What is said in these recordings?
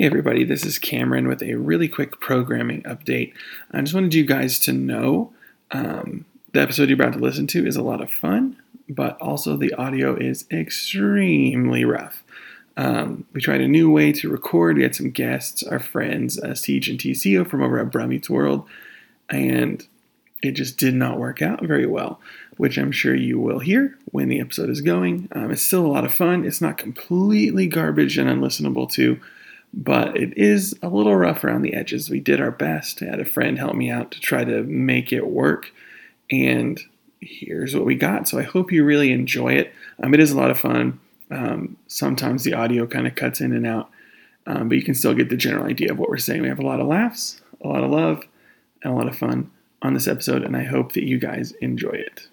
Hey, everybody, this is Cameron with a really quick programming update. I just wanted you guys to know um, the episode you're about to listen to is a lot of fun, but also the audio is extremely rough. Um, we tried a new way to record. We had some guests, our friends, uh, Siege and TCO from over at Brummy's World, and it just did not work out very well, which I'm sure you will hear when the episode is going. Um, it's still a lot of fun. It's not completely garbage and unlistenable, too, but it is a little rough around the edges. We did our best. I had a friend help me out to try to make it work, and here's what we got. So I hope you really enjoy it. Um, it is a lot of fun. Um, sometimes the audio kind of cuts in and out, um, but you can still get the general idea of what we're saying. We have a lot of laughs, a lot of love, and a lot of fun on this episode, and I hope that you guys enjoy it.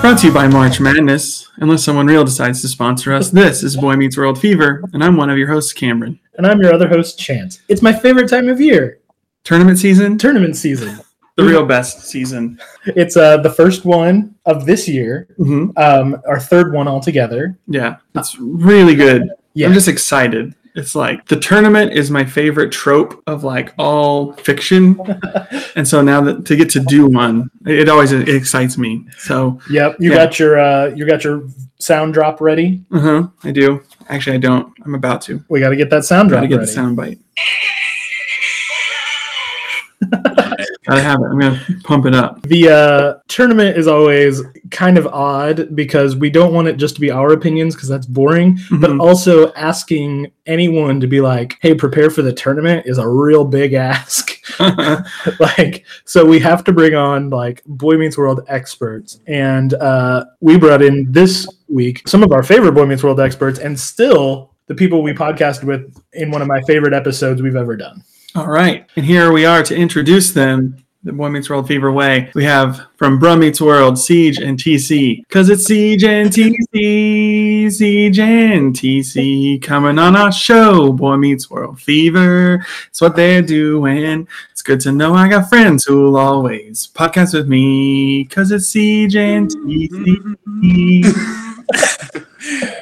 Brought to you by March Madness. Unless someone real decides to sponsor us, this is Boy Meets World Fever, and I'm one of your hosts, Cameron. and I'm your other host, Chance. It's my favorite time of year, Tournament season, tournament season. The real best season. It's uh, the first one of this year, hmm um, our third one altogether. Yeah, it's really good. Yeah. I'm just excited. It's like the tournament is my favorite trope of like all fiction, and so now that to get to do one, it always it excites me. So, Yep, you Yeah. got your uh, you got your sound drop ready. uh huh, I do. Actually, I don't. I'm about to. We got to get that sound drop get ready. the sound bite. Gotta have it. I'm gonna pump it up. The uh, tournament is always kind of odd because we don't want it just to be our opinions because that's boring. But Mhm. also asking anyone to be like, "Hey, prepare for the tournament" is a real big ask. like so we have to bring on like boy meets world experts and uh we brought in this week some of our favorite boy meets world experts and still the people we podcasted with in one of my favorite episodes we've ever done All right, and here we are to introduce them. The Boy Meets World Fever way. We have from Brum Meets World, Siege and TC. Cause it's Siege and TC, Siege and TC coming on our show. Boy Meets World Fever. It's what they're doing. It's good to know I got friends who'll always podcast with me. Cause it's Siege and TC.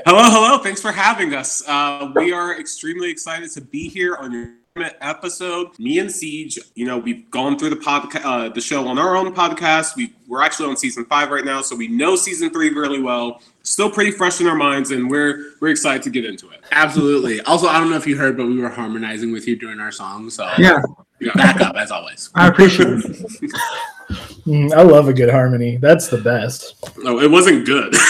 hello, hello. Thanks for having us. Uh, we are extremely excited to be here on your episode. Me and Siege, you know, we've gone through the podcast, uh, the show on our own podcast. We we're actually on season five right now, so we know season three really well. Still pretty fresh in our minds, and we're we're excited to get into it. Absolutely. Also, I don't know if you heard, but we were harmonizing with you during our song. So Yeah, back up as always. I appreciate it. Mm, i love a good harmony that's the best No, it wasn't good.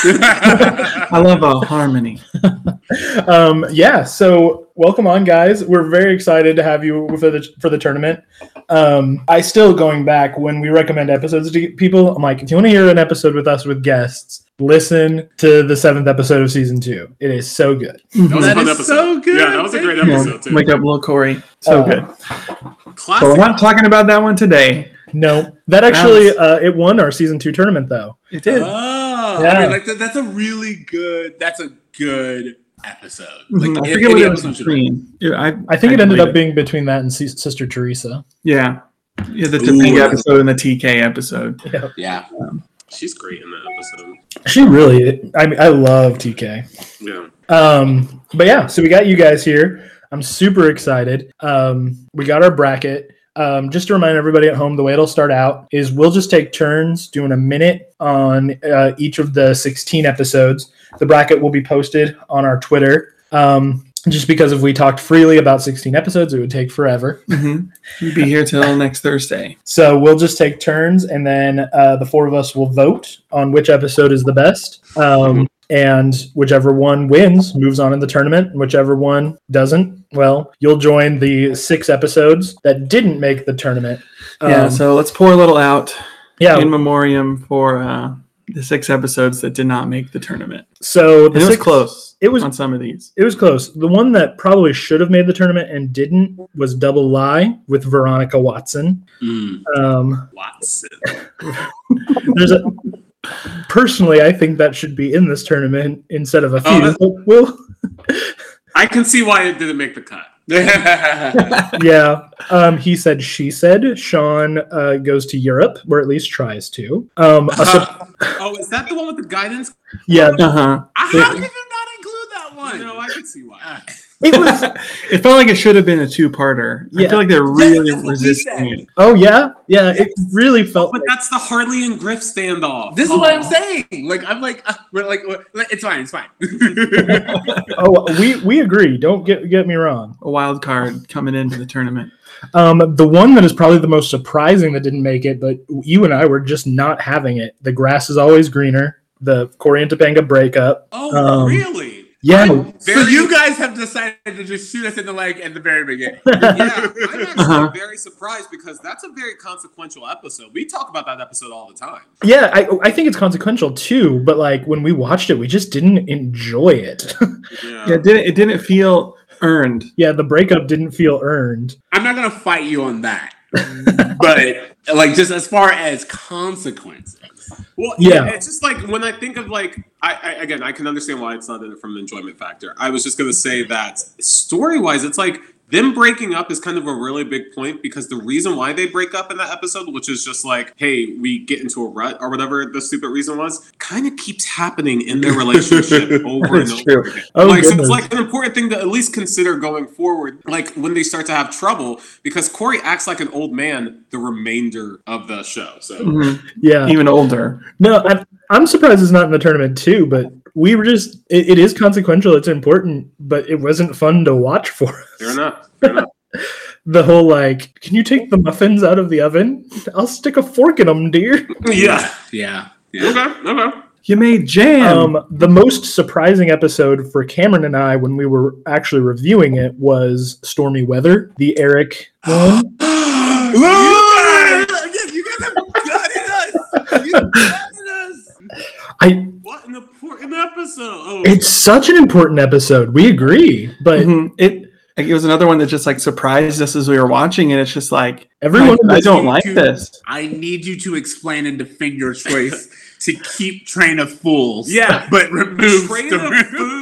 I love a harmony. um yeah so welcome on guys we're very excited to have you for the for the tournament um i still going back when we recommend episodes to people i'm like if you want to hear an episode with us with guests listen to the seventh episode of season two it is so good That was That a fun is episode. so good. Yeah, that was a great Yeah, episode too. wake up, little Corey. So Uh, good. But we're not talking about that one today. no that actually uh it won our season two tournament though It did. Oh, Yeah. I mean, like that, that's a really good. That's a good episode. Like Mhm. I if forget what it was episode should- between. Yeah, I, i think it ended believe up being between that and Sis- sister teresa Yeah. Yeah, the Ooh. Topanga episode and the TK episode. Yeah. yeah, She's great in that episode. she really i mean i love tk Yeah. Um, but yeah, so we got you guys here. I'm super excited. Um, we got our bracket. Um, just to remind everybody at home, the way it'll start out is we'll just take turns doing a minute on uh, each of the 16 episodes. The bracket will be posted on our Twitter. Um, just because if we talked freely about 16 episodes, it would take forever. Mm-hmm. We'd be here till next Thursday. So we'll just take turns, and then uh, the four of us will vote on which episode is the best. Um, and whichever one wins moves on in the tournament. and Whichever one doesn't, well, you'll join the six episodes that didn't make the tournament. yeah, Um, so let's pour a little out yeah, in memoriam for uh, the six episodes that did not make the tournament. So And the it was close. It was on some of these. it was close. The one that probably should have made the tournament and didn't was Double Lie with Veronica Watson. Mm, Um, Watson. there's a personally, I think that should be in this tournament instead of a few. Oh, that- but we'll, I can see why it didn't make the cut. yeah. Um, he said, she said. Sean uh, goes to Europe, or at least tries to. Um, a sup- oh, is that the one with the guidance? yeah, Uh huh. How did you not include that one? No, I can see why. it was. It felt like it should have been a two-parter. I feel like they're really that's resisting it. Oh yeah, yeah. It really felt. But Like, that's the Harley and Griff standoff. This is what I'm Oh. saying. Like I'm like, uh, we're like, we're- it's fine, it's fine. oh, we we agree. Don't get get me wrong. A wild card coming into the tournament. Um, the one that is probably the most surprising that didn't make it, but you and I were just not having it. The grass is always greener. The Corey and Topanga breakup. Oh, Um, really? Yeah, I'm so you guys have decided to just shoot us in the leg at the very beginning. yeah, I'm actually Uh-huh. very surprised because that's a very consequential episode. We talk about that episode all the time. yeah. I I think it's consequential too. But like when we watched it, we just didn't enjoy it. Yeah. Yeah, it didn't. It didn't feel earned. yeah, the breakup didn't feel earned. I'm not gonna fight you on that, but like just as far as consequences. Well, Yeah. yeah. it's just like when I think of like I, I again I can understand why it's not in it from an enjoyment factor. I was just gonna say that story wise, it's like them breaking up is kind of a really big point because the reason why they break up in that episode, which is just like, hey, we get into a rut or whatever the stupid reason was, kind of keeps happening in their relationship over and It's over true. again. Oh, like so it's like an important thing to at least consider going forward, like when they start to have trouble, because Corey acts like an old man the remainder of the show. So Mhm. Yeah. Even older. No, I'm, I'm surprised it's not in the tournament too. But we were just. It, it is consequential. It's important, but it wasn't fun to watch for. us. fair enough. Fair enough. The whole like, can you take the muffins out of the oven? I'll stick a fork in them, dear. Yeah. Yeah. Yeah. Okay. Okay. You made jam. Um, the most surprising episode for Cameron and I when we were actually reviewing it was Stormy Weather, the Eric one. Lord! You guys have gutted us. You gutted us. I What an important episode. Oh, it's such an important episode. We agree, but Mhm. It like, it was another one that just like surprised us as we were watching it. It's just like everyone I, I don't like to- this. I need you to explain and defend your choice to keep Train of Fools. Yeah. But remove Train the- of Fools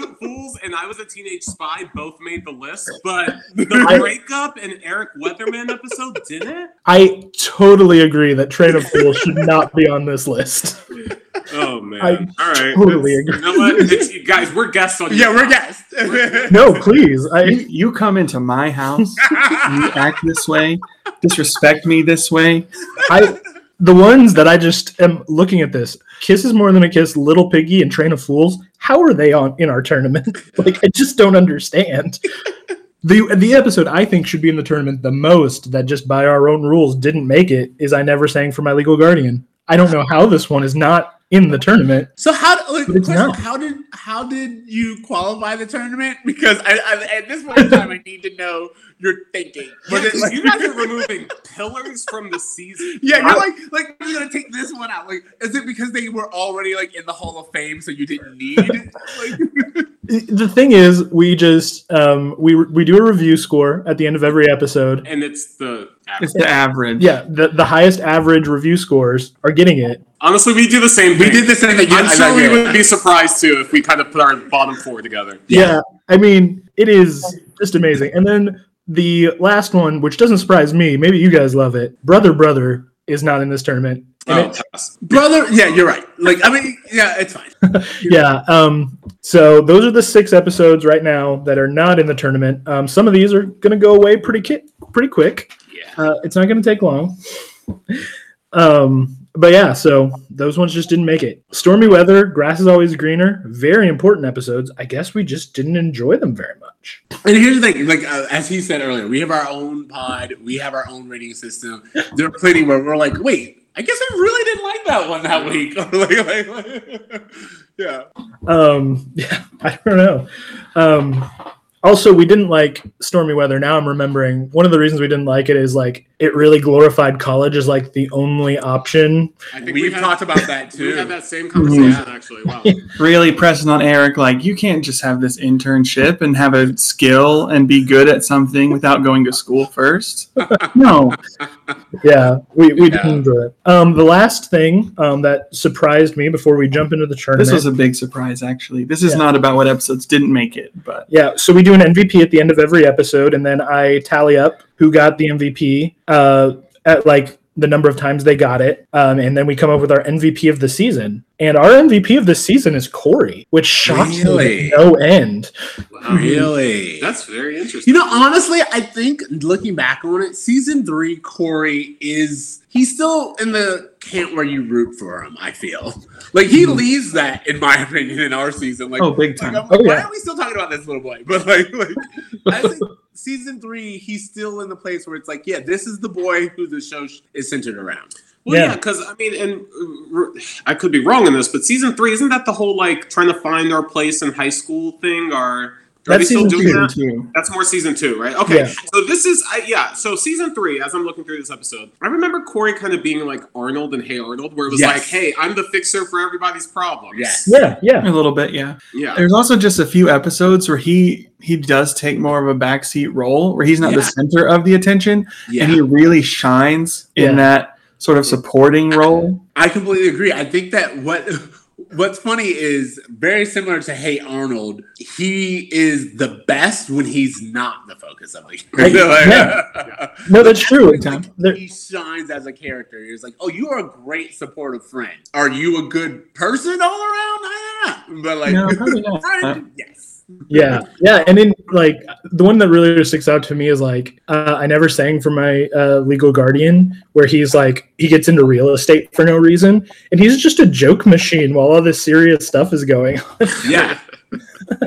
and I Was a Teenage Spy both made the list, but the I- breakup and Eric Weatherman episode didn't. I totally agree that Train of Fools should not be on this list. Oh man! I All right, totally It's- agree. You know what, It's- you guys? We're guests on. Yeah, your we're guests. No, please. You, I you come into my house, you act this way, disrespect me this way. I the ones that I just am looking at this. Kisses more than a kiss, Little Piggy, and Train of Fools. How are they on in our tournament? like I just don't understand. The the episode I think should be in the tournament the most that just by our own rules didn't make it is I never sang for my legal guardian. I don't know how this one is not in the tournament. So how uh, like, question, how did how did you qualify the tournament? Because I, I, at this point in time, I need to know your thinking. Yeah, Was it 'cause like- you guys are removing pillars from the season. Yeah, you're like like you're gonna take this one out. Like, is it because they were already like in the Hall of Fame, so you didn't need? Like, The thing is, we just um, we we do a review score at the end of every episode. and it's the. It's the average. Yeah, the, the highest average review scores are getting it. Honestly, we do the same thing. we did the same thing. You- I'm sure we would be surprised too if we kind of put our bottom four together. Yeah. I mean, it is just amazing. And then the last one, which doesn't surprise me, maybe you guys love it. Brother Brother is not in this tournament. Oh, brother. Yeah, you're right. Like, I mean, yeah, it's fine. yeah. Um, so those are the six episodes right now that are not in the tournament. Um, some of these are going to go away pretty ki- pretty quick. Yeah. Uh, it's not going to take long. Um, but yeah, so those ones just didn't make it. Stormy weather, grass is always greener. Very important episodes. I guess we just didn't enjoy them very much. And here's the thing, like uh, as he said earlier, we have our own pod, we have our own rating system. There are plenty where we're like, wait, I guess I really didn't like that one that week. Like, like, like, yeah. Um, yeah, I don't know. Um, also, we didn't like stormy weather. Now I'm remembering one of the reasons we didn't like it is like it really glorified college as like the only option. I think We've we had- talked about that too. We had that same conversation actually. Wow. Really pressing on Eric, like you can't just have this internship and have a skill and be good at something without going to school first. No, Yeah, we, we Yeah. did enjoy it. Um, the last thing um, that surprised me before we jump into the tournament. this was a big surprise. Actually, this is Yeah. not about what episodes didn't make it, but Yeah, so we do an MVP at the end of every episode, and then I tally up who got the MVP uh, at like the number of times they got it, um, and then we come up with our MVP of the season. And our MVP of the season is Corey, which shocks Really? me no end. Wow. Really? That's very interesting. You know, honestly, I think looking back on it, season three, Corey is he's still in the camp where you root for him. I feel like he leaves that, in my opinion, in our season. Like, oh, big time. Like, Oh, why yeah. are we still talking about this little boy? But like, like I think season three, he's still in the place where it's like, yeah, this is the boy who the show is centered around. Well, Yeah. yeah, because I mean, and I could be wrong in this, but season three isn't that the whole like trying to find our place in high school thing? Or are That's still season doing two. that? Too. That's more season two, right? Okay, Yeah. so this is I, yeah. So season three, as I'm looking through this episode, I remember Corey kind of being like Arnold and Hey Arnold, where it was Yes. like, "Hey, I'm the fixer for everybody's problems." Yes. Yeah, yeah, A little bit, yeah. yeah. There's also just a few episodes where he he does take more of a backseat role, where he's not Yeah. the center of the attention, Yeah. and he really shines in that sort of supporting role. I completely agree. I think that what what's funny is very similar to Hey Arnold. He is the best when he's not the focus of the character. No, that's true. Like he shines as a character. He's like, oh, you are a great supportive friend. Are you a good person all around? I don't know. But like, No, friend, uh, yes. Yeah, yeah, and then like the one that really sticks out to me is like uh, I never sang for my uh, legal guardian, where he's like he gets into real estate for no reason, and he's just a joke machine while all this serious stuff is going. on. Yeah.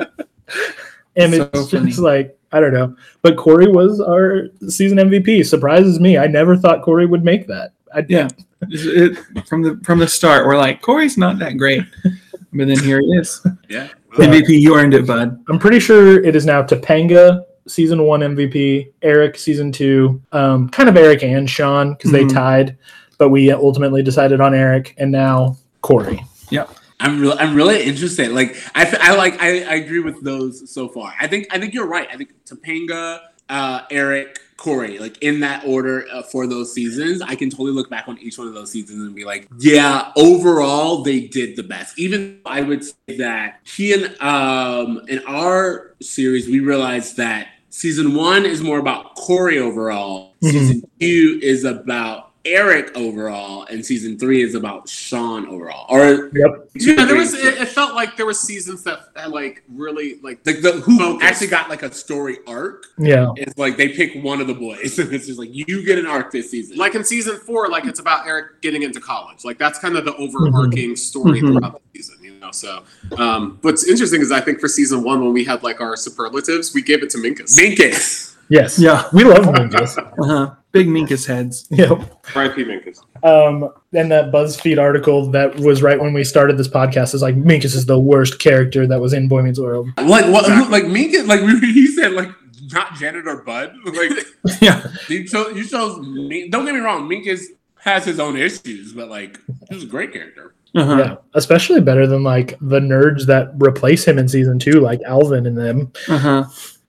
and So it's funny. just like I don't know, but Corey was our season MVP. Surprises me. I never thought Corey would make that. I, Yeah, It- from the from the start, we're like Corey's not that great, but then here he is. Yeah. MVP, you earned it, bud. I'm pretty sure it is now Topanga season one MVP, Eric season two, um, kind of Eric and Sean because Mhm. they tied, but we ultimately decided on Eric, and now Corey. Yeah. I'm really, I'm really interested. Like, I, f- I like, I, I agree with those so far. I think, I think you're right. I think Topanga, uh, Eric, Corey, like in that order uh, for those seasons, I can totally look back on each one of those seasons and be like, yeah, overall they did the best. Even I would say that he and um in our series we realized that season one is more about Corey overall. Mhm. Season two is about Eric overall, and season three is about Sean overall. Or Yep. Yeah, there was. It, it felt like there were seasons that had like really like like the who Focus. actually got like a story arc. Yeah. It's like they pick one of the boys, and it's just like you get an arc this season. like in season four, like it's about Eric getting into college. Like that's kind of the overarching story Mhm. throughout the season, you know. So, um, what's interesting is I think for season one, when we had like our superlatives, we gave it to Minkus. Minkus. Yes. Yeah. We love Minkus. Uh-huh. Big Minkus heads. yep. R.I.P. Minkus. Um, and that BuzzFeed article that was right when we started this podcast is like Minkus is the worst character that was in Boy Meets World. Like what? Exactly. Like Minkus. Like he said, like not Janet or Bud. Like Yeah. you chose. You chose. Min- Don't get me wrong. Minkus has his own issues, but like he's a great character. Uh-huh. Yeah, especially better than like the nerds that replace him in season two, like Alvin and them. Uh-huh.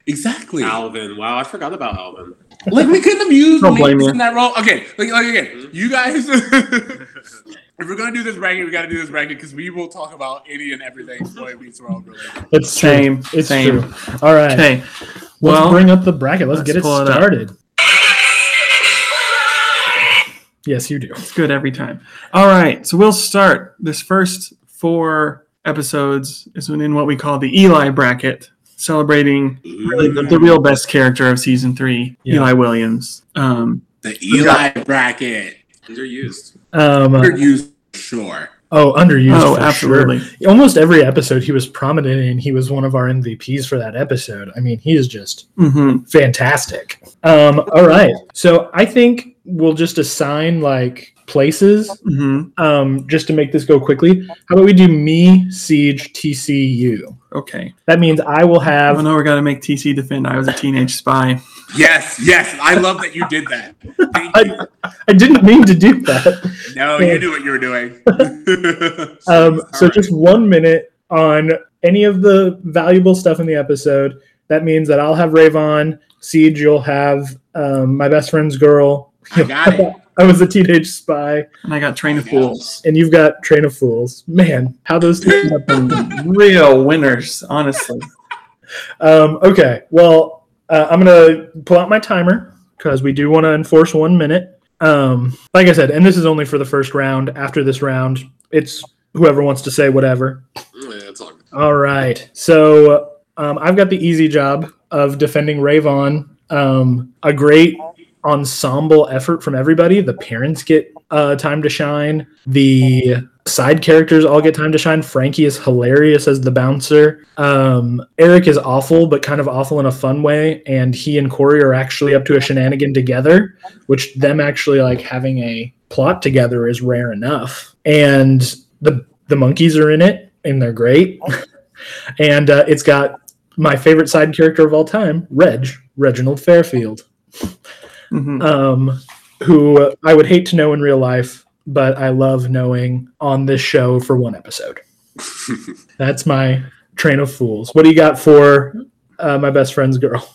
Exactly. Alvin. Wow, I forgot about Alvin. Like we couldn't have used Don't blame in that role. Okay. Like like again, mm-hmm. you guys. If we're gonna do this bracket, we gotta do this bracket because we will talk about any and everything Boy Meets World related. It's Same, True. It's same. true. All right. Okay. Let's Well, bring up the bracket. Let's, let's get it pull it started. Yes, you do. It's good every time. All right, so we'll start. This first four episodes is in what we call the Eli bracket, celebrating really the, the real best character of season three, Yeah. Eli Williams. Um, The Eli bracket. Underused. Um, Underused, sure. Oh, underused. oh, absolutely. Sure. Almost every episode he was prominent and he was one of our MVPs for that episode. I mean, he is just hmm fantastic. Um, all right. So I think we'll just assign like places hmm um, just to make this go quickly. How about we do me, Siege, TCU? Okay. That means I will I have. know we got to make TC defend. I was a teenage spy. Yes, yes. I love that you did that. Thank you. I, I didn't mean to do that. No, you knew what you were doing. Um, so All right. just one minute on any of the valuable stuff in the episode. That means that I'll have Rave On, Siege, you'll have um, my best friend's girl. I got it. I was a teenage spy, And I got Train of Fools. and you've got Train of Fools. Man, how those two end up in- Real winners, honestly. Um, okay, well, uh, I'm gonna pull out my timer because we do want to enforce one minute. Um, like I said, and this is only for the first round. After this round, it's whoever wants to say whatever. Yeah, it's all good. All right. So um, I've got the easy job of defending Rave On. Um, a great ensemble effort from everybody. The parents get uh, time to shine. The side characters all get time to shine. Frankie is hilarious as the bouncer. Um, Eric is awful, but kind of awful in a fun way. And he and Corey are actually up to a shenanigan together, which them actually like having a plot together is rare enough. And the the monkeys are in it, and they're great. and uh, it's got my favorite side character of all time, Reg, Reginald Fairfield, hmm um, who I would hate to know in real life, but I love knowing on this show for one episode. That's my train of fools. What do you got for uh, my best friend's girl?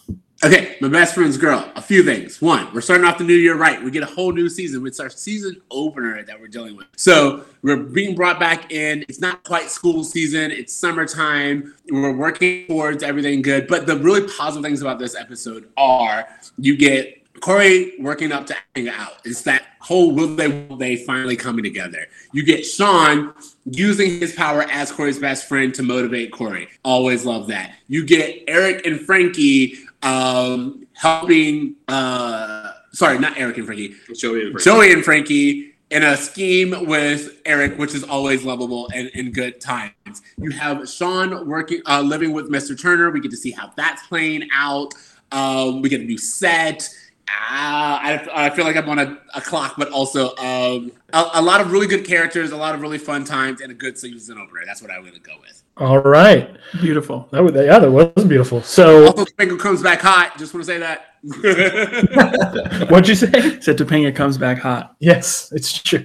Okay, my best friend's girl. A few things. One, we're starting off the new year right. We get a whole new season. It's our season opener that we're dealing with. So we're being brought back in. It's not quite school season. It's summertime. We're working towards everything good. But the really positive things about this episode are you get Corey working up to hang out. It's that whole will they will they finally coming together. You get Sean using his power as Corey's best friend to motivate Corey. Always love that. You get Eric and Frankie um, helping. Uh, sorry, not Eric and Frankie. Joey and Frankie. Joey and Frankie in a scheme with Eric, which is always lovable and in good times. You have Sean working, uh, living with Mr. Turner. We get to see how that's playing out. Um, we get a new set. Ah, I, I feel like I'm on a, a clock, but also um, a, a lot of really good characters, a lot of really fun times, and a good season opener. That's what I would go with. All right. Beautiful. That was, yeah, that was beautiful. So, Also, Sprinkle comes back hot. Just want to say that. what'd you say? Said Topanga comes back hot. Yes, it's true.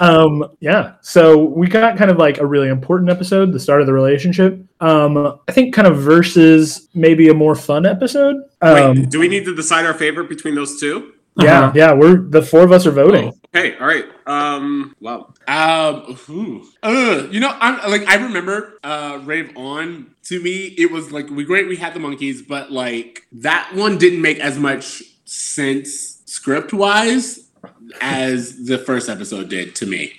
Um, yeah. So we got kind of like a really important episode, the start of the relationship. Um, I think kind of versus maybe a more fun episode. Um, Wait, do we need to decide our favorite between those two? Yeah, Uh-huh. yeah. We're the four of us are voting. Oh, okay, all right. Um, wow. Um, ooh. Ugh. you know, I'm like I remember uh Rave On. To me, it was like we great we had the monkeys, but like that one didn't make as much sense script wise as the first episode did to me.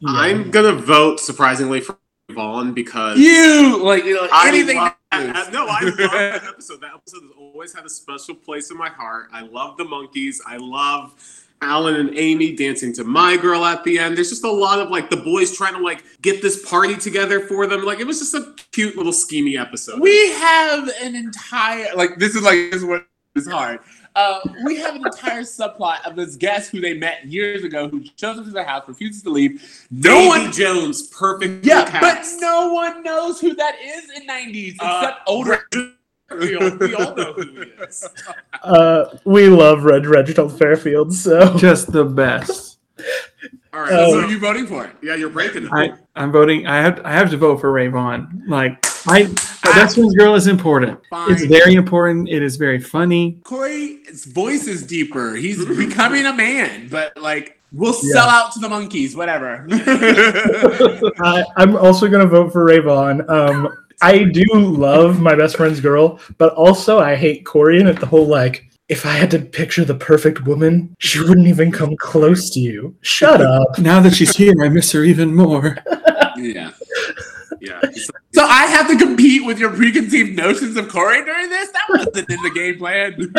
Yeah. I'm gonna vote surprisingly for Vaughn because You like, you know, I anything. love that- is- no, I love that episode. That episode has always had a special place in my heart. I love the monkeys. I love Alan and Amy dancing to My Girl at the end. There's just a lot of like the boys trying to like get this party together for them. Like it was just a cute little schemy episode. we have an entire like this is like this is what is hard. Uh, we have an entire subplot of this guest who they met years ago who shows up to their house, refuses to leave. No Davy one Jones, perfect. Yeah, but no one knows who that is in '90s Uh, except older. we all, we all know who he is. Uh, we love Red Reginald Fairfield. So Just the best. All right, Oh. Who so are you voting for? yeah, you're breaking it. I, I'm voting. I have I have to vote for Rave On. Like I, my best friend's girl is important. Fine. It's very important. It is very funny. Corey's voice is deeper. He's becoming a man, but like we'll Yeah. sell out to the monkeys, whatever. I, I'm also going to vote for Rave On. Um, I do love my best friend's girl, but also I hate Corey and it. The whole like, if I had to picture the perfect woman, she wouldn't even come close to you. Shut up. Now that she's here, I miss her even more. yeah. yeah, So I have to compete with your preconceived notions of Corey during this? That wasn't in the game plan.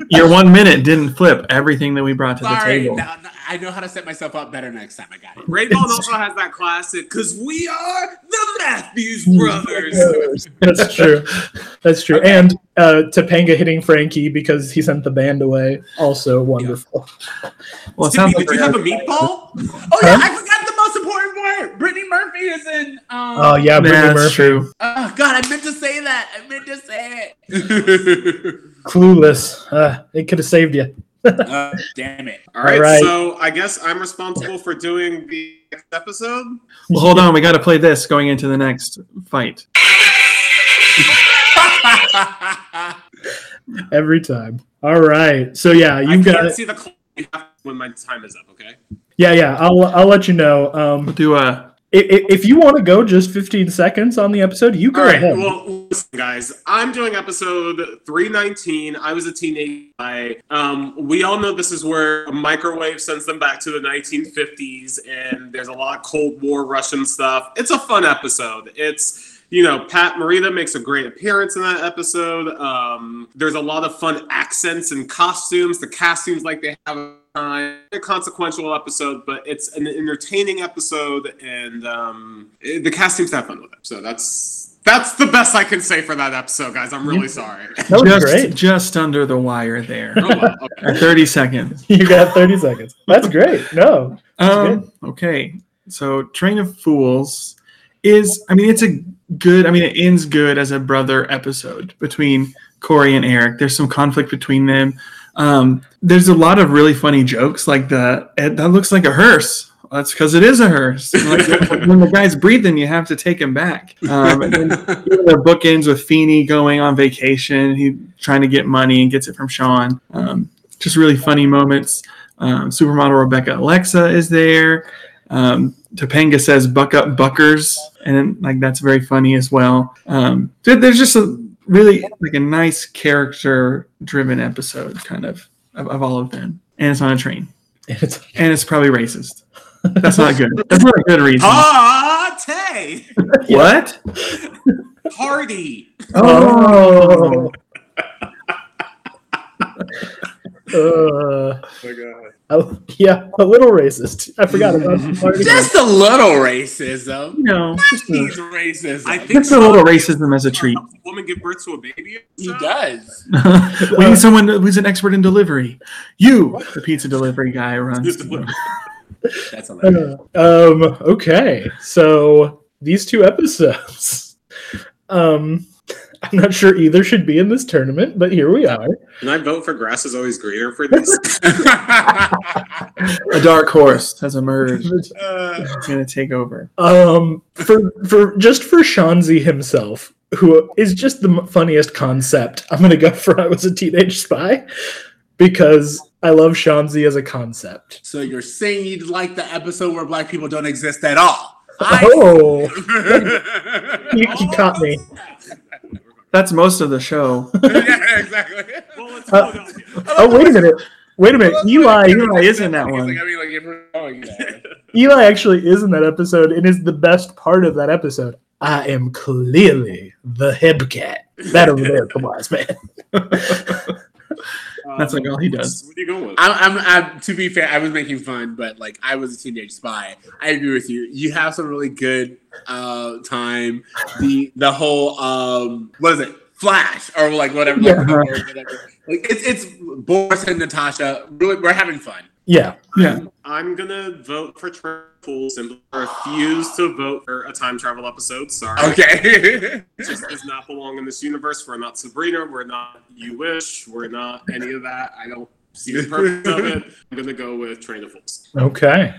Your one minute didn't flip everything that we brought to the table. no, no, I I know how to set myself up better next time. I got it. Rave On also has that classic because we are the Matthews brothers. That's true. That's true. And uh, Topanga hitting Frankie because he sent the band away. Also wonderful. Well, it sounds did like you have a meatball? Oh yeah, I forgot the most important part. Brittany Murphy is in. Um, Oh yeah, Brittany that's Murphy. true. Oh God, I meant to say that. I meant to say it. Clueless. Uh, it could have saved you. uh, damn it. All right, All right. so I guess I'm responsible for doing the next episode. Well, hold on. We got to play this going into the next fight. Every time. All right. So yeah, I you can't got see the clock when my time is up. Okay. Yeah, yeah. I'll I'll let you know. We'll Um, do a. if, if you want to go just 15 seconds on the episode, you go All right. ahead. Well, listen, guys. I'm doing episode 319. I was a teenage guy. Um, we all know this is where a microwave sends them back to the 1950s, and there's a lot of Cold War Russian stuff. It's a fun episode. It's you know, Pat Morita makes a great appearance in that episode. Um, there's a lot of fun accents and costumes. The costumes, like they have a time. A consequential episode, but it's an entertaining episode, and um, it- the cast seems to have fun with it. So that's that's the best I can say for that episode, guys. I'm really sorry. that was just, great. just under the wire there. Oh, well, okay. 30 seconds. You got 30 seconds. That's great. No. Um, okay. So Train of Fools is I mean it's a good I mean it ends good as a brother episode between Corey and Eric. There's some conflict between them. Um, there's a lot of really funny jokes like the "Eh, that looks like a hearse. That's because it is a hearse. Like, when the guy's breathing, you have to take him back. Um, and then the book ends with Feeney going on vacation. He trying to get money and gets it from Sean. Um, just really funny moments. Um, supermodel Rebecca Alexa is there. Um, Topanga says "buck up, buckers," and like that's very funny as well. Um, there's just a really like a nice character-driven episode, kind of, of of all of them, and it's on a train, It's, and it's probably racist. That's not good. That's not a good reason. Party, What? party. oh. Uh, oh, yeah, a little racist. I forgot about the party. Just a little racism. You know, just He's a, racism. I think just a little racism as a treat. A woman give birth to a baby. he does. we need someone who's an expert in delivery. You, the pizza delivery guy, runs. That's hilarious. Uh, um, okay, so these two episodes. Um, I'm not sure either should be in this tournament, but here we are. Can I vote for grass is always greener for this? A dark horse has emerged. Uh, It's gonna take over. Um, for for just for Shanzi himself, who is just the funniest concept. I'm gonna go for I was a teenage spy because I love Shanzi as a concept. so you're saying you'd like the episode where black people don't exist at all? I- Oh, you, you caught me. That's most of the show. yeah, exactly. well, let's Uh, vote on it. Oh, wait a minute. Wait a minute. Eli, Eli is in that one. Like, I mean, like, if we're going there. Eli actually is in that episode and is the best part of that episode. I am clearly the hepcat. That over there, come on, man. That's like all he does. What are you going with? I'm, I'm, I'm, to be fair, I was making fun, but like I was a teenage spy. I agree with you. You have some really good uh, time. The the whole um, what is it? Flash or like whatever. like, Yeah. or whatever. Like it's it's Boris and Natasha. Really, we're having fun. Yeah. Yeah. I'm gonna vote for Train Fool simply refuse to vote for a time travel episode. Sorry. Okay. It just does not belong in this universe. We're not Sabrina. We're not You Wish. We're not any of that. I don't see the purpose of it. I'm gonna go with Train of Fools. Okay.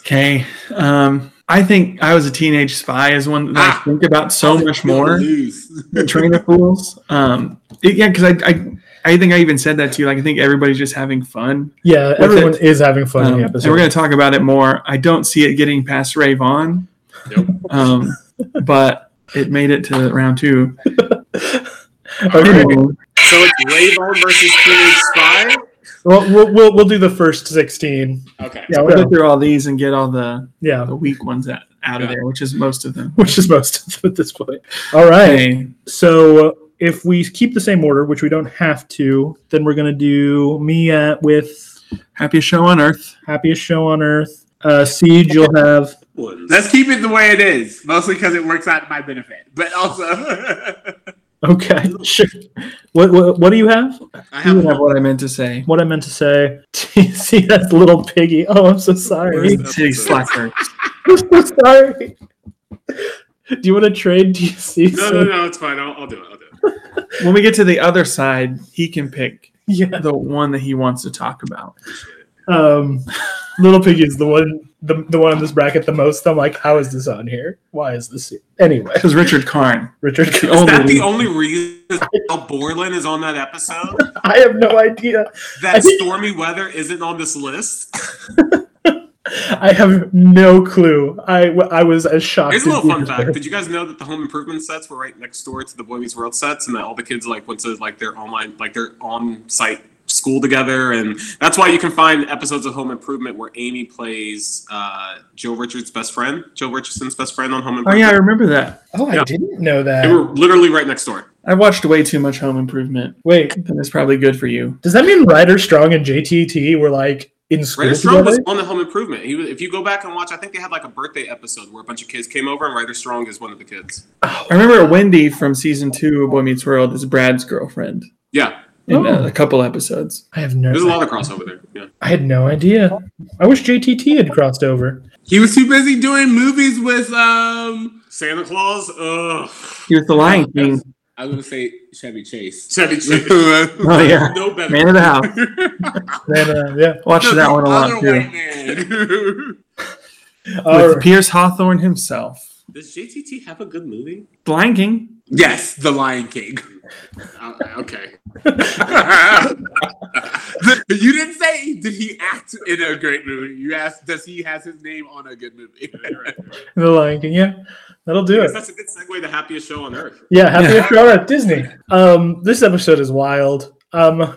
Okay. Um, I think I was a teenage spy is one that Ah. I think about so much more Lose. Train of Fools. Um, it- yeah, because I, I I think I even said that to you. Like I think everybody's just having fun. Yeah, everyone it. is having fun in Um, the and episode. we're going to talk about it more. I don't see it getting past Rave On, Nope. um, but it made it to round two. okay. Anyway, So it's Rave On versus Teenage Spy. Well, we'll, we'll, we'll do the first 16. Okay. yeah, we'll go through all these and get all the, Yeah, the weak ones out, out of there, which is most of them. which is most of them at this point. All right. Okay. So uh, if we keep the same order, which we don't have to, then we're going to do me at with Happiest show on earth. Happiest show on earth. Uh, Siege, you'll have. Let's keep it the way it is, mostly because it works out to my benefit, but also Okay, sure. What, what what do you have? I You have have what I meant to say. What I meant to say. See that little piggy. Oh, I'm so sorry. Where's City slacker. I'm so sorry. Do you want to trade DC? No, no, no, it's fine. I'll, I'll do it. I'll do it. When we get to the other side, he can pick Yeah. the one that he wants to talk about. Um, little piggy is the one, the, the one in this bracket the most. I'm like, how is this on here? Why is this? Here? Anyway, Because Richard Karn. Richard. The Is that only- the only reason Al Borland is on that episode? I have no idea. That think- stormy weather isn't on this list? I have no clue. I, I was as shocked. Here's a as little you fun fact. Did you guys know that the home improvement sets were right next door to the Boy Meets World sets and that all the kids like went to like their online like their on site school together and that's why you can find episodes of Home Improvement where Amy plays uh, Joe Richards' best friend, Joe Richardson's best friend on Home Improvement. Oh, yeah, I remember that. Oh, I didn't know that. They were literally right next door. I watched way too much Home Improvement. Wait, that's probably good for you. does that mean Ryder Strong and JTT were like in school Ryder Strong together? was on the Home Improvement. He was, if you go back and watch, I think they had like a birthday episode where a bunch of kids came over and Ryder Strong is one of the kids. I remember Wendy from season two of Boy Meets World is Brad's girlfriend Yeah, in Oh. a, a couple episodes. I have no. there's a lot of crossover there. Yeah. I had no idea. I wish JTT had crossed over. he was too busy doing movies with um. Santa Claus. Ugh. He was the Lion King. I was gonna say Chevy Chase. Chevy Chase. Oh, yeah. No better. Man of the house. Then, uh, yeah. Watch No, that one a lot too. white man. All With right. Pierce Hawthorne himself. Does JTT have a good movie? The Lion King. Yes, the Lion King. Uh, okay. you didn't say did he act in a great movie. You asked does he has his name on a good movie. The Lion King. Yeah, that'll do I guess it. that's a good segue to happiest show on earth. Yeah, happiest Yeah. show at Disney. Um, this episode is wild. Um,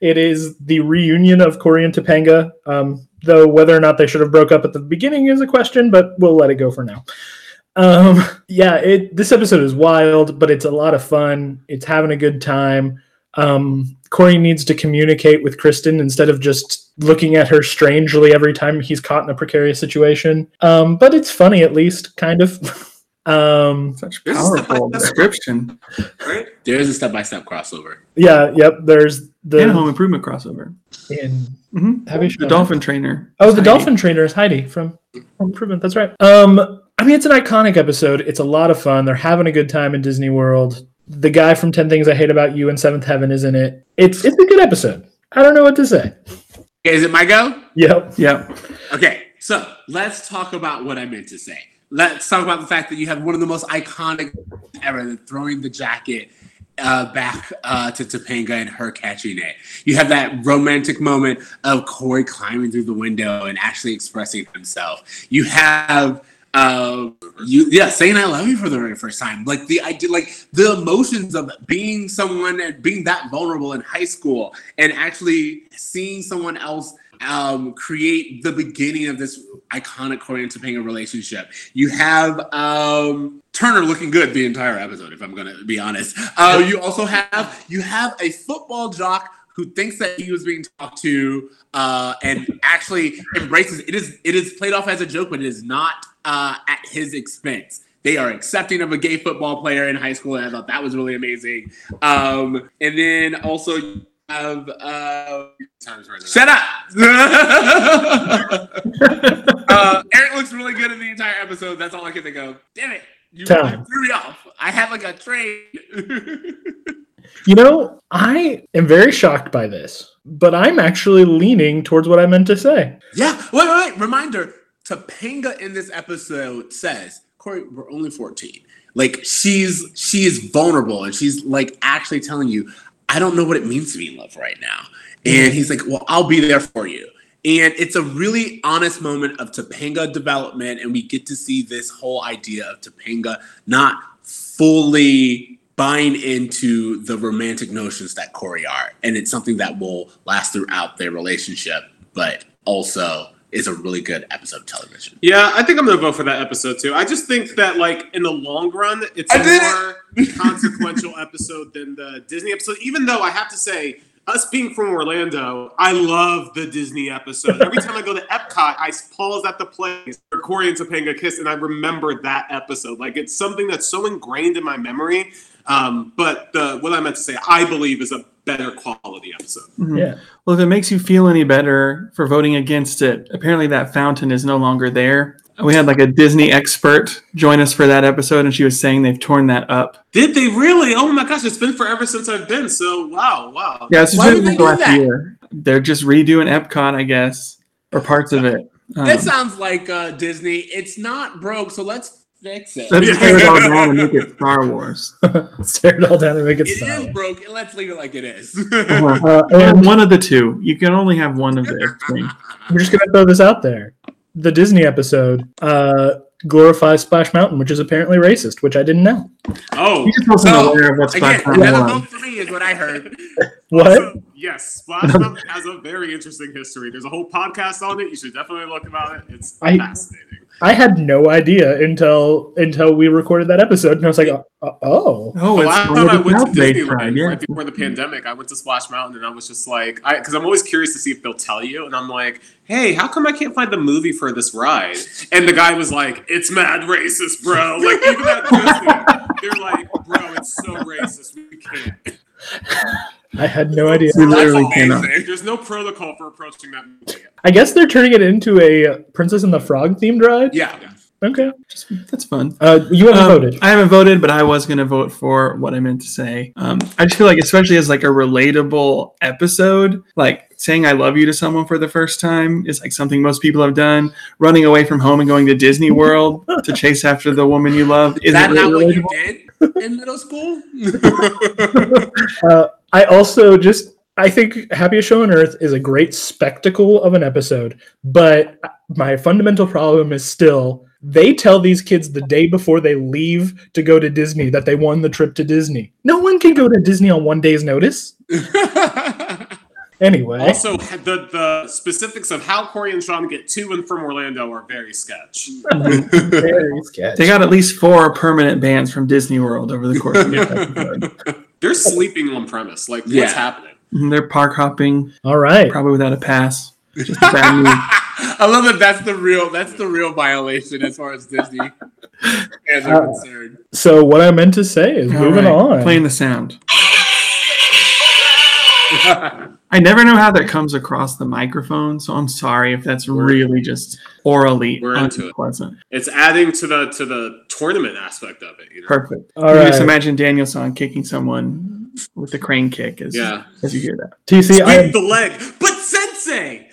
it is the reunion of Corey and Topanga. Um, though whether or not they should have broke up at the beginning is a question, but we'll let it go for now. Um, yeah, it this episode is wild, but it's a lot of fun. It's having a good time. Um, Corey needs to communicate with Kristen instead of just looking at her strangely every time he's caught in a precarious situation. Um, but it's funny at least, kind of. um, Such This is powerful the- description. Right? There's a step by step crossover. yeah, yep. There's the and Home Improvement crossover. in hmm Happy The dolphin trainer. Oh, the Heidi. dolphin trainer is Heidi from Home Improvement. That's right. Um, I mean, it's an iconic episode. It's a lot of fun. They're having a good time in Disney World. The guy from Ten Things I Hate About You and Seventh Heaven is in it. It's it's a good episode. I don't know what to say. Is it my go? Yep. Yep. Okay, so let's talk about what I meant to say. Let's talk about the fact that you have one of the most iconic ever throwing the jacket uh, back uh, to Topanga and her catching it. You have that romantic moment of Corey climbing through the window and actually expressing himself. You have uh, you yeah saying I love you for the very first time. Like the idea, like the emotions of being someone and being that vulnerable in high school and actually seeing someone else um, create the beginning of this iconic Corey and Topanga relationship. You have um, Turner looking good the entire episode, if I'm going to be honest. Uh, you also have you have a football jock who thinks that he was being talked to uh, and actually embraces it is it is played off as a joke, but it is not uh, at his expense. They are accepting of a gay football player in high school, and I thought that was really amazing. Um, and then also you have uh, Time's. Shut up! uh, Eric looks really good in the entire episode. That's all I can think of. Damn it! You Time. threw me off. I had like a train. You know, I am very shocked by this, but I'm actually leaning towards what I meant to say. yeah. Wait, wait, wait. Reminder: Topanga in this episode says, "Corey, we're only 14." Like she's she is vulnerable, and she's like actually telling you, "I don't know what it means to be in love right now." And he's like, "Well, I'll be there for you." And it's a really honest moment of Topanga development, and we get to see this whole idea of Topanga not fully buying into the romantic notions that Corey are. And it's something that will last throughout their relationship, but also is a really good episode of television. Yeah, I think I'm gonna vote for that episode too. I just think that like in the long run, it's I a did more consequential episode than the Disney episode. Even though I have to say, us being from Orlando, I love the Disney episode. Every time I go to Epcot, I pause at the place where Corey and Topanga kiss, and I remember that episode. Like it's something that's so ingrained in my memory. Um, but the what I meant to say, I believe, is a better quality episode. Mhm. Yeah. Well, if it makes you feel any better for voting against it, apparently that fountain is no longer there. We had like a Disney expert join us for that episode, and she was saying they've torn that up. Did they really? Oh my gosh, it's been forever since I've been. So wow, wow. Yeah, it's just Why been would they like do last that? year. They're just redoing Epcot, I guess, or parts of it. Um, That sounds like uh, Disney. It's not broke, so let's fix it. let's tear it all down and make it Star Wars. Stare it all down and make it It stop. is broke. Let's leave it like it is. Uh, and and one of the two. You can only have one of the thing. we're just gonna throw this out there. The Disney episode uh, glorifies Splash Mountain, which is apparently racist, which I didn't know. Oh, You just wasn't So, aware of what's Again, Splash Mountain was. vote for me is what I heard. What? Also, yes, Splash Mountain has a very interesting history. There's a whole podcast on it. You should definitely look about it. It's I- fascinating. I had no idea until until we recorded that episode, and I was like, uh, "Oh, Oh, the it's last one time I went to South Bay Disneyland, tribe, yeah. right before the pandemic, I went to Splash Mountain and I was just like, I because I'm always curious to see if they'll tell you, and I'm like, hey, how come I can't find the movie for this ride? And the guy was like, it's mad racist, bro. Like even at Disney, they're like, bro, it's so racist, we can't. I had no idea." We literally cannot. There's no protocol for approaching that movie. I guess they're turning it into a Princess and the Frog themed ride. Yeah. Okay, That's fun. uh, you haven't Um, voted. I haven't voted, but I was going to vote for what I meant to say. Um, I just feel like, especially as like a relatable episode, like saying "I love you" to someone for the first time is like something most people have done. Running away from home and going to Disney World to chase after the woman you love Is isn't that not really what you did in middle school? Uh, I also just I think Happiest Show on Earth is a great spectacle of an episode, but my fundamental problem is still they tell these kids the day before they leave to go to Disney that they won the trip to Disney. No one can go to Disney on one day's notice. Anyway, Also, the the specifics of how Corey and Sean get to and from Orlando are very sketch. very sketch. They got at least four permanent bans from Disney World over the course of this episode. They're sleeping on premise. Like, Yeah. what's happening? They're park hopping, All right. probably without a pass. Just a bad move. I love that. That's the real. That's the real violation as far as Disney fans are Uh, concerned. So what I meant to say is All moving right, on. Playing the sound. I never know how that comes across the microphone, so I'm sorry if that's really just orally We're into it. unpleasant. It's adding to the to the tournament aspect of it. You know? Perfect. All You right. Just imagine Daniel-san kicking someone with the crane kick as, Yeah. as you hear that. TC, I Sweep the leg, but Sensei.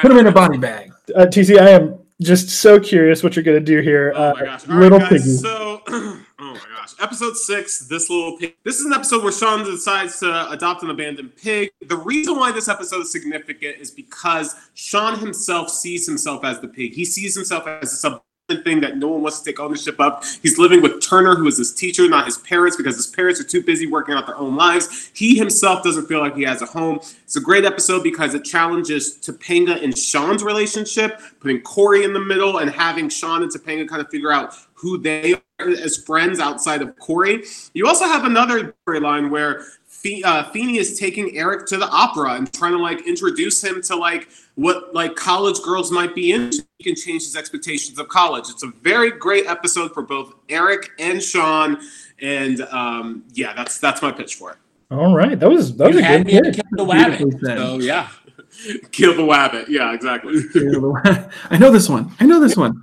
Put him in a body bag. uh, TC, I am just so curious what you're gonna do here. Oh uh, my gosh! All right, little guys. piggy. So, oh my gosh, episode six. This little pig. This is an episode where Sean decides to adopt an abandoned pig. The reason why this episode is significant is because Sean himself sees himself as the pig. He sees himself as this abandoned thing that no one wants to take ownership of. He's living with Turner, who is his teacher, not his parents, because his parents are too busy working out their own lives. He himself doesn't feel like he has a home. It's a great episode because it challenges Topanga and Sean's relationship, putting Corey in the middle and having Sean and Topanga kind of figure out who they are as friends outside of Corey. You also have another storyline where Fe- uh, Feeney is taking Eric to the opera and trying to like introduce him to like what like college girls might be into. He can change his expectations of college. It's a very great episode for both Eric and Sean. And um, yeah, that's that's my pitch for it. all right, that was that was You a had good me kill the wabbit. Beautifully said. So yeah. Kill the wabbit. Yeah, exactly. I know this one. I know this one.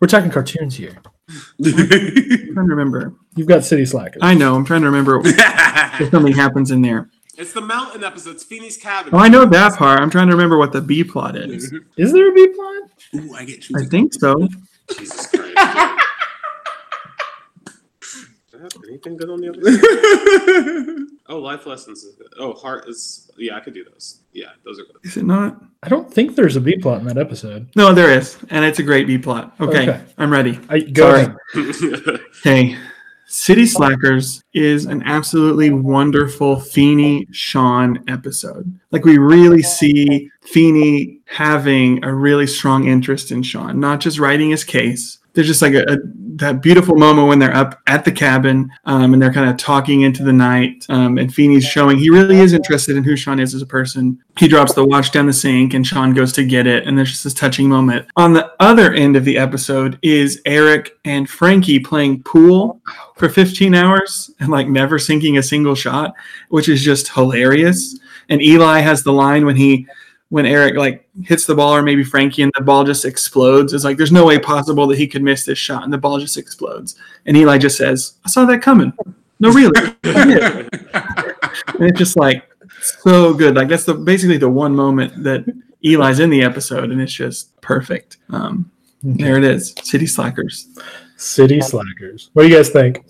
We're talking cartoons here. I'm trying to remember. You've got City Slackers. I know. I'm trying to remember if something happens in there. It's the mountain episode. It's Feeney's cabin. Oh, I know that part. I'm trying to remember what the B plot is. Is there a B plot? Ooh, I get I think so. Jesus Christ. Anything good on the other side? Oh, life lessons is good. Oh, heart is. Yeah, I could do those. Yeah, those are good. Is it not? I don't think there's a B plot in that episode. No, there is, and it's a great B plot. Okay, Okay. I'm ready. I, go Sorry. ahead. City Slackers is an absolutely wonderful Feeney Sean episode. Like we really see Feeney having a really strong interest in Sean, not just writing his case, there's just like a, a that beautiful moment when they're up at the cabin um, and they're kind of talking into the night. Um, and Feeney's showing he really is interested in who Sean is as a person. He drops the watch down the sink and Sean goes to get it. And there's just this touching moment. On the other end of the episode is Eric and Frankie playing pool for 15 hours and like never sinking a single shot, which is just hilarious. And Eli has the line when he when Eric like hits the ball or maybe Frankie and the ball just explodes. It's like there's no way possible that he could miss this shot and the ball just explodes. And Eli just says, I saw that coming. No, really. And it's just like so good. Like that's the basically the one moment that Eli's in the episode and it's just perfect. Um there it is. City Slackers. City Slackers. What do you guys think?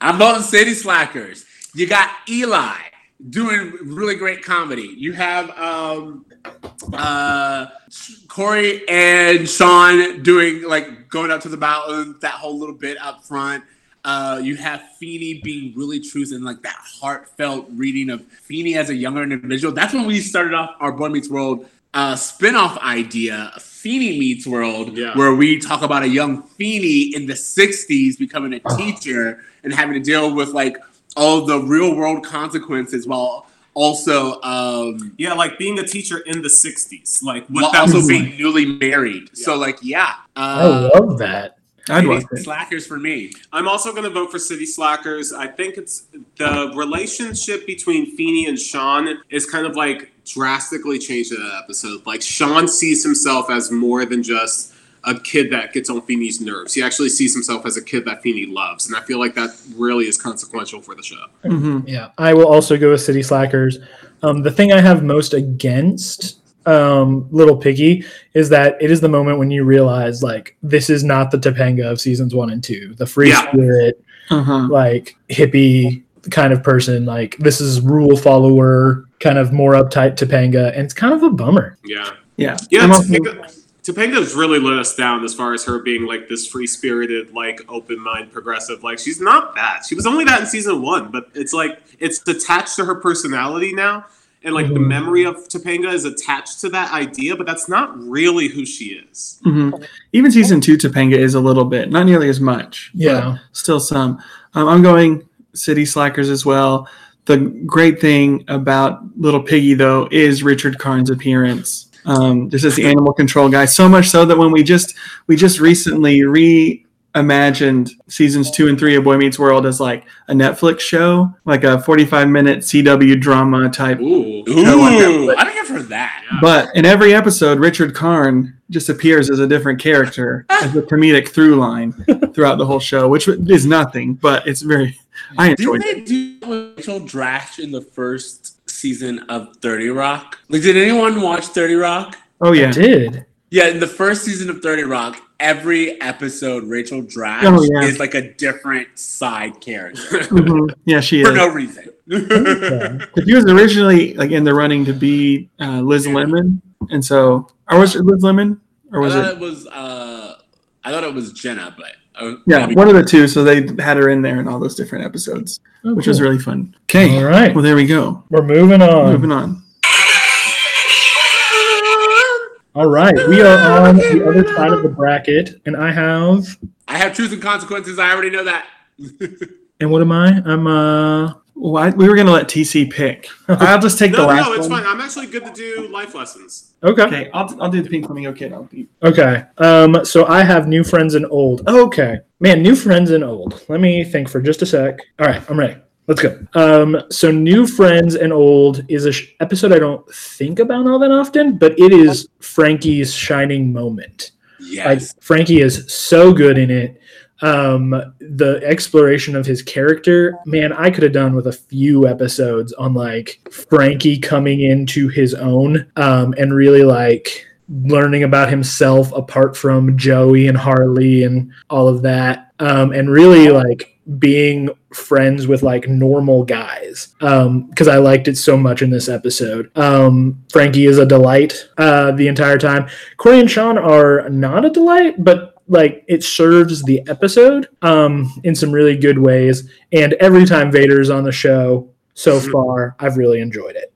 I'm voting City Slackers. You got Eli doing really great comedy. You have um, uh, Corey and Sean doing like going up to the mountain, that whole little bit up front. Uh, you have Feeney being really truth and like that heartfelt reading of Feeney as a younger individual. That's when we started off our Boy Meets World uh, spin-off idea, Feeney Meets World, Yeah. where we talk about a young Feeney in the 60s becoming a teacher and having to deal with like all the real world consequences while also um Yeah, like being a teacher in the '60s, like what while also being like. newly married. So like yeah. I Uh, love that. I'd City watch it. Slackers for me. I'm also going to vote for City Slackers. I think it's the relationship between Feeney and Sean is kind of like drastically changed in that episode. Like Sean sees himself as more than just a kid that gets on Feeney's nerves. He actually sees himself as a kid that Feeney loves, and I feel like that really is consequential for the show. hmm Yeah, I will also go with City Slackers. Um, the thing I have most against um, Little Piggy is that it is the moment when you realize like this is not the Topanga of seasons one and two, the free Yeah. spirit, Uh-huh. like hippie kind of person. Like this is rule follower, kind of more uptight Topanga, and it's kind of a bummer. Yeah. Yeah. Yeah, I'm also- Topanga, Topanga's really let us down as far as her being like this free spirited, like open mind progressive. Like she's not that. She was only that in season one, but it's like it's attached to her personality now. And like the Mhm. memory of Topanga is attached to that idea, but that's not really who she is. Mhm. Even season two, Topanga is a little bit, not nearly as much. but Yeah. still some. Um, I'm going City Slackers as well. The great thing about Little Piggy, though, is Richard Karn's appearance. Um, just as the animal control guy, so much so that when we just we just recently reimagined seasons two and three of Boy Meets World as like a Netflix show, like a 45 minute CW drama type Ooh. Ooh, I don't care for that. but in every episode, Richard Karn just appears as a different character, as a comedic through line throughout the whole show, which is nothing, but it's very. I enjoyed Didn't it. they do Rachel Dratch in the first season of 30 Rock? Like, did anyone watch 30 Rock? Oh I yeah, did. Yeah, in the first season of 30 Rock, every episode, Rachel Dratch Oh, yeah. is like a different side character Mhm. yeah, she for is. For no reason. Okay. But She was originally like in the running to be uh, Liz Lemon, and so, or was it Liz Lemon, or I was thought it? it was, uh, I thought it was Jenna, but uh, Yeah, one of the two. So they had her in there in all those different episodes, Oh, which was really fun. Okay, All right. well there we go. We're moving on. Moving on. All right, we are on the other side of the bracket, and I have. I have truth and consequences. I already know that. And what am I? I'm uh. Well, we were gonna let TC pick. I'll just take the No, last no, it's one. fine. I'm actually good to do life lessons. Okay. Okay, I'll, I'll do the pink flamingo kid. I'll be Okay. Um. So I have new friends and old. Okay. Man, new friends and old. Let me think for just a sec. All right, I'm ready. Let's go. Um. So new friends and old is a sh- episode I don't think about all that often, but it is Frankie's shining moment. Like Yes. Frankie is so good in it. Um, the exploration of his character, man, I could have done with a few episodes on like Frankie coming into his own, um, and really like learning about himself apart from Joey and Harley and all of that. Um, and really like being friends with like normal guys. Um because i liked it so much in this episode. Um frankie is a delight uh the entire time. Corey and sean are not a delight but like it serves the episode um in some really good ways and every time vader's on the show so far i've really enjoyed it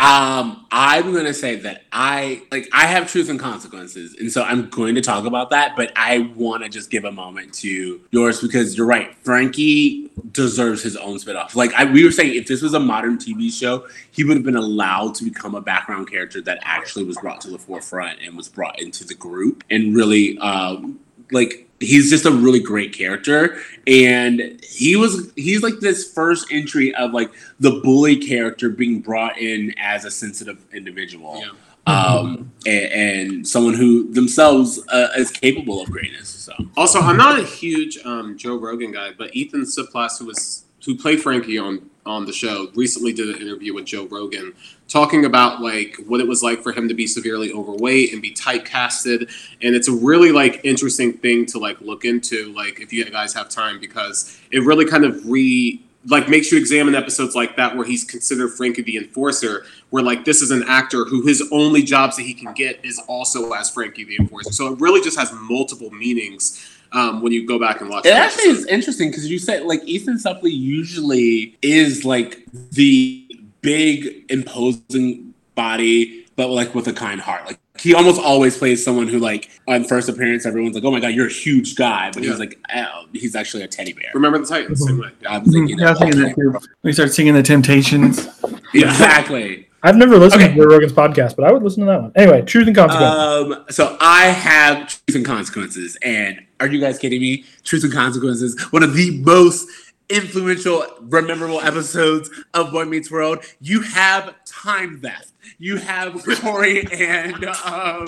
Um, I'm gonna say that I like I have truth and consequences, and so I'm going to talk about that. But I want to just give a moment to yours because you're right. Frankie deserves his own spinoff. Like I, we were saying, if this was a modern TV show, he would have been allowed to become a background character that actually was brought to the forefront and was brought into the group and really, um, like he's just a really great character. And he was he's like this first entry of like the bully character being brought in as a sensitive individual. Yeah. um and, and someone who themselves uh, is capable of greatness so. Also, I'm not a huge um, Joe Rogan guy, but Ethan Suplee, who was who played Frankie on on the show, recently did an interview with Joe Rogan talking about like what it was like for him to be severely overweight and be typecasted. And it's a really like interesting thing to like look into, like if you guys have time, because it really kind of re like makes you examine episodes like that where he's considered Frankie the Enforcer, where like this is an actor who his only jobs that he can get is also as Frankie the Enforcer. So it really just has multiple meanings um, when you go back and watch. It the actually episode. is interesting because you said like Ethan Suplee usually is like the big imposing body, but like with a kind heart. Like he almost always plays someone who like on first appearance everyone's like, "Oh my god, you're a huge guy," but Yeah. he's like, oh, he's actually a teddy bear. Remember the Titans, same way. I was thinking, Yeah, I was thinking that too. We start singing the Temptations. exactly. I've never listened Okay. to Joe Rogan's podcast, but I would listen to that one. Anyway, truth and consequences. Um, so I have truth and consequences, and are you guys kidding me? Truth and consequences, one of the most influential, memorable episodes of Boy Meets World. You have time theft. You have Corey and um,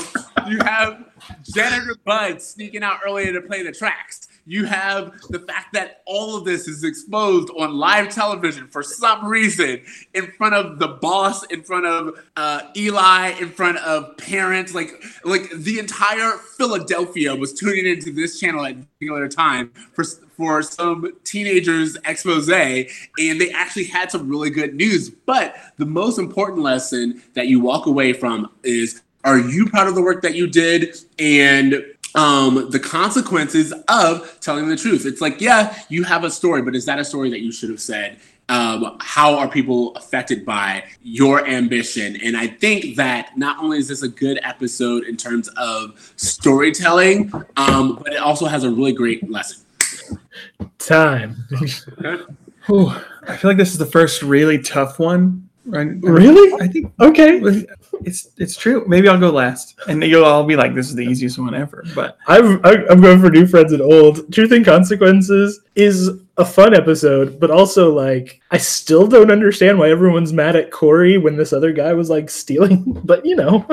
you have Janitor Bud sneaking out earlier to play the tracks. You have the fact that all of this is exposed on live television for some reason in front of the boss, in front of uh, Eli, in front of parents. Like, like the entire Philadelphia was tuning into this channel at a particular time for for some teenagers expose, and they actually had some really good news. But the most important lesson that you walk away from is: Are you proud of the work that you did? And um the consequences of telling the truth it's like yeah you have a story but is that a story that you should have said um, how are people affected by your ambition and i think that not only is this a good episode in terms of storytelling um, but it also has a really great lesson Time. Whew. I feel like this is the first really tough one. Right? Really? I think Okay. It's it's true. Maybe I'll go last, and you'll all be like, "This is the easiest one ever." But I've, I- I'm going for new friends and old. Truth and consequences is a fun episode, but also like I still don't understand why everyone's mad at Corey when this other guy was like stealing. But you know,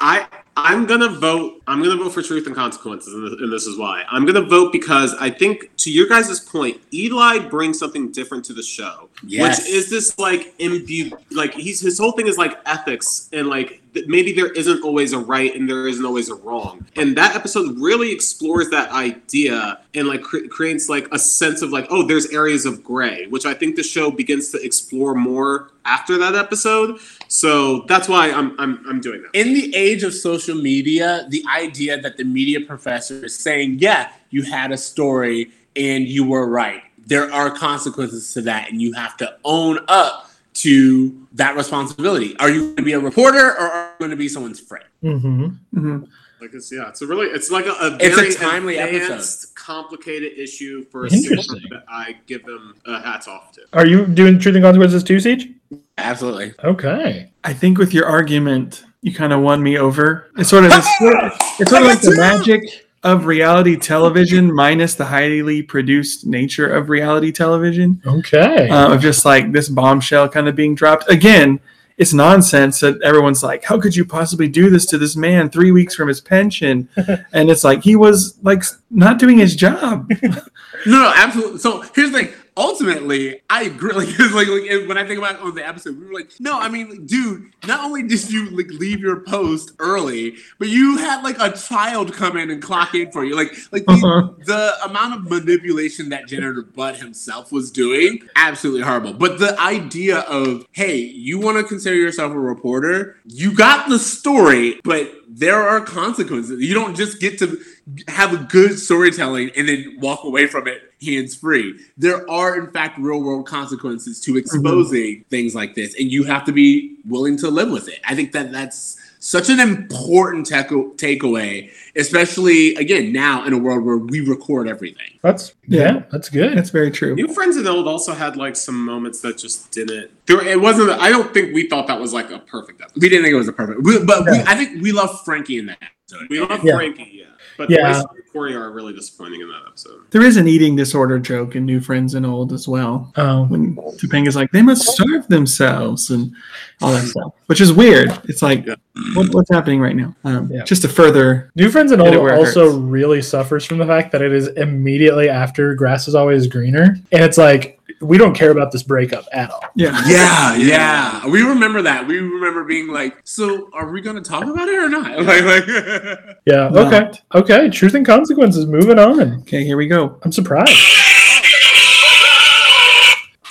I I'm gonna vote. I'm gonna vote for truth and consequences, and this, is why. I'm gonna vote because I think, to your guys' point, Eli brings something different to the show, Yes. which is this like imbue, like he's his whole thing is like ethics and like maybe there isn't always a right and there isn't always a wrong, and that episode really explores that idea and like cre- creates like a sense of like oh, there's areas of gray, which I think the show begins to explore more after that episode. So that's why I'm I'm I'm doing that. in the age of social media, the idea that the media professor is saying, yeah, you had a story and you were right. There are consequences to that, and you have to own up to that responsibility. Are you going to be a reporter or are you going to be someone's friend? hmm mhm. Like it's yeah, it's a really it's like a, a It's a very timely advanced, complicated issue for a Interesting. that I give them uh, hats off to. are you doing truth and consequences too, Siege? Absolutely. Okay. I think with your argument, you kind of won me over. It's sort of it's sort of, it's sort of like the magic of reality television minus the highly produced nature of reality television. Okay. uh, of just like this bombshell kind of being dropped. Again, it's nonsense that everyone's like, how could you possibly do this to this man three weeks from his pension? and it's like he was like not doing his job. No, no, absolutely. So here's the thing. Ultimately, I agree. Like, like, like, when I think about on the episode, we were like, no, I mean, like, dude, not only did you like leave your post early, but you had like a child come in and clock in for you. Like, like the, Uh-huh. the amount of manipulation that Janitor Bud himself was doing, absolutely horrible. But the idea of, hey, you want to consider yourself a reporter, you got the story, but there are consequences. You don't just get to have a good storytelling and then walk away from it hands free. There are, in fact, real world consequences to mm-hmm. exposing things like this, and you have to be willing to live with it. I think that that's such an important takeaw- takeaway, especially again now in a world where we record everything. That's yeah, Yeah. that's good. That's very true. New Friends and Old also had like some moments that just didn't. There, it wasn't. I don't think we thought that was like a perfect episode. We didn't think it was a perfect, we, but we, I think we love Frankie in that episode. We love Yeah. Frankie, yeah, but Yeah. yeah. and Corey are really disappointing in that episode. There is an eating disorder joke in New Friends and Old as well. Oh, When Topanga's like, they must starve themselves and all that stuff, which is weird. It's like, Yeah. what, what's happening right now? Um, Yeah. Just to further, New Friends and Old also really suffers from the fact that it is immediately after Grass is Always Greener. And it's like, we don't care about this breakup at all. yeah. Yeah, yeah, we remember that. We remember being like, "So, are we going to talk about it or not?" Like, like Yeah. Not. Okay. Okay. Truth and consequences. Moving on. Okay, here we go. I'm surprised.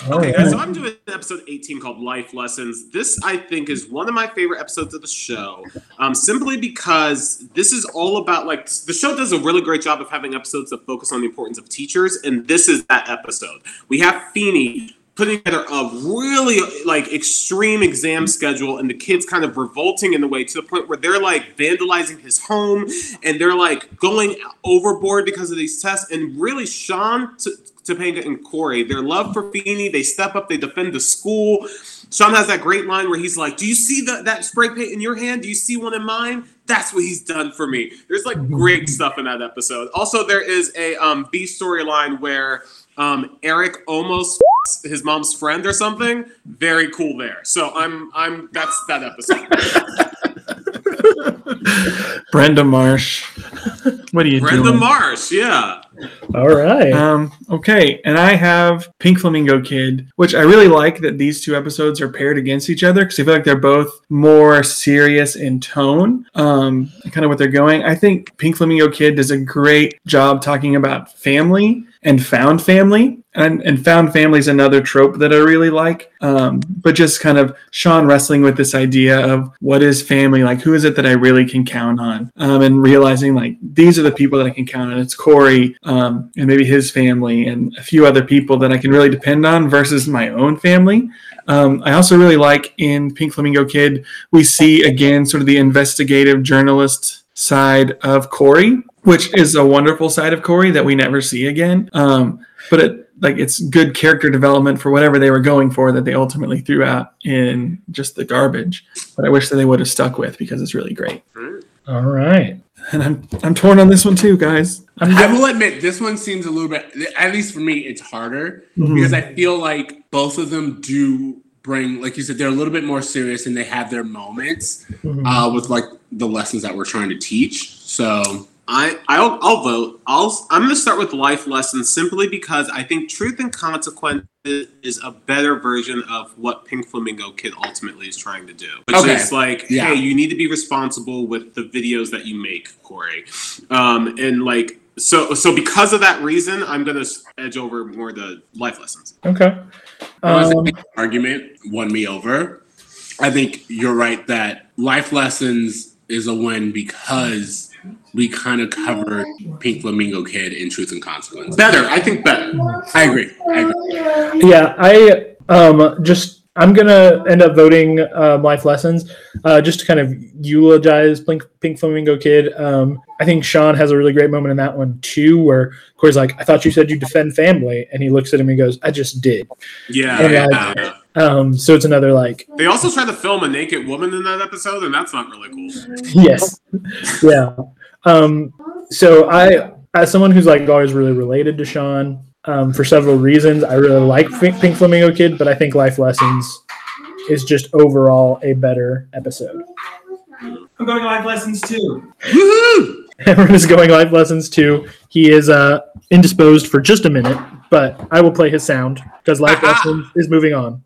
Okay, guys, so. I'm doing episode 18 called Life Lessons. This, I think, is one of my favorite episodes of the show, um, simply because this is all about like the show does a really great job of having episodes that focus on the importance of teachers, and this is that episode. We have Feeney putting together a really like extreme exam schedule and the kids kind of revolting in the way to the point where they're like vandalizing his home and they're like going overboard because of these tests and really Sean T- Topanga and Corey their love for Feeney they step up they defend the school Sean has that great line where he's like do you see that that spray paint in your hand do you see one in mine that's what he's done for me there's like great stuff in that episode also there is a um, B storyline where um, Eric almost his mom's friend or something. Very cool there. So I'm I'm that's that episode. Brenda Marsh. What are you think? Brenda doing? Marsh, yeah. All right. Um, okay, and I have Pink Flamingo Kid, which I really like that these two episodes are paired against each other because I feel like they're both more serious in tone, um, kind of what they're going. I think Pink Flamingo Kid does a great job talking about family and found family. And, and found family is another trope that I really like. Um, but just kind of Sean wrestling with this idea of what is family? Like, who is it that I really can count on? Um, and realizing, like, these are the people that I can count on. It's Corey um, and maybe his family and a few other people that I can really depend on versus my own family. Um, I also really like in Pink Flamingo Kid, we see again sort of the investigative journalist side of Corey, which is a wonderful side of Corey that we never see again. Um, but it like it's good character development for whatever they were going for that they ultimately threw out in just the garbage. But I wish that they would have stuck with because it's really great. All right. And I'm I'm torn on this one too, guys. I'm I will admit this one seems a little bit, at least for me, it's harder Mhm. because I feel like both of them do bring, like you said, they're a little bit more serious and they have their moments Mhm. uh, with like the lessons that we're trying to teach. So I I'll, I'll vote. I'll I'm going to start with life lessons simply because I think truth and consequences is a better version of what Pink Flamingo Kid ultimately is trying to do. Which Okay. is like, Yeah. hey, you need to be responsible with the videos that you make, Corey. Um, and like so so because of that reason, I'm going to edge over more the life lessons. Okay. Um, the argument won me over. I think you're right that life lessons is a win because we kind of covered Pink Flamingo Kid in Truth and Consequence. Better, I think better. I agree. I agree. yeah, I um just I'm gonna end up voting um, life lessons, uh, just to kind of eulogize Pink, Pink Flamingo Kid. Um, I think Sean has a really great moment in that one too, where Corey's like, "I thought you said you defend family," and he looks at him and goes, "I just did." Yeah. And, yeah. like, Um, so it's another like, They also tried to film a naked woman in that episode, and that's not really cool. yes, yeah. Um, so I, as someone who's like always really related to Sean, um, for several reasons, I really like Pink, Pink Flamingo Kid, but I think Life Lessons is just overall a better episode. I'm going live lessons too. Woohoo! Cameron is going Life Lessons too. He is uh, indisposed for just a minute, but I will play his sound because Life Lessons is moving on.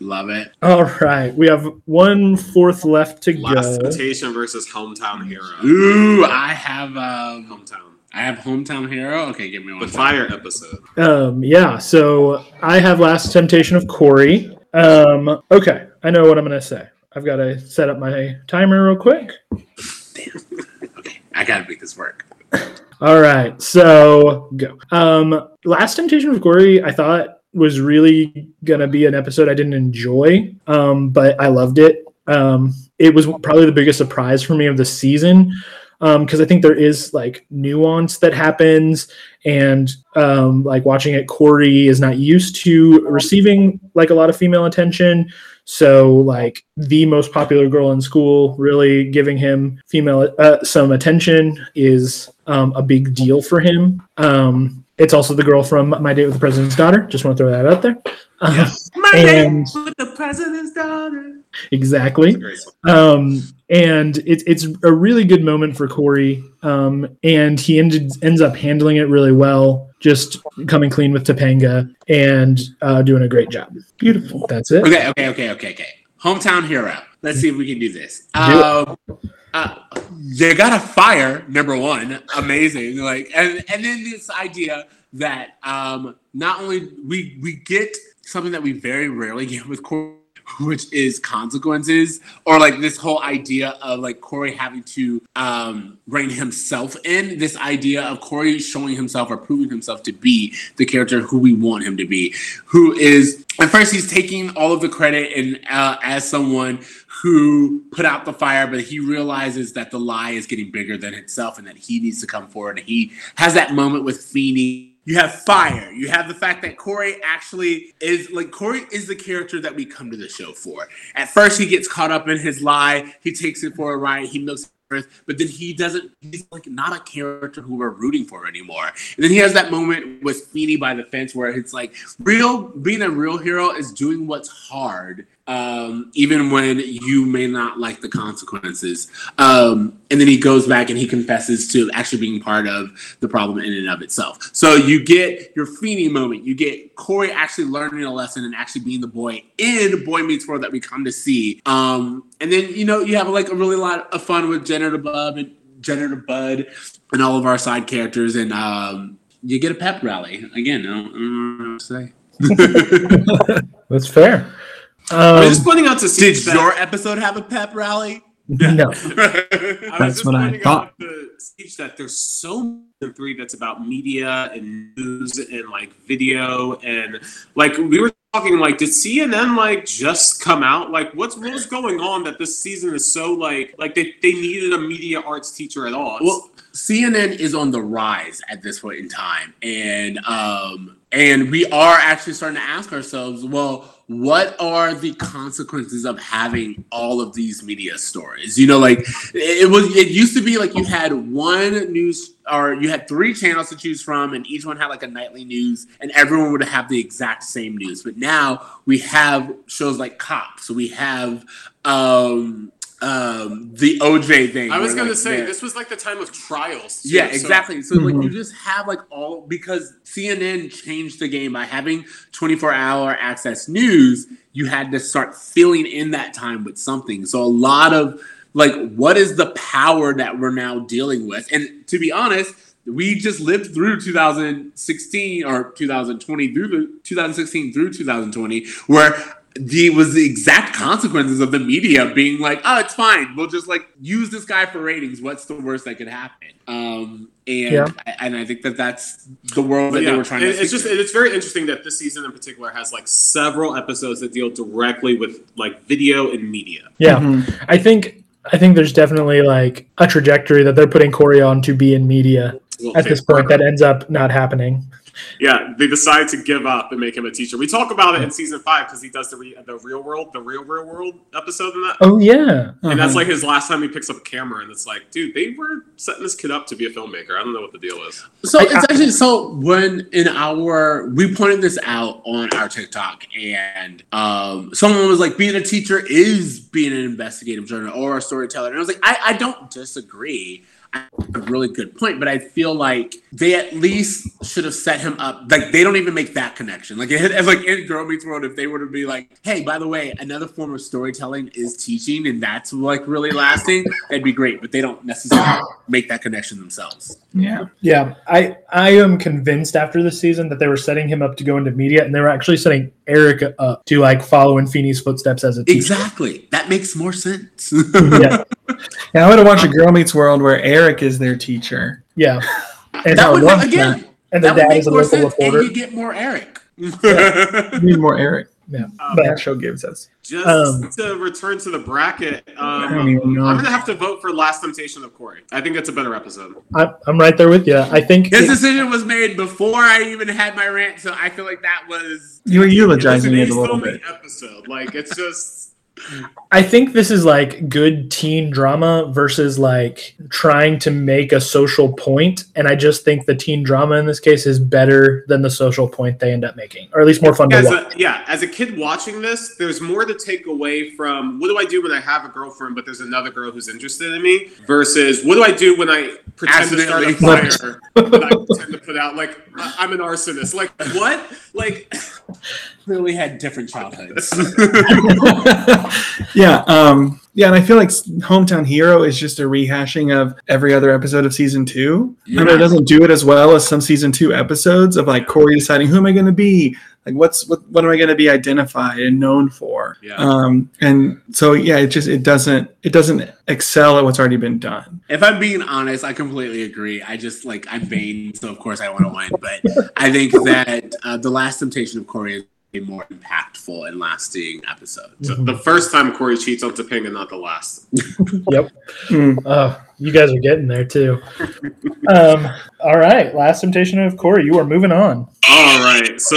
Love it. All right, we have one fourth left to go. Last go. Temptation versus Hometown Hero. Ooh, I have um, Hometown. I have Hometown Hero. Okay, give me one. The second. fire episode. Um, yeah, so I have Last Temptation of Corey. Um, okay, I know what I'm gonna say. I've got to set up my timer real quick. Damn. Okay, I gotta make this work. All right, so go. Um, Last Temptation of Corey, I thought was really gonna be an episode I didn't enjoy, um, but I loved it. Um, it was probably the biggest surprise for me of the season because I think there is like nuance that happens, and um, like watching it, Corey is not used to receiving like a lot of female attention. So like the most popular girl in school really giving him female uh, some attention is um, a big deal for him. Um, it's also the girl from My Date with the President's Daughter. Just want to throw that out there. Um, My And- name with the president's daughter. exactly. It's a great song. Um, and it's it's a really good moment for Corey. Um, and he ended, ends up handling it really well, just coming clean with Topanga and uh, doing a great job. Beautiful. That's it. Okay, okay, okay, okay, okay. Hometown hero. Let's see if we can do this. Do Um, uh, they got a fire. Number one, amazing. Like, and and then this idea that um, not only we we get something that we very rarely get with Corey, which is consequences, or like this whole idea of like Corey having to um, rein himself in. This idea of Corey showing himself or proving himself to be the character who we want him to be, who is at first he's taking all of the credit and uh, as someone who put out the fire, but he realizes that the lie is getting bigger than itself and that he needs to come forward. And he has that moment with Feeney. You have fire. You have the fact that Corey actually is like Corey is the character that we come to the show for. At first, he gets caught up in his lie. He takes it for a ride. He milks earth, but then he doesn't. He's like not a character who we're rooting for anymore. And then he has that moment with Feeney by the fence where it's like real being a real hero is doing what's hard, um, even when you may not like the consequences. Um, and then he goes back and he confesses to actually being part of the problem in and of itself. So you get your Feeney moment. You get Corey actually learning a lesson and actually being the boy in Boy Meets World that we come to see. Um, and then you know you have like a really lot of fun with Jenner the and Janitor Bud and all of our side characters, and um, you get a pep rally again. I don't, I don't know what to say. That's fair. I Um, was just pointing out to Did Siege that- your episode have a pep rally? no. I That's what I thought. out to that there's so much in three that's about media and news and like video and like we were talking like did CNN like just come out like what's what was going on that this season is so like like they, they needed a media arts teacher at all. It's- Well, CNN is on the rise at this point in time, and um, and we are actually starting to ask ourselves, well, what are the consequences of having all of these media stories? You know, like it was. It used to be like you had one news, or you had three channels to choose from, and each one had like a nightly news, and everyone would have the exact same news. But now we have shows like Cops. We have um um the OJ thing. I was where, gonna like, say they're- this was like the time of trials. too, yeah, exactly. So like Mhm. you just have like all because CNN changed the game by having 24 hour access news, you had to start filling in that time with something. So a lot of like what is the power that we're now dealing with? And to be honest, we just lived through 2016 or 2020 through the 2016 through 2020 where the was the exact consequences of the media being like, oh, it's fine. We'll just like use this guy for ratings. What's the worst that could happen? Um, and Yeah. and I think that that's the world that yeah, they were trying to. it's just to. it's very interesting that this season in particular has like several episodes that deal directly with like video and media. Yeah. Mhm. I think I think there's definitely like a trajectory that they're putting Corey on to be in media Well, at this point that ends up not happening. Yeah, they decide to give up and make him a teacher. We talk about it in season five because he does the re- the real world, the real real world episode in that. Oh yeah. And that's Uh-huh. like his last time he picks up a camera, and it's like, dude, they were setting this kid up to be a filmmaker. I don't know what the deal is. So I- it's actually so when in our we pointed this out on our TikTok and um someone was like being a teacher is being an investigative journalist or a storyteller and I was like I, I don't disagree. I really good point, but I feel like they at least should have set him up. Like they don't even make that connection. Like as like in Girl Meets World, if they were to be like, "Hey, by the way, another form of storytelling is teaching, and that's like really lasting," that'd be great. But they don't necessarily make that connection themselves. Yeah. Yeah, I I am convinced after the season that they were setting him up to go into media, and they were actually setting Eric up to like follow in Feeney's footsteps as a teacher. Exactly. That makes more sense. Yeah, Yeah, I want to watch a Girl Meets World where Eric is their teacher. yeah. And, that would make, again. and the that dad is a local reporter. and you get more Eric. We need more Eric. Yeah, Um, That show gives us. Just Um, to return to the bracket, I um, don't even know. I'm gonna have to vote for Last Temptation of Corey. I think that's a better episode. I, I'm right there with you. I think His it- decision was made before I even had my rant, so I feel like that was You were eulogizing it's it a little bit. Episode. Like it's just I think this is like good teen drama versus like trying to make a social point, and I just think the teen drama in this case is better than the social point they end up making, or at least more fun to watch. a, yeah, as a kid watching this, there's more to take away from what do I do when I have a girlfriend, but there's another girl who's interested in me, versus what do I do when I pretend to start a fire that I pretend to put out? Like I'm an arsonist. Like what? Like clearly had different childhoods. yeah, um, yeah, and I feel like Hometown Hero is just a rehashing of every other episode of season two. I mean, Yeah. it doesn't do it as well as some season two episodes of like Corey deciding who am I going to be, like what's what, what am I going to be identified and known for. Yeah. Um, and so yeah, it just it doesn't it doesn't excel at what's already been done. if I'm being honest, I completely agree. I just like I'm vain, so of course I want to win. But I think that uh, the Last Temptation of Corey more impactful and lasting episode. so the first time Corey cheats on Topanga, not the last. Yep. Hmm. Oh, you guys are getting there too. um, all right. Last temptation of Corey. You are moving on. All right, so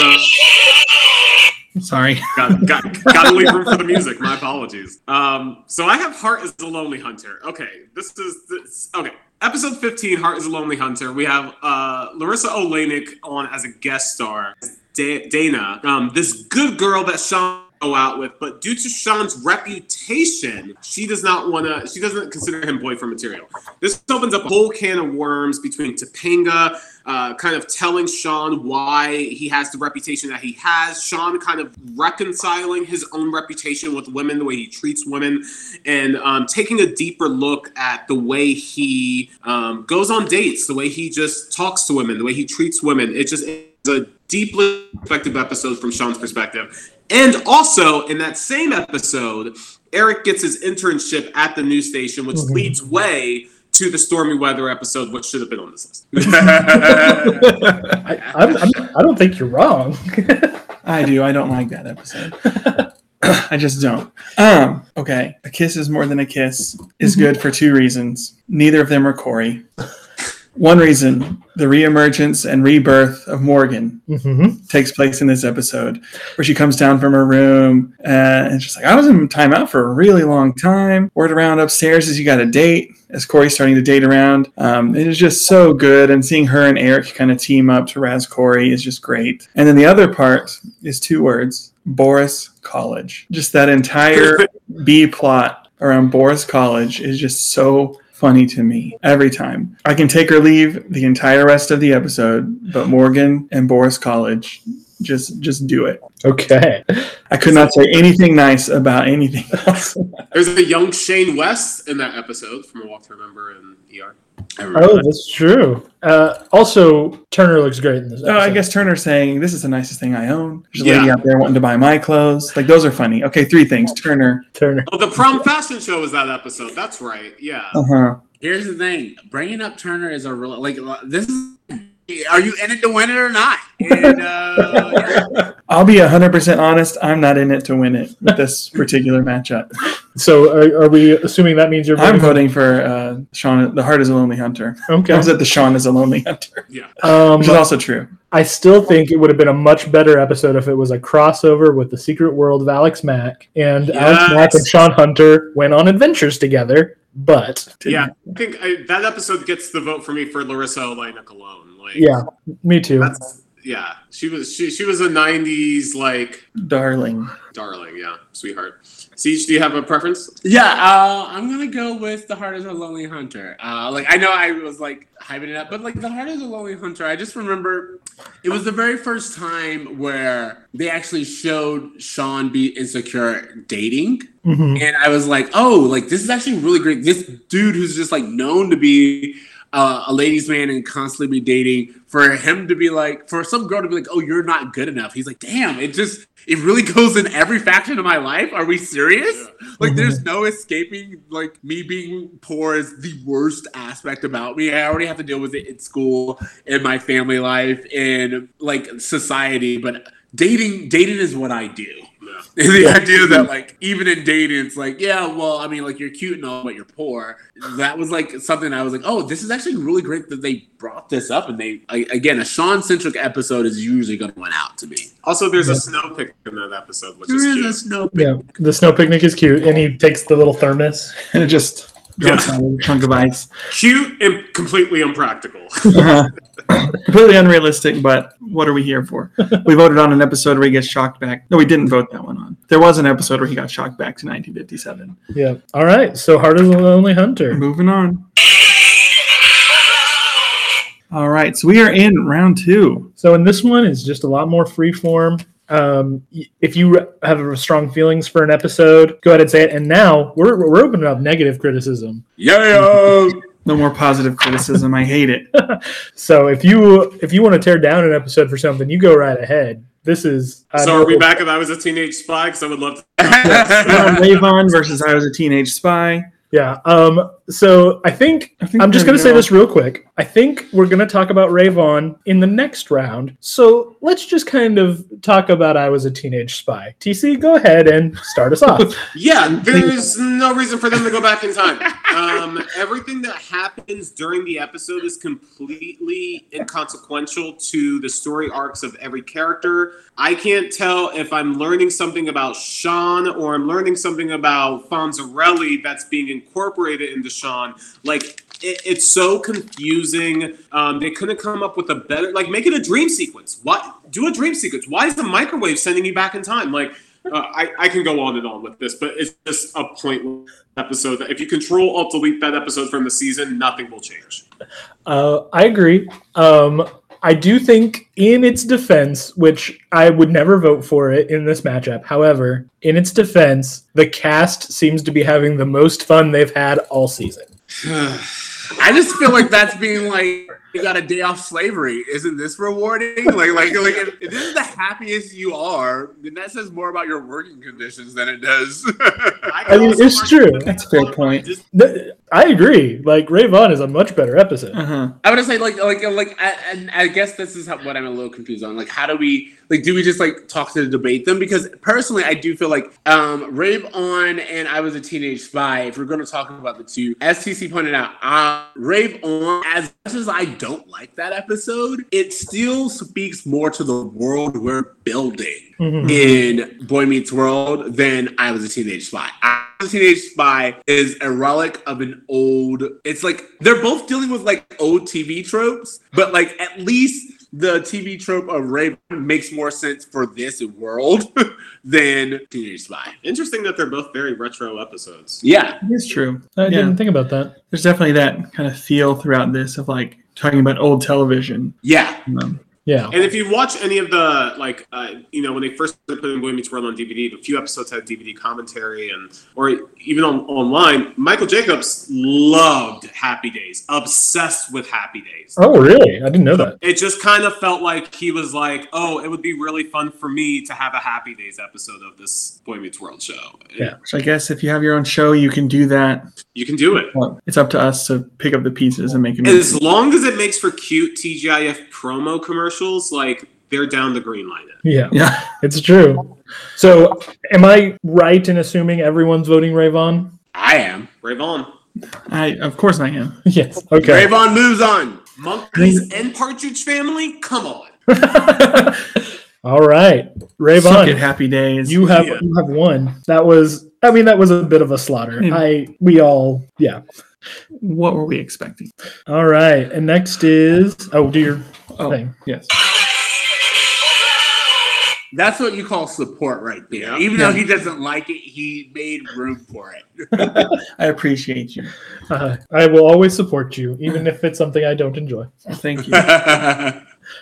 Sorry. got got got to leave room for the music. My apologies. Um, so I have Heart is a Lonely Hunter. Okay, this is this. Okay, episode fifteen. Heart is a Lonely Hunter. We have uh, Larisa Oleynik on as a guest star. Da- Dana, um, this good girl that Sean go out with, but due to Sean's reputation, she does not want to. She doesn't consider him boyfriend material. This opens up a whole can of worms between Topanga, uh, kind of telling Sean why he has the reputation that he has. Sean kind of reconciling his own reputation with women, the way he treats women, and um, taking a deeper look at the way he um, goes on dates, the way he just talks to women, the way he treats women. It just is a deeply effective episode from Sean's perspective. And also in that same episode, Eric gets his internship at the news station, which leads way to the stormy weather episode, which should have been on this list. I, I'm, I'm, I don't think you're wrong. I do. I don't like that episode. I just don't. Um, okay. A kiss is more than a kiss is good for two reasons. Neither of them are Corey. One reason, the reemergence and rebirth of Morgan hmm takes place in this episode, where she comes down from her room and she's like, I was in timeout for a really long time. Word around upstairs is you got a date, as Corey's starting to date around. Um, it is just so good. And seeing her and Eric kind of team up to Raz Corey is just great. And then the other part is two words Boris College. Just that entire B plot around Boris College is just so funny to me every time. I can take or leave the entire rest of the episode, but Morgan and Boris College just just do it. Okay. I could not say anything nice about anything else. There's a young Shane West in that episode from A Walk to Remember and ER. Oh, that's true. Uh, also, Turner looks great in this. Oh, I guess Turner's saying this is the nicest thing I own. There's a Yeah. lady out there wanting to buy my clothes. Like those are funny. Okay, three things. Turner. Turner. Oh, the prom fashion show was that episode. That's right. Yeah. Uh huh. Here's the thing: bringing up Turner is a real like this is. Are you in it to win it or not? And uh. I'll be hundred percent honest. I'm not in it to win it with this particular matchup. So, are, are we assuming that means you're I'm voting? voting for uh, Sean. The heart is a lonely hunter. Okay. I was at the Sean is a lonely hunter, Yeah. Um, which is also true. I still think it would have been a much better episode if it was a crossover with the Secret World of Alex Mack and Alex Mack and Sean Hunter went on adventures together. But Yeah. I think I, that episode gets the vote for me for Larisa Oleynik alone. Like, yeah, me too. That's yeah, she was she she was a '90s like Darling. darling. Yeah, sweetheart. Siege, do you have a preference? Yeah, uh, I'm gonna go with the Heart is a Lonely Hunter. Uh, like I know I was like hyping it up, but like the Heart is a Lonely Hunter, I just remember it was the very first time where they actually showed Sean be insecure dating, Mhm. and I was like, oh, like this is actually really great. This dude who's just like known to be uh, a ladies' man and constantly be dating, for him to be like, for some girl to be like, oh, you're not good enough. He's like, damn, it just it really goes in every faction of my life. Are we serious? Like, there's no escaping. Like, me being poor is the worst aspect about me. I already have to deal with it in school, in my family life, in like society. But dating, dating is what I do. And the idea that like even in dating, it's like, yeah, well, I mean, like you're cute and all, but you're poor. That was like something I was like, oh, this is actually really great that they brought this up. And they I, again, a Sean centric episode is usually going to win out to me. Also, there's a snow pick in that episode, which is cute. a snow picnic. Yeah, the snow picnic is cute, and he takes the little thermos. And it just drops out a chunk of ice. Cute and completely impractical. Uh-huh. Completely unrealistic, but what are we here for? We voted on an episode where he gets shocked back. No, we didn't vote that one on. There was an episode where he got shocked back to 1957. Yeah. All right. So Heart is the Lonely Hunter. Moving on. All right, so we are in round two. So in this one, it's just a lot more free form. Um, if you have strong feelings for an episode, go ahead and say it. And now we're we're opening up negative criticism. Yeah. No more positive criticism. I hate it. So if you if you want to tear down an episode for something, you go right ahead. This is I so know- are we back if I was a teenage spy? Because I would love to. We're on Rave On versus I was a teenage spy. Yeah. Um. So I think I think I'm just going to say this real quick. I think we're going to talk about Rave On in the next round. So let's just kind of talk about I was a teenage spy. TC, go ahead and start us off. Yeah, there's no reason for them to go back in time. Um, everything that happens during the episode is completely inconsequential to the story arcs of every character. I can't tell if I'm learning something about Sean or I'm learning something about Fonzarelli that's being incorporated in into Sean. Like, it, it's so confusing. Um, they couldn't come up with a better, like, make it a dream sequence. What? Do a dream sequence. Why is the microwave sending you back in time? Like, uh, I, I can go on and on with this, but it's just a pointless episode. That if you control alt delete that episode from the season, nothing will change. Uh, I agree. Um, I do think, in its defense, which I would never vote for it in this matchup. However, in its defense, the cast seems to be having the most fun they've had all season. I just feel like that's being like you got a day off slavery. Isn't this rewarding? Like, like, like if, if this is the happiest you are, then that says more about your working conditions than it does. I mean, it's true. That's a fair point. Th- I agree. Like Rave On is a much better episode. Uh huh. I would say like like like I, and I guess this is how, what I'm a little confused on. Like, how do we like do we just like talk to debate them? Because personally, I do feel like um Rave on and I was a teenage spy. If we're going to talk about the two, as TC pointed out, uh, Rave on as much as I don't like that episode, it still speaks more to the world we're building Mhm. in Boy Meets World than I was a teenage spy. I was a teenage spy is a relic of an old. It's like they're both dealing with like old TV tropes, but like at least the TV trope of Rave On makes more sense for this world than Teenage Spy. Interesting that they're both very retro episodes. Yeah, It's true. I Yeah. didn't think about that. There's definitely that kind of feel throughout this of like talking about old television. yeah. Um, Yeah. And if you watch any of the like, uh, you know, when they first put putting Boy Meets World on DVD, a few episodes had DVD commentary, and or even on online. Michael Jacobs loved Happy Days, obsessed with Happy Days. Oh, really? I didn't know that. It just kind of felt like he was like, "Oh, it would be really fun for me to have a Happy Days episode of this Boy Meets World show." Yeah. so I guess if you have your own show, you can do that. You can do it. It's up to us to pick up the pieces and make it. As long as it makes for cute TGIF promo commercials, like they're down to greenlight it. Yeah, Yeah. it's true. So, am I right in assuming everyone's voting Rave On? I am. Rave On. I of course I am. Yes. Okay. Rave On moves on. Monkees and Partridge Family? Come on. All right, Ray Suck it, happy days. You have Yeah. you have won. That was. I mean, that was a bit of a slaughter. Hmm. I we all yeah. what were we expecting? All right, and next is oh, do your Oh, thing. yes. That's what you call support right there. Yeah. Even Yeah. though he doesn't like it, he made room for it. I appreciate you. Uh, I will always support you, even if it's something I don't enjoy. Thank you.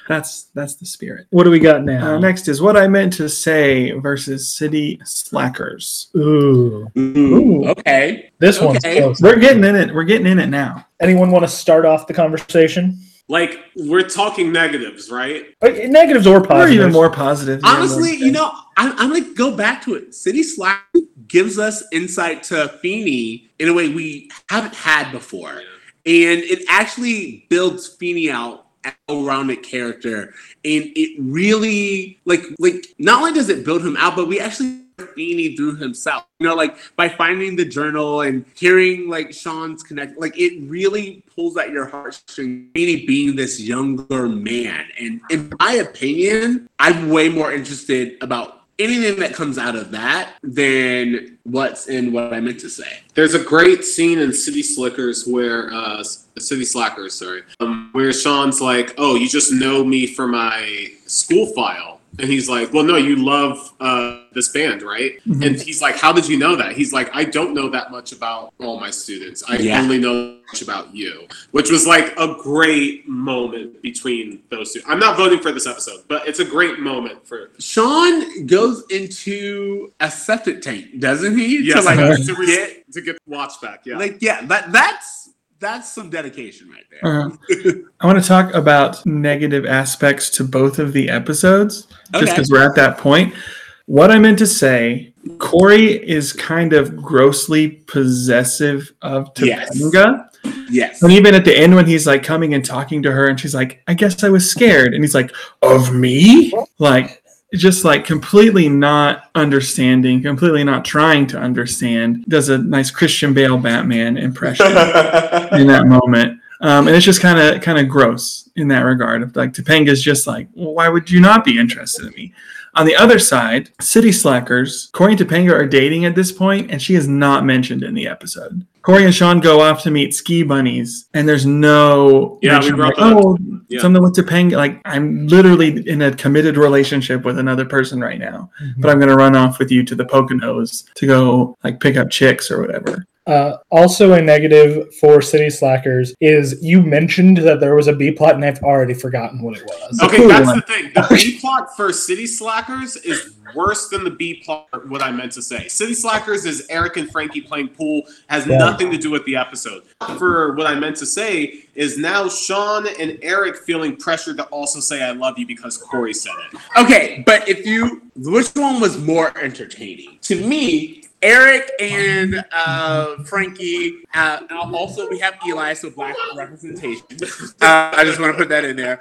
That's that's the spirit. What do we got now? Uh, next is what I meant to say versus city slackers. Ooh, Ooh, okay. this one's close. We're getting in it. We're getting in it now. Anyone want to start off the conversation? Like we're talking negatives, right? Negatives or Or even more positive. Honestly, you know, I'm, I'm gonna go back to it. City Slack gives us insight to Feeney in a way we haven't had before, and it actually builds Feeney out as a well-rounded character, and it really like like not only does it build him out, but we actually Feeney through himself. You know, like by finding the journal and hearing like Sean's connect, like it really pulls at your heartstrings. Feeney being this younger man, and in my opinion, I'm way more interested about anything that comes out of that than what's in what I meant to say. There's a great scene in City Slickers where uh City Slackers, sorry, um, where Sean's like, "Oh, you just know me for my school file," and he's like, "Well, no, you love uh, this band, right?" Mhm. And he's like, "How did you know that?" He's like, "I don't know that much about all my students. I Yeah. only know much about you," which was like a great moment between those two. I'm not voting for this episode, but it's a great moment for Sean goes into a septic tank, doesn't he? yes, to like to, re- get to get the watch back. Yeah, like yeah, that that's that's some dedication right there. Uh, I want to talk about negative aspects to both of the episodes, just Okay. because we're at that point. What I meant to say, Corey is kind of grossly possessive of Yes. Topanga. Yes. And even at the end, when he's like coming and talking to her, and she's like, I guess I was scared. And he's like, Of me? Like, just like completely not understanding, completely not trying to understand. Does a nice Christian Bale Batman impression in that moment. Um, and it's just kind of kind of gross in that regard. Like Topanga's just like, well, why would you not be interested in me? On the other side, City Slackers, Corey and Topanga are dating at this point, and she is not mentioned in the episode. Corey and Sean go off to meet ski bunnies, and there's no Yeah, we brought like, oh, Yeah. something with Topanga. Like I'm literally in a committed relationship with another person right now, mm-hmm. but I'm gonna run off with you to the Poconos to go like pick up chicks or whatever. Uh, also, a negative for City Slackers is you mentioned that there was a B plot, and I've already forgotten what it was. Okay, cool that's one. the thing. The B plot for City Slackers is worse than the B plot. What I meant to say. City Slackers is Eric and Frankie playing pool. Has Yeah. nothing to do with the episode. For what I meant to say is now Sean and Eric feeling pressured to also say "I love you" because Corey said it. Okay, but if you, which one was more entertaining to me? Eric and uh, Frankie. Uh, also, we have Eli, so black representation. Uh, I just want to put that in there.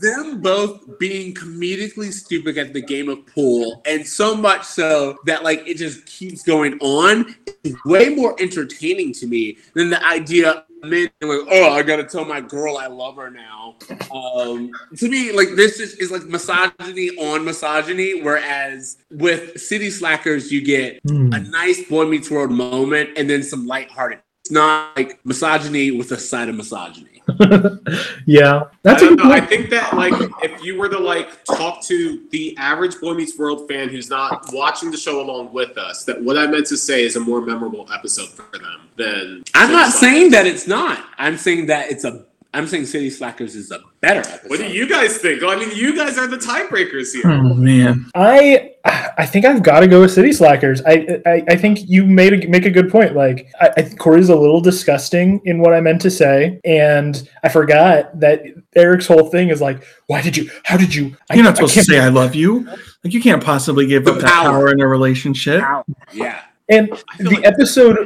Them both being comedically stupid at the game of pool, and so much so that like it just keeps going on, is way more entertaining to me than the idea of men like, oh, I gotta tell my girl I love her now. Um, to me, like this is, is like misogyny on misogyny, whereas with City Slackers, you get Hmm. a nice Boy Meets World moment and then some lighthearted. It's not like misogyny with a side of misogyny. yeah, that's I a good know. I think that like if you were to like talk to the average Boy Meets World fan who's not watching the show along with us, that what I meant to say is a more memorable episode for them than. I'm not saying that it's not. I'm saying that it's a. I'm saying City Slackers is a better episode. What do you guys think? I mean, you guys are the tiebreakers here. Oh man. I I think I've got to go with City Slackers. I I, I think you made a, make a good point. Like I, I Corey's a little disgusting in what I meant to say, and I forgot that Eric's whole thing is like, why did you? How did you? You're not supposed to say I love you. Like you can't possibly give The up that power. power in a relationship. Yeah. And the like episode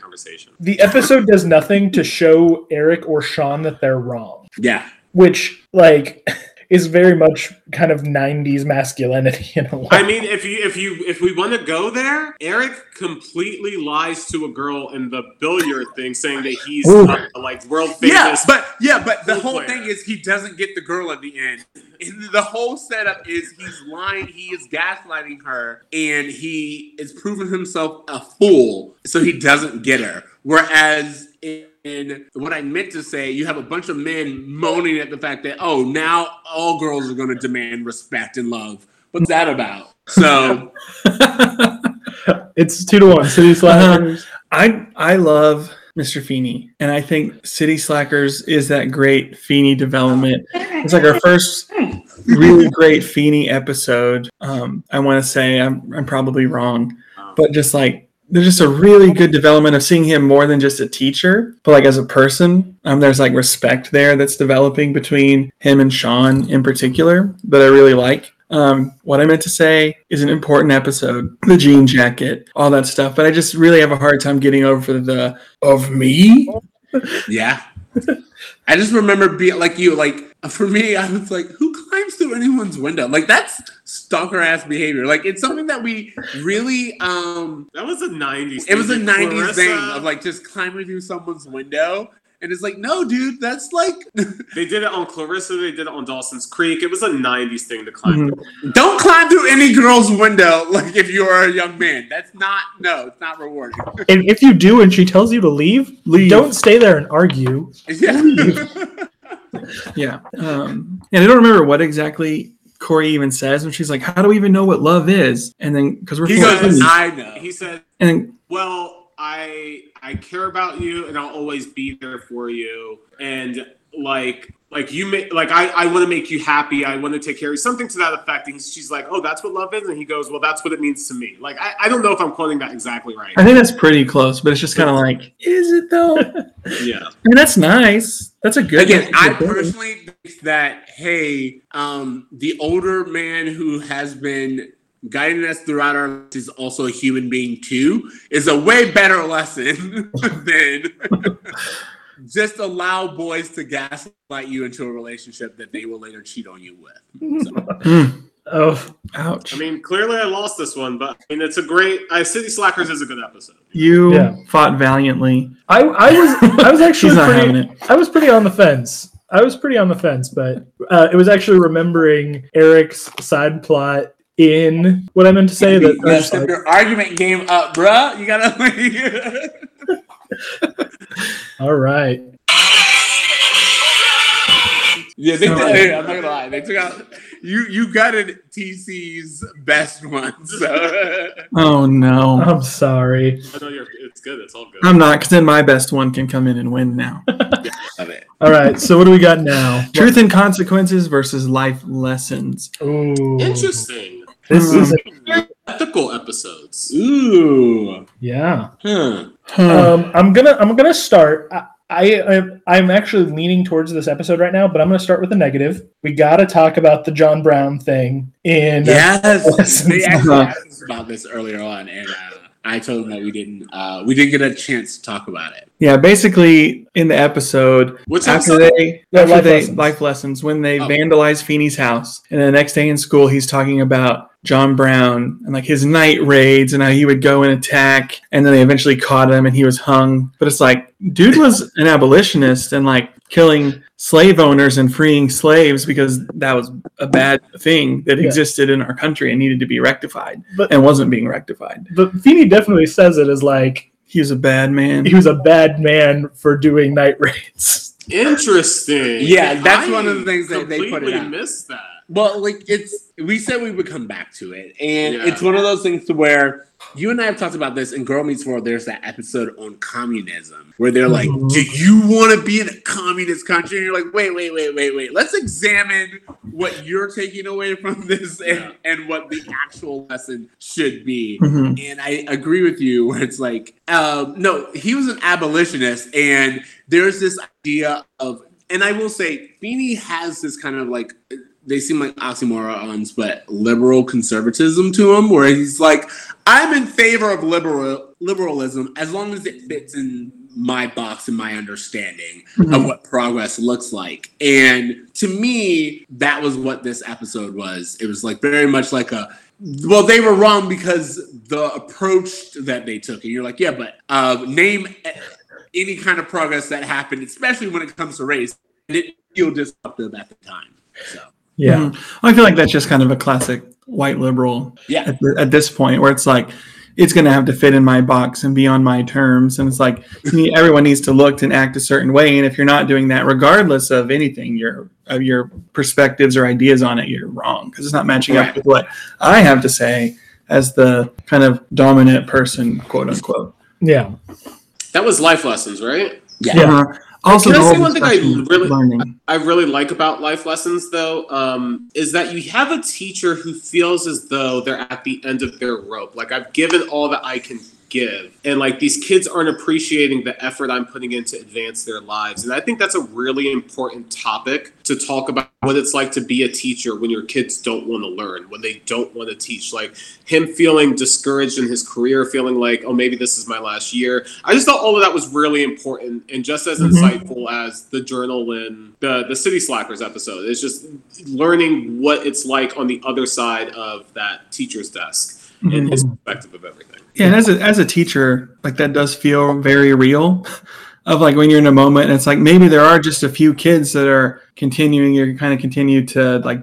conversation. the episode does nothing to show Eric or Sean that they're wrong, Yeah. which like is very much kind of 90s masculinity in a way. I mean, if you if you if we want to go there, Eric completely lies to a girl in the billiard thing, saying that he's Ooh. uh, like world famous. Yeah, but yeah, but the whole player. thing is he doesn't get the girl at the end. And the whole setup is he's lying, he is gaslighting her, and he is proving himself a fool, so he doesn't get her. Whereas in what I meant to say, you have a bunch of men moaning at the fact that oh, now all girls are going to demand respect and love. What's that about? So it's two to one. City Slackers. I I love Mr. Feeney, and I think City Slackers is that great Feeney development. It's like our first really great Feeney episode. Um, I want to say I'm I'm probably wrong, but just like there's just a really good development of seeing him more than just a teacher, but like as a person. Um, there's like respect there that's developing between him and Sean in particular that I really like. Um, what I meant to say is an important episode, the jean jacket, all that stuff. But I just really have a hard time getting over the of me. yeah. I just remember being like you, like for me, I was like, who climbs through anyone's window? Like that's stalker ass behavior. Like it's something that we really um That was a '90s. it was a. 90s thing of like just climbing through someone's window. And it's like, no, dude, that's like They did it on Clarissa. They did it on Dawson's Creek. It was a '90s thing to climb. Mhm. don't climb through any girl's window like if you are a young man. That's not no, it's not rewarding. And if you do and she tells you to leave, Leave. don't stay there and argue. Yeah. Yeah. Um, and I don't remember what exactly Corey even says when she's like, "How do we even know what love is?" And then because we're he goes, I know. He said, and then "Well, I I care about you, and I'll always be there for you, and like." Like you make like I, I want to make you happy. I want to take care of you. Something to that effect. And she's like, "Oh, that's what love is," and he goes, "Well, that's what it means to me." Like I, I don't know if I'm quoting that exactly right. I think that's pretty close, but it's just kind of like, is it though? I Yeah. mean, that's nice. That's a good. Again, I personally think that hey, um, the older man who has been guiding us throughout our lives is also a human being too is a way better lesson than just allow boys to gaslight you into a relationship that they will later cheat on you with. So, Mm, Oh, ouch. I mean, clearly I lost this one, but I mean, it's a great. I City Slackers is a good episode. you Yeah. fought valiantly. I, I was I was actually He's pretty, having it. I was pretty on the fence. I was pretty on the fence, but uh, it was actually remembering Eric's side plot in what I meant to say. That you gotta step your argument game up, bruh. You gotta. all right, yeah, they, Sorry. did. I'm not gonna lie. They took out. You you gutted TC's best one. So. Oh no, I'm sorry. I know you're. It's good. It's all good. I'm not, because then my best one can come in and win now. Love. All right, so what do we got now? Truth and consequences versus life lessons. Ooh, Interesting. This is a- Ethical episodes. Ooh. yeah. Huh. Huh. Um, I'm gonna I'm gonna start. I, I I'm actually leaning towards this episode right now, but I'm gonna start with a negative. We gotta talk about the John Brown thing in Yes. they actually asked us about this earlier on, and uh, I told them that we didn't uh, we didn't get a chance to talk about it. Yeah, basically in the episode, Which after episode? they Yeah, after life they lessons. life lessons when they Oh. vandalize Feeney's house, and the next day in school he's talking about John Brown and like his night raids and how he would go and attack, and then they eventually caught him and he was hung. But it's like, dude was an abolitionist and like killing slave owners and freeing slaves because that was a bad thing that Yeah. existed in our country and needed to be rectified But and wasn't being rectified. but Feeney definitely says it as like He was a bad man. he was a bad man for doing night raids. Interesting. Yeah, that's I one of the things that they put it completely out. missed that. Well, like it's we said we would come back to it, and Yeah. it's one of those things to where you and I have talked about this in Girl Meets World. There's that episode on communism where they're like, Mhm. "Do you want to be in a communist country?" And you're like, "Wait, wait, wait, wait, wait. Let's examine what you're taking away from this and, Yeah. and what the actual lesson should be." Mhm. And I agree with you where it's like, um, no, he was an abolitionist, and there's this idea of, and I will say, Feeney has this kind of like, they seem like oxymorons, but liberal conservatism to him, where he's like, I'm in favor of liberal liberalism as long as it fits in my box and my understanding of what progress looks like. And to me, that was what this episode was. It was like very much like a well, they were wrong because the approach that they took. And you're like, yeah, but uh, name any kind of progress that happened, especially when it comes to race, and it feel disruptive at the time. So Yeah. Mhm. I feel like that's just kind of a classic white liberal yeah, at, th- at this point, where it's like, it's going to have to fit in my box and be on my terms. And it's like everyone needs to look and act a certain way. And if you're not doing that, regardless of anything, your of your perspectives or ideas on it, you're wrong because it's not matching up with what I have to say as the kind of dominant person, quote unquote. Yeah. That was life lessons, right? Yeah. Uh-huh. Also, Can I say one thing I really- learning. I really like about life lessons, though, um, is that you have a teacher who feels as though they're at the end of their rope. Like I've given all that I can give, and like these kids aren't appreciating the effort I'm putting in to advance their lives. And I think that's a really important topic to talk about what it's like to be a teacher when your kids don't want to learn, when they don't want to teach. Like him feeling discouraged in his career, feeling like, oh, maybe this is my last year. I just thought all of that was really important and just as Mhm. insightful as the journal in the the City Slackers episode. It's just learning what it's like on the other side of that teacher's desk Mm-hmm. and his perspective of everything. Yeah, and as a, as a teacher, like that does feel very real. Of like when you're in a moment, and it's like maybe there are just a few kids that are continuing, you kind of continue to like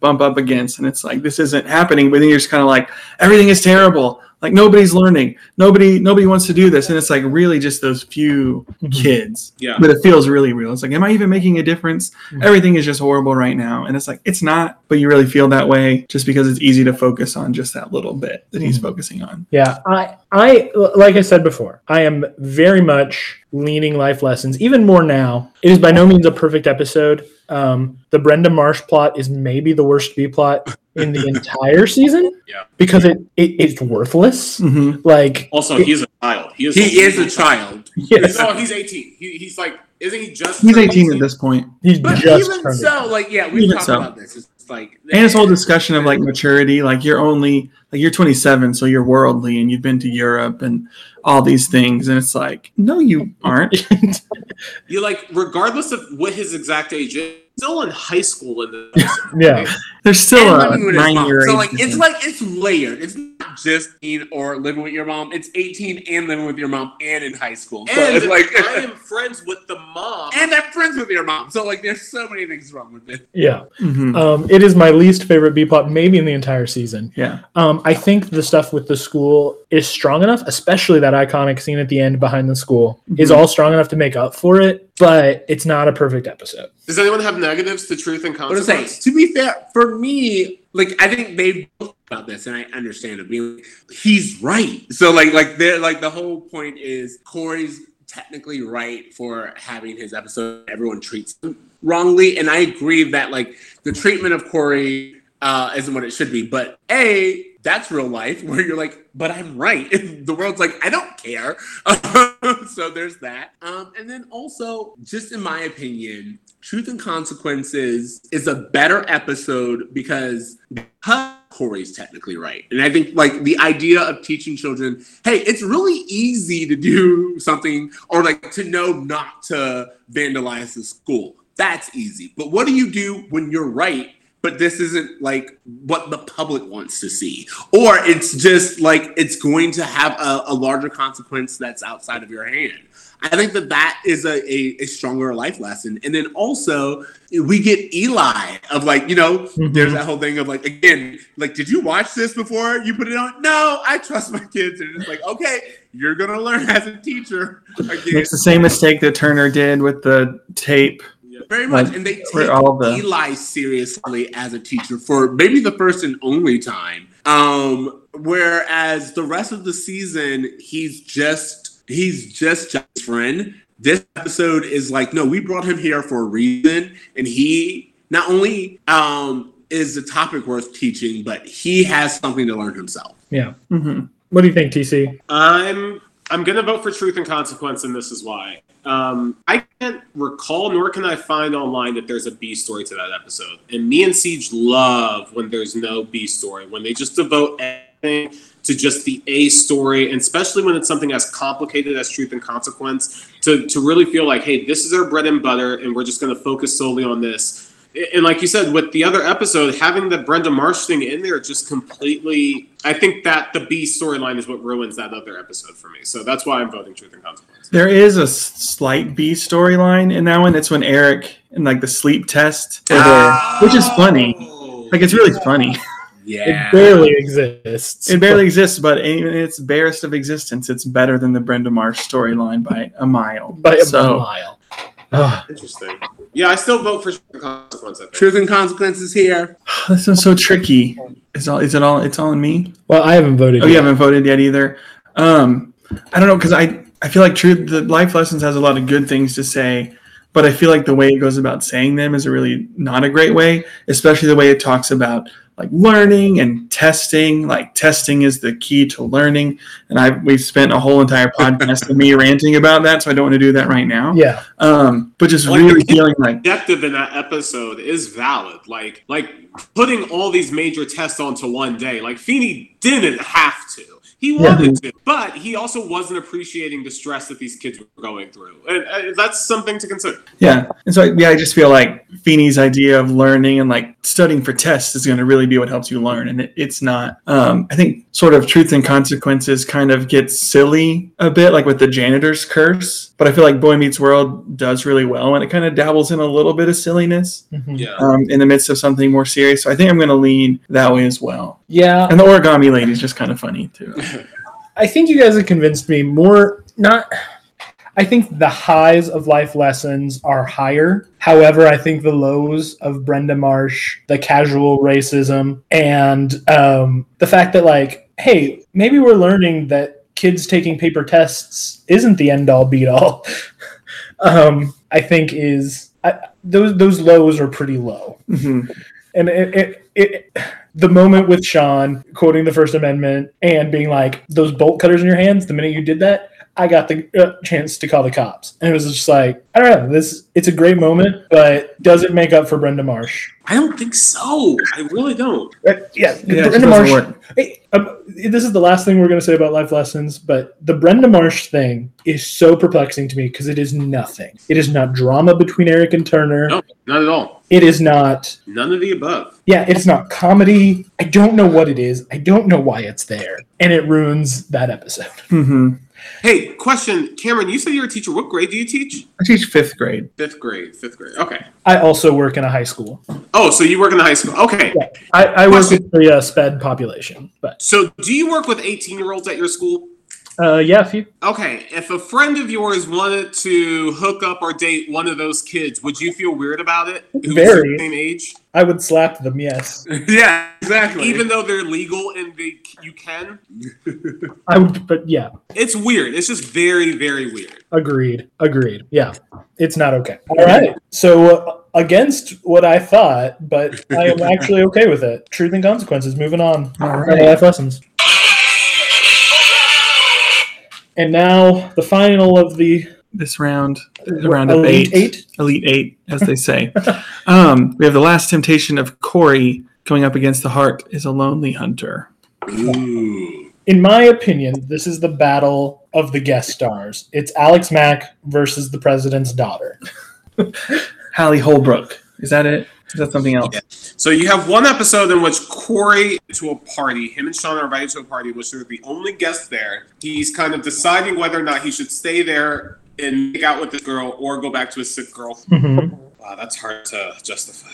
bump up against, and it's like this isn't happening. But then you're just kind of like everything is terrible. Like nobody's learning. Nobody nobody wants to do this, and it's like really just those few Mhm. kids. Yeah. But it feels really real. It's like, am I even making a difference? Mhm. Everything is just horrible right now, and it's like it's not. But you really feel that way just because it's easy to focus on just that little bit that he's Mhm. focusing on. Yeah, I, I, like I said before, I am very much leaning life lessons, even more now. It is by no means a perfect episode. Um, the Brenda Marsh plot is maybe the worst B plot in the entire season. Yeah. because it, it it's worthless. Mm-hmm. Like, Also, he's a child. He is. He is a child. yes, Oh, he's 18. He, he's like, isn't he just? He's turned 18 at this point. he's But just even so, like, yeah, we've Even talked so. about this. It's like, And this whole discussion of like maturity, like you're only like you're 27, so you're worldly and you've been to Europe and all these things, and it's like, no, you aren't. You like, regardless of what his exact age is, still in high school in the. Yeah. There's still and a living nine mom. year So like it's like it's layered. It's not just 18 or living with your mom. It's 18 and living with your mom and in high school. So And it's like I am friends with the mom. and I'm friends with your mom. So like there's so many things wrong with it. yeah. Mhm. Um, it is my least favorite B plot, maybe in the entire season. yeah, Um, I think the stuff with the school is strong enough, especially that iconic scene at the end behind the school is Mhm. all strong enough to make up for it, but it's not a perfect episode. Does anyone have negatives to truth and But I'm saying, to be fair, for me, like I think they've talked about this, and I understand it. Being he's right. So like like they're like the whole point is Corey's technically right for having his episode. Everyone treats him wrongly, and I agree that like the treatment of Corey uh, isn't what it should be. But a that's real life where you're like, but I'm right. the world's like, I don't care. so there's that. Um, and then also, just in my opinion, Truth and Consequences is a better episode because because Corey's technically right. And I think like the idea of teaching children, hey, it's really easy to do something or like to know not to vandalize the school. That's easy. But what do you do when you're right? But this isn't like what the public wants to see. Or it's just like it's going to have a, a larger consequence that's outside of your hand. I think that that is a, a, a stronger life lesson. And then also, we get Eli of like, you know, mm-hmm. there's that whole thing of like, again, like, did you watch this before you put it on? No, I trust my kids. And it's like, okay, you're going to learn as a teacher. Again, makes the same mistake that Turner did with the tape. Very much. Like, And they for take all the- Eli seriously as a teacher for maybe the first and only time. Um, whereas the rest of the season, he's just he's just John's friend. This episode is like, no, we brought him here for a reason, and he not only um is the topic worth teaching, but he has something to learn himself. Yeah. Mm-hmm. What do you think, TC? I'm I'm gonna vote for truth and consequence, and this is why. Um, I can't recall, nor can I find online that there's a B story to that episode. And me and Siege love when there's no B story, when they just devote everything to just the A story, and especially when it's something as complicated as truth and consequence, to to really feel like, hey, this is our bread and butter, and we're just gonna focus solely on this. And like you said, with the other episode, having the Brenda Marsh thing in there just completely. I think that the B storyline is what ruins that other episode for me. So that's why I'm voting Truth and Consequence. there is a slight B storyline in that one. It's when Eric and like the sleep test, where they're- which is funny. Oh. Like it's really funny. Yeah. It barely exists. It barely exists, but in its barest of existence, it's better than the Brenda Marsh storyline by a mile. by a so, mile. Ugh. Interesting. Yeah, I still vote for consequence. I think. Truth and consequences here. this is so tricky. Is all? Is it all? It's all in me. well, I haven't voted. Oh, you haven't voted yet either. Um, I don't know because I I feel like truth. The life lessons has a lot of good things to say, but I feel like the way it goes about saying them is a really not a great way. Especially the way it talks about like learning and testing. Like testing is the key to learning, and I we've spent a whole entire podcast of me ranting about that, so I don't want to do that right now. Yeah. Um, but just Like, really the feeling like objective in that episode is valid. Like like putting all these major tests onto one day. Like Feeney didn't have to. He Yeah. wanted to, but he also wasn't appreciating the stress that these kids were going through, and uh, that's something to consider. Yeah. And so, yeah, I just feel like Feeney's idea of learning and like studying for tests is going to really be what helps you learn. And it, it's not, um, I think, sort of truth and consequences kind of gets silly a bit, like with the janitor's curse. But I feel like Boy Meets World does really well and it kind of dabbles in a little bit of silliness Mhm. Yeah. um, in the midst of something more serious. So I think I'm going to lean that way as well. Yeah. And the origami lady is just kind of funny too. I think you guys have convinced me more. Not. I think the highs of life lessons are higher. However, I think the lows of Brenda Marsh, the casual racism, and um, the fact that, like, hey, maybe we're learning that kids taking paper tests isn't the end all be all. um, I think is I, those those lows are pretty low hmm and it, it, it the moment with Sean quoting the First Amendment and being like, "Those bolt cutters in your hands." The minute you did that, I got the uh, chance to call the cops, and it was just like, I don't know. This it's a great moment, but does it make up for Brenda Marsh? I don't think so. I really don't. Uh, yeah, Yeah, Brenda Marsh. Hey, um, this is the last thing we're going to say about life lessons, but the Brenda Marsh thing is so perplexing to me because it is nothing. It is not drama between Eric and Turner. No, not at all. It is not None of the above. Yeah, it's not comedy. I don't know what it is. I don't know why it's there. And it ruins that episode. hmm Hey, question, Cameron. You said you're a teacher. What grade do you teach? I teach fifth grade. Fifth grade. Fifth grade. Okay. I also work in a high school. Oh, so you work in the high school. Okay. I, I work with the uh, SPED population. But So do you work with 18 year olds at your school? Uh, yeah, if you. Okay, if a friend of yours wanted to hook up or date one of those kids, would you feel weird about it? Who's Very. the same age? I would slap them, yes. yeah, exactly. Even though they're legal and they you can? I would, but yeah, It's weird. It's just very, very weird. agreed. Agreed. Yeah, it's not okay. All right. So, uh, against what I thought, but I am actually okay with it. Truth and consequences. Moving on. All Our right. life lessons. And now the final of the This round, round of Elite eight. Eight? Elite Eight, as they say. um, we have the last temptation of Corey going up against the heart is a lonely hunter. Ooh. in my opinion, this is the battle of the guest stars. It's Alex Mack versus the president's daughter. Hallie Holbrook. Is that it? Is that something else? So you have one episode in which Corey to a party. Him and Sean are invited to a party, which they're the only guests there. He's kind of deciding whether or not he should stay there and make out with this girl or go back to his sick girl. Wow, that's hard to justify.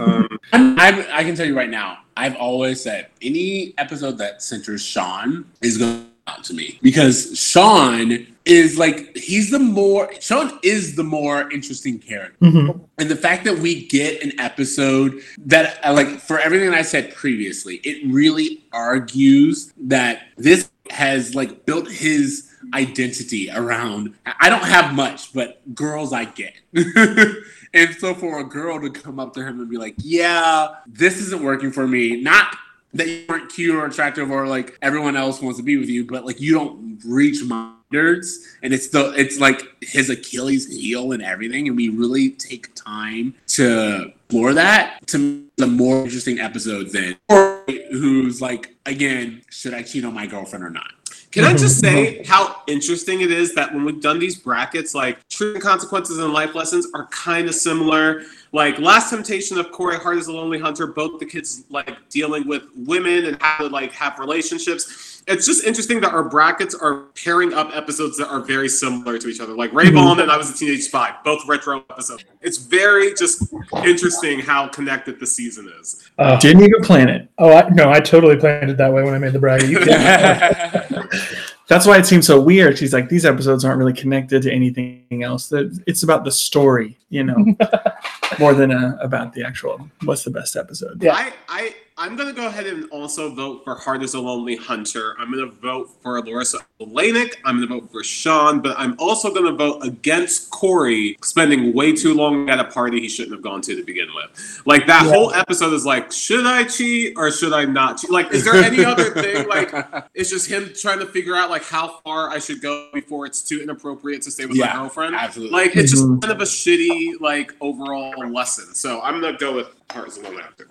Um, I'm, I'm, can tell you right now, I've always said any episode that centers Sean is going out to me because Sean is like he's the more Sean is the more interesting character. Mhm. And the fact that we get an episode that, uh, like, for everything I said previously, it really argues that this has, like, built his identity around. I don't have much, but girls I get. and so for a girl to come up to him and be like, yeah, this isn't working for me, not that you aren't cute or attractive or like everyone else wants to be with you, but like you don't reach my standards and it's the it's like his Achilles heel and everything, and we really take time to explore that to me, the more interesting episodes than Corey, who's like again, should I cheat on my girlfriend or not? Can I just say how interesting it is that when we've done these brackets, like truth and consequences and life lessons are kind of similar, like Last Temptation of Corey Hart is a Lonely Hunter. Both the kids like dealing with women and how to like have relationships. It's just interesting that our brackets are pairing up episodes that are very similar to each other. Like Rave On and I Was a Teenage Spy, both retro episodes. It's very just interesting how connected the season is. Uh, Didn't even plan it. oh, I, no, I totally planned it that way when I made the bracket. You can- That's why it seems so weird. She's like, these episodes aren't really connected to anything else. It's about the story, you know, more than uh, about the actual. What's the best episode? Yeah. I, I, I'm gonna go ahead and also vote for Heart is a Lonely Hunter. I'm gonna vote for Larisa Oleynik. I'm gonna vote for Sean, but I'm also gonna vote against Corey spending way too long at a party he shouldn't have gone to to begin with. Like that Yeah. whole episode is like, should I cheat or should I not cheat? Like, is there any other thing? Like, it's just him trying to figure out like how far I should go before it's too inappropriate to stay with my girlfriend. absolutely. Like, it's just Mhm. kind of a shitty like overall lesson. So I'm gonna go with Heart is a Lonely Hunter.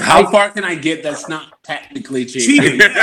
How far can I get that's not technically cheating? Cheating.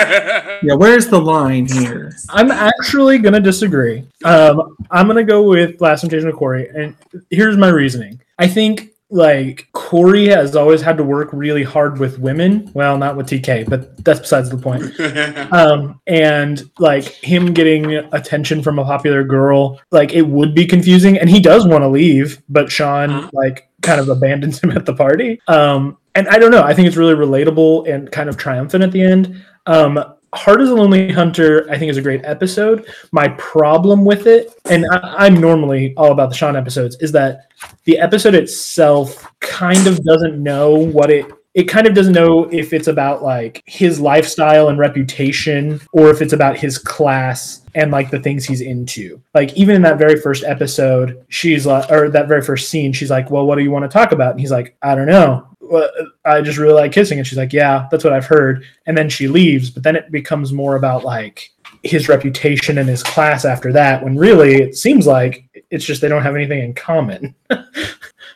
Yeah, where's the line here? I'm actually gonna disagree. Um, I'm gonna go with Last Temptation of Corey, and here's my reasoning. I think like Corey has always had to work really hard with women. Well, not with TK, but that's besides the point. Um, and like him getting attention from a popular girl, like it would be confusing. And he does want to leave, but Sean Uh-huh. like kind of abandons him at the party. Um, and I don't know. I think it's really relatable and kind of triumphant at the end. Um, Heart is a Lonely Hunter, I think, is a great episode. My problem with it, and I, I'm normally all about the Sean episodes, is that the episode itself kind of doesn't know what it it kind of doesn't know if it's about like his lifestyle and reputation or if it's about his class and like the things he's into. Like even in that very first episode, she's like, or that very first scene, she's like, "Well, what do you want to talk about?" And he's like, "I don't know. Well, I just really like kissing." And she's like, "Yeah, that's what I've heard." And then she leaves, but then it becomes more about like his reputation and his class after that. When really it seems like it's just they don't have anything in common.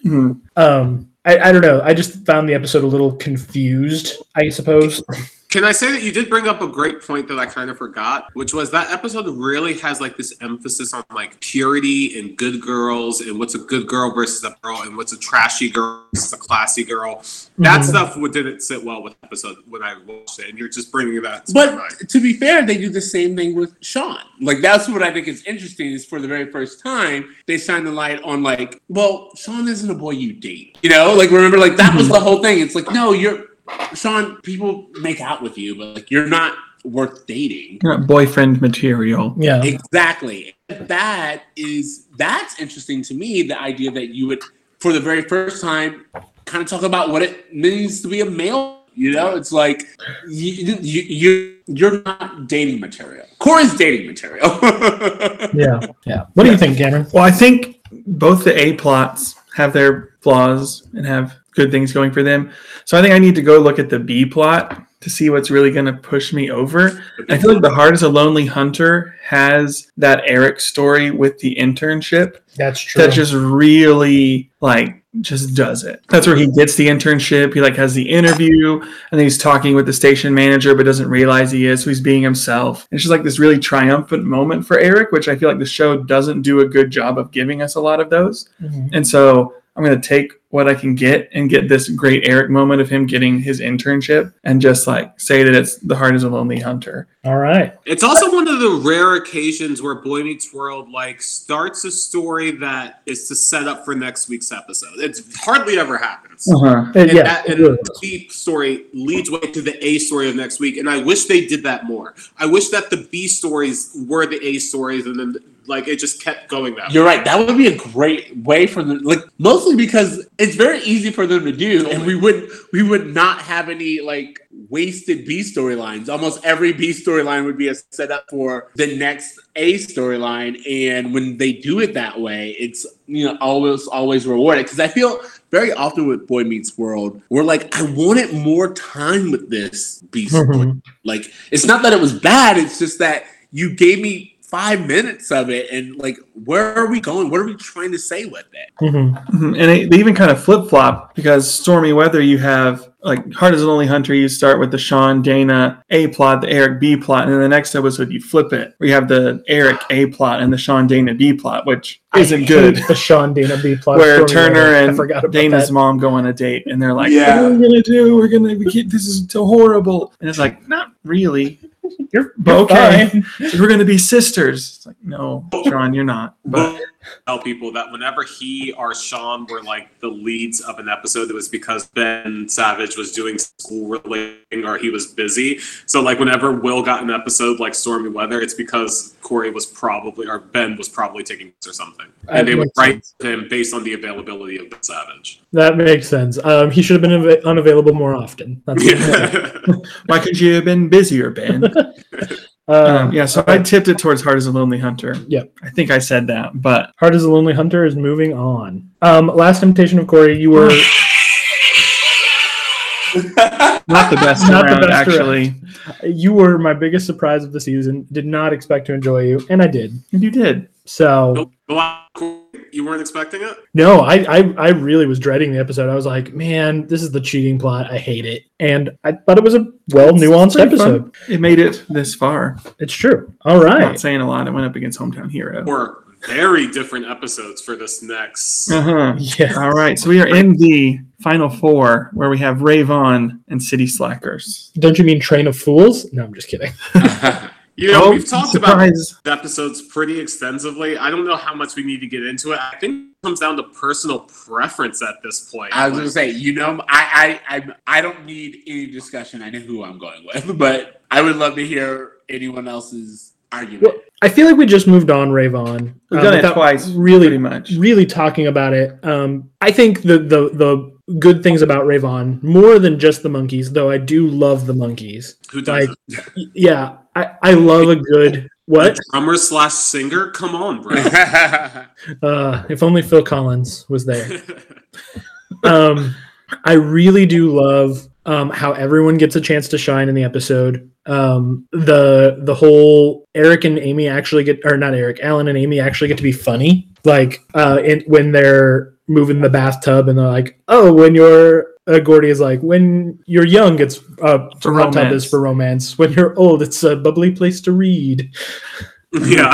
Hmm. Um, I, I don't know. I just found the episode a little confused. I suppose. Can I say that you did bring up a great point that I kind of forgot, which was that episode really has like this emphasis on like purity and good girls and what's a good girl versus a girl and what's a trashy girl versus a classy girl. That Mhm. stuff didn't sit well with the episode when I watched it, and you're just bringing that to. But to be fair, they do the same thing with Sean. Like that's what I think is interesting is for the very first time they shine the light on like, well, Sean isn't a boy you date. You know, like remember, like that was the whole thing. It's like, no, you're Sean. People make out with you, but like you're not worth dating. You're not boyfriend material. Yeah. Exactly. That is that's interesting to me. The idea that you would, for the very first time, kind of talk about what it means to be a male. You know, it's like you you, you you're not dating material. Corey's dating material. Yeah. Yeah. What do you think, Cameron? Well, I think both the A plots have their flaws and have good things going for them. So I think I need to go look at the B plot to see what's really going to push me over. I feel like The Heart is a Lonely Hunter has that Eric story with the internship That's true. that just really like just does it. That's where he gets the internship. He like has the interview and then he's talking with the station manager but doesn't realize he is, so he's being himself. It's just like this really triumphant moment for Eric, which I feel like the show doesn't do a good job of giving us a lot of those. Mhm. And so I'm going to take what I can get and get this great Eric moment of him getting his internship and just like say that it's the heart is a lonely hunter. All right. It's also one of the rare occasions where Boy Meets World like starts a story that is to set up for next week's episode. It's hardly ever happens. Uh-huh. Uh, And, yeah. that, and really the B story leads way to the A story of next week, and I wish they did that more. I wish that the B stories were the A stories, and then like it just kept going that. You're right. That would be a great way for them, like mostly because it's very easy for them to do, and we would we would not have any like wasted B storylines. Almost every B storyline would be a setup for the next A storyline, and when they do it that way, it's you know always always rewarded because I feel very often with Boy Meets World, we're like, I wanted more time with this B story. Mhm. Like, it's not that it was bad, it's just that you gave me five minutes of it, and like, where are we going? What are we trying to say with it? Mhm. Mhm. And they, they even kind of flip flop because stormy weather, you have like Heart is a Lonely Hunter. You start with the Sean Dana A plot, the Eric B plot, and then the next episode you flip it. We have the Eric A plot and the Sean Dana B plot, which isn't good. The Sean Dana B plot. Where Turner where and Dana's that. mom go on a date, and they're like, Yeah. "What are we gonna do? We're gonna we get, this is so horrible." And it's like, not really. You're, you're okay. fine. We're gonna be sisters. It's like, no, Sean, you're not. But But tell people that whenever he or Sean were like the leads of an episode, it was because Ben Savage was doing school relating or he was busy. So like whenever Will got an episode like Stormy Weather, it's because Corey was probably or Ben was probably taking notes or something, That and they would makes write him based on the availability of Ben Savage. That makes sense. Um, he should have been av- unavailable more often. That's Yeah. why could you have been busier, Ben? um, Um, yeah, so I tipped it towards Heart as a Lonely Hunter. Yep. I think I said that, but Heart as a Lonely Hunter is moving on. Um, Last Temptation of Corey, you were not the best Not the best actually. you were my biggest surprise of the season. Did not expect to enjoy you, and I did. And you did. So Go- go out, Corey. you weren't expecting it. no, I, I I really was dreading the episode. I was like, man, this is the cheating plot. I hate it, and I thought it was a well nuanced Pretty fun. episode. It made it this far. It's true. All Not saying a lot. It went up against Hometown Hero. Were very different episodes for this next. Uh-huh. Yeah. All right, so we are in the final four where we have Rave On and City Slackers. Don't you mean Train of Fools? No, I'm just kidding. You know, Oh, we've talked about surprise. the episodes pretty extensively. I don't know how much we need to get into it. I think it comes down to personal preference at this point. I was Like, gonna say, you know, I, I, I, I don't need any discussion. I know who I'm going with, but I would love to hear anyone else's argument. Well, I feel like we just moved on, Rave On. We've uh, done it twice, Really, pretty much. really talking about it. Um, I think the the the good things about Rave On more than just the Monkees, though I do love the Monkees. who does like- Yeah, I, I love a good what? A drummer slash singer? Come on, bro. Uh, if only Phil Collins was there. um, I really do love um, how everyone gets a chance to shine in the episode. Um, the the whole Eric and Amy actually get, or not Eric, Alan and Amy actually get to be funny. Like uh, in, when they're moving the bathtub and they're like, "Oh, when you're." Uh, Gordy is like, when you're young, it's uh, For hot tub romance. is for romance. When you're old, it's a bubbly place to read yeah.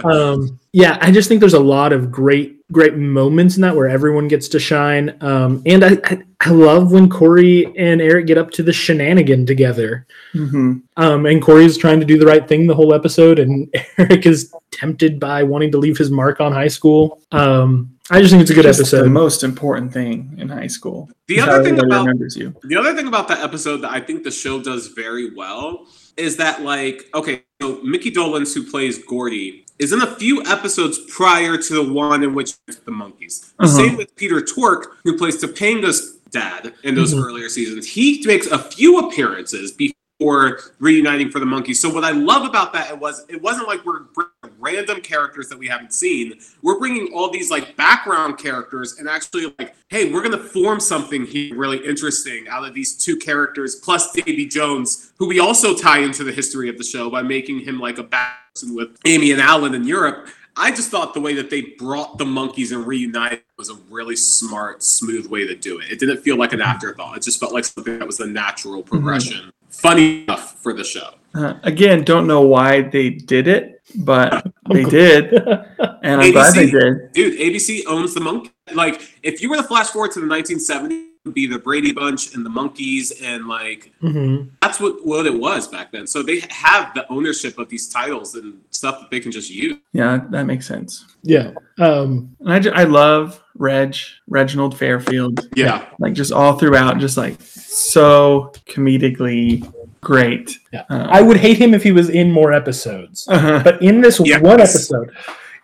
um, yeah, I just think there's a lot of great, great moments in that where everyone gets to shine. Um, and I, I, I love when Corey and Eric get up to the shenanigan together. hmm Um, and Corey's trying to do the right thing the whole episode, and Eric is tempted by wanting to leave his mark on high school. Um, I just think it's a good Just the most important thing in high school. The other thing about remembers you. The other thing about that episode that I think the show does very well is that, like, okay, so Micky Dolenz, who plays Gordy, is in a few episodes prior to the one in which the Monkees. Uh-huh. Same with Peter Tork, who plays Topanga's dad in those Mhm. earlier seasons. He makes a few appearances before reuniting for the Monkees. So what I love about that it was it wasn't like we're bringing random characters that we haven't seen. We're bringing all these like background characters and actually like, hey, we're gonna form something here really interesting out of these two characters plus Davy Jones, who we also tie into the history of the show by making him like a bad person with Amy and Alan in Europe. I just thought the way that they brought the Monkees and reunited was a really smart, smooth way to do it. It didn't feel like an afterthought. It just felt like something that was the natural progression. Funny enough for the show. Uh, again, don't know why they did it, but they did, and I'm glad they did. Dude, ABC owns the monkey. Like, if you were to flash forward to the 1970s, it would be the Brady Bunch and the Monkees, and like Mhm. that's what what it was back then. So they have the ownership of these titles and stuff that they can just use. Yeah, that makes sense. Yeah. Um, And I, ju- I love Reg, Reginald Fairfield. Yeah, Like just all throughout, just like so comedically great. Yeah. Uh, I would hate him if he was in more episodes. uh-huh. But in this Yes. one episode,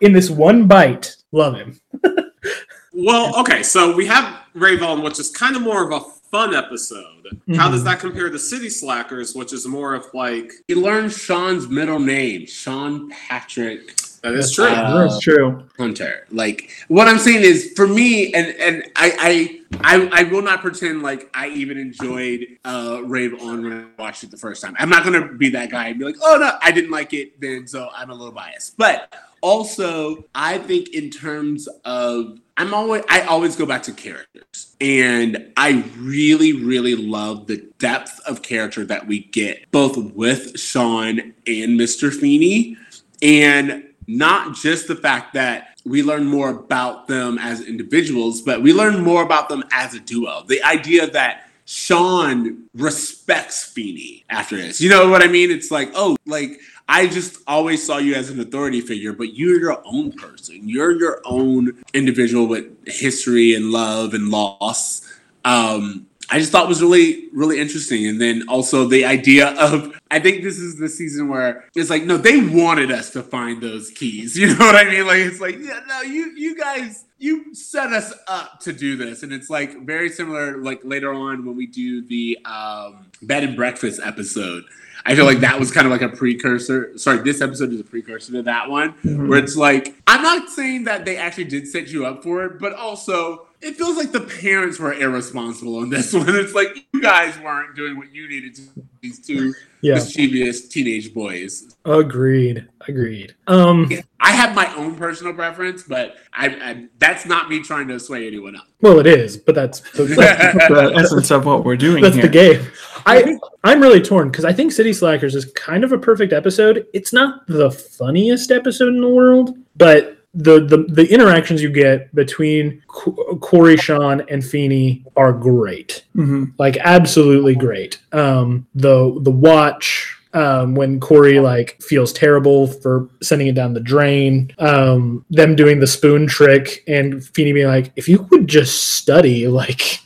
in this one bite, love him. Well, okay, so we have Rave On, which is kind of more of a fun episode. How does Mhm. that compare to City Slackers, which is more of like He learned Sean's middle name, Sean Patrick That is true. Uh, That's true. Hunter. Like what I'm saying is for me, and and I I I, I will not pretend like I even enjoyed uh Rave On when I watched it the first time. I'm not gonna be that guy and be like, oh no, I didn't like it then, so I'm a little biased. But also, I think in terms of I'm always I always go back to characters. And I really, really love the depth of character that we get both with Sean and Mr. Feeney. And not just the fact that we learn more about them as individuals, but we learn more about them as a duo. The idea that Sean respects Feeney after this. You know what I mean? It's like, oh, like I just always saw you as an authority figure, but you're your own person. You're your own individual with history and love and loss. Um, I just thought was really, really interesting. And then also the idea of, I think this is the season where it's like, no, they wanted us to find those keys. You know what I mean? Like, it's like, yeah, no, you, you guys, you set us up to do this. And it's like very similar, like later on when we do the um, bed and breakfast episode. I feel like that was kind of like a precursor. Sorry, this episode is a precursor to that one, where mm-hmm. it's like, I'm not saying that they actually did set you up for it, but also it feels like the parents were irresponsible on this one. It's like you guys weren't doing what you needed to. These two Yeah. mischievous teenage boys. Agreed. Agreed. Um. I have my own personal preference, but I, I that's not me trying to sway anyone else. Well, it is, but that's that's, The essence of what we're doing that's here. the game. I I'm really torn because I think City Slackers is kind of a perfect episode. It's not the funniest episode in the world, but the the, the interactions you get between Qu- Corey, Sean, and Feeney are great. Mhm. like absolutely great. Um, the the watch um, when Corey like feels terrible for sending it down the drain. Um, them doing the spoon trick and Feeney being like, if you would just study, like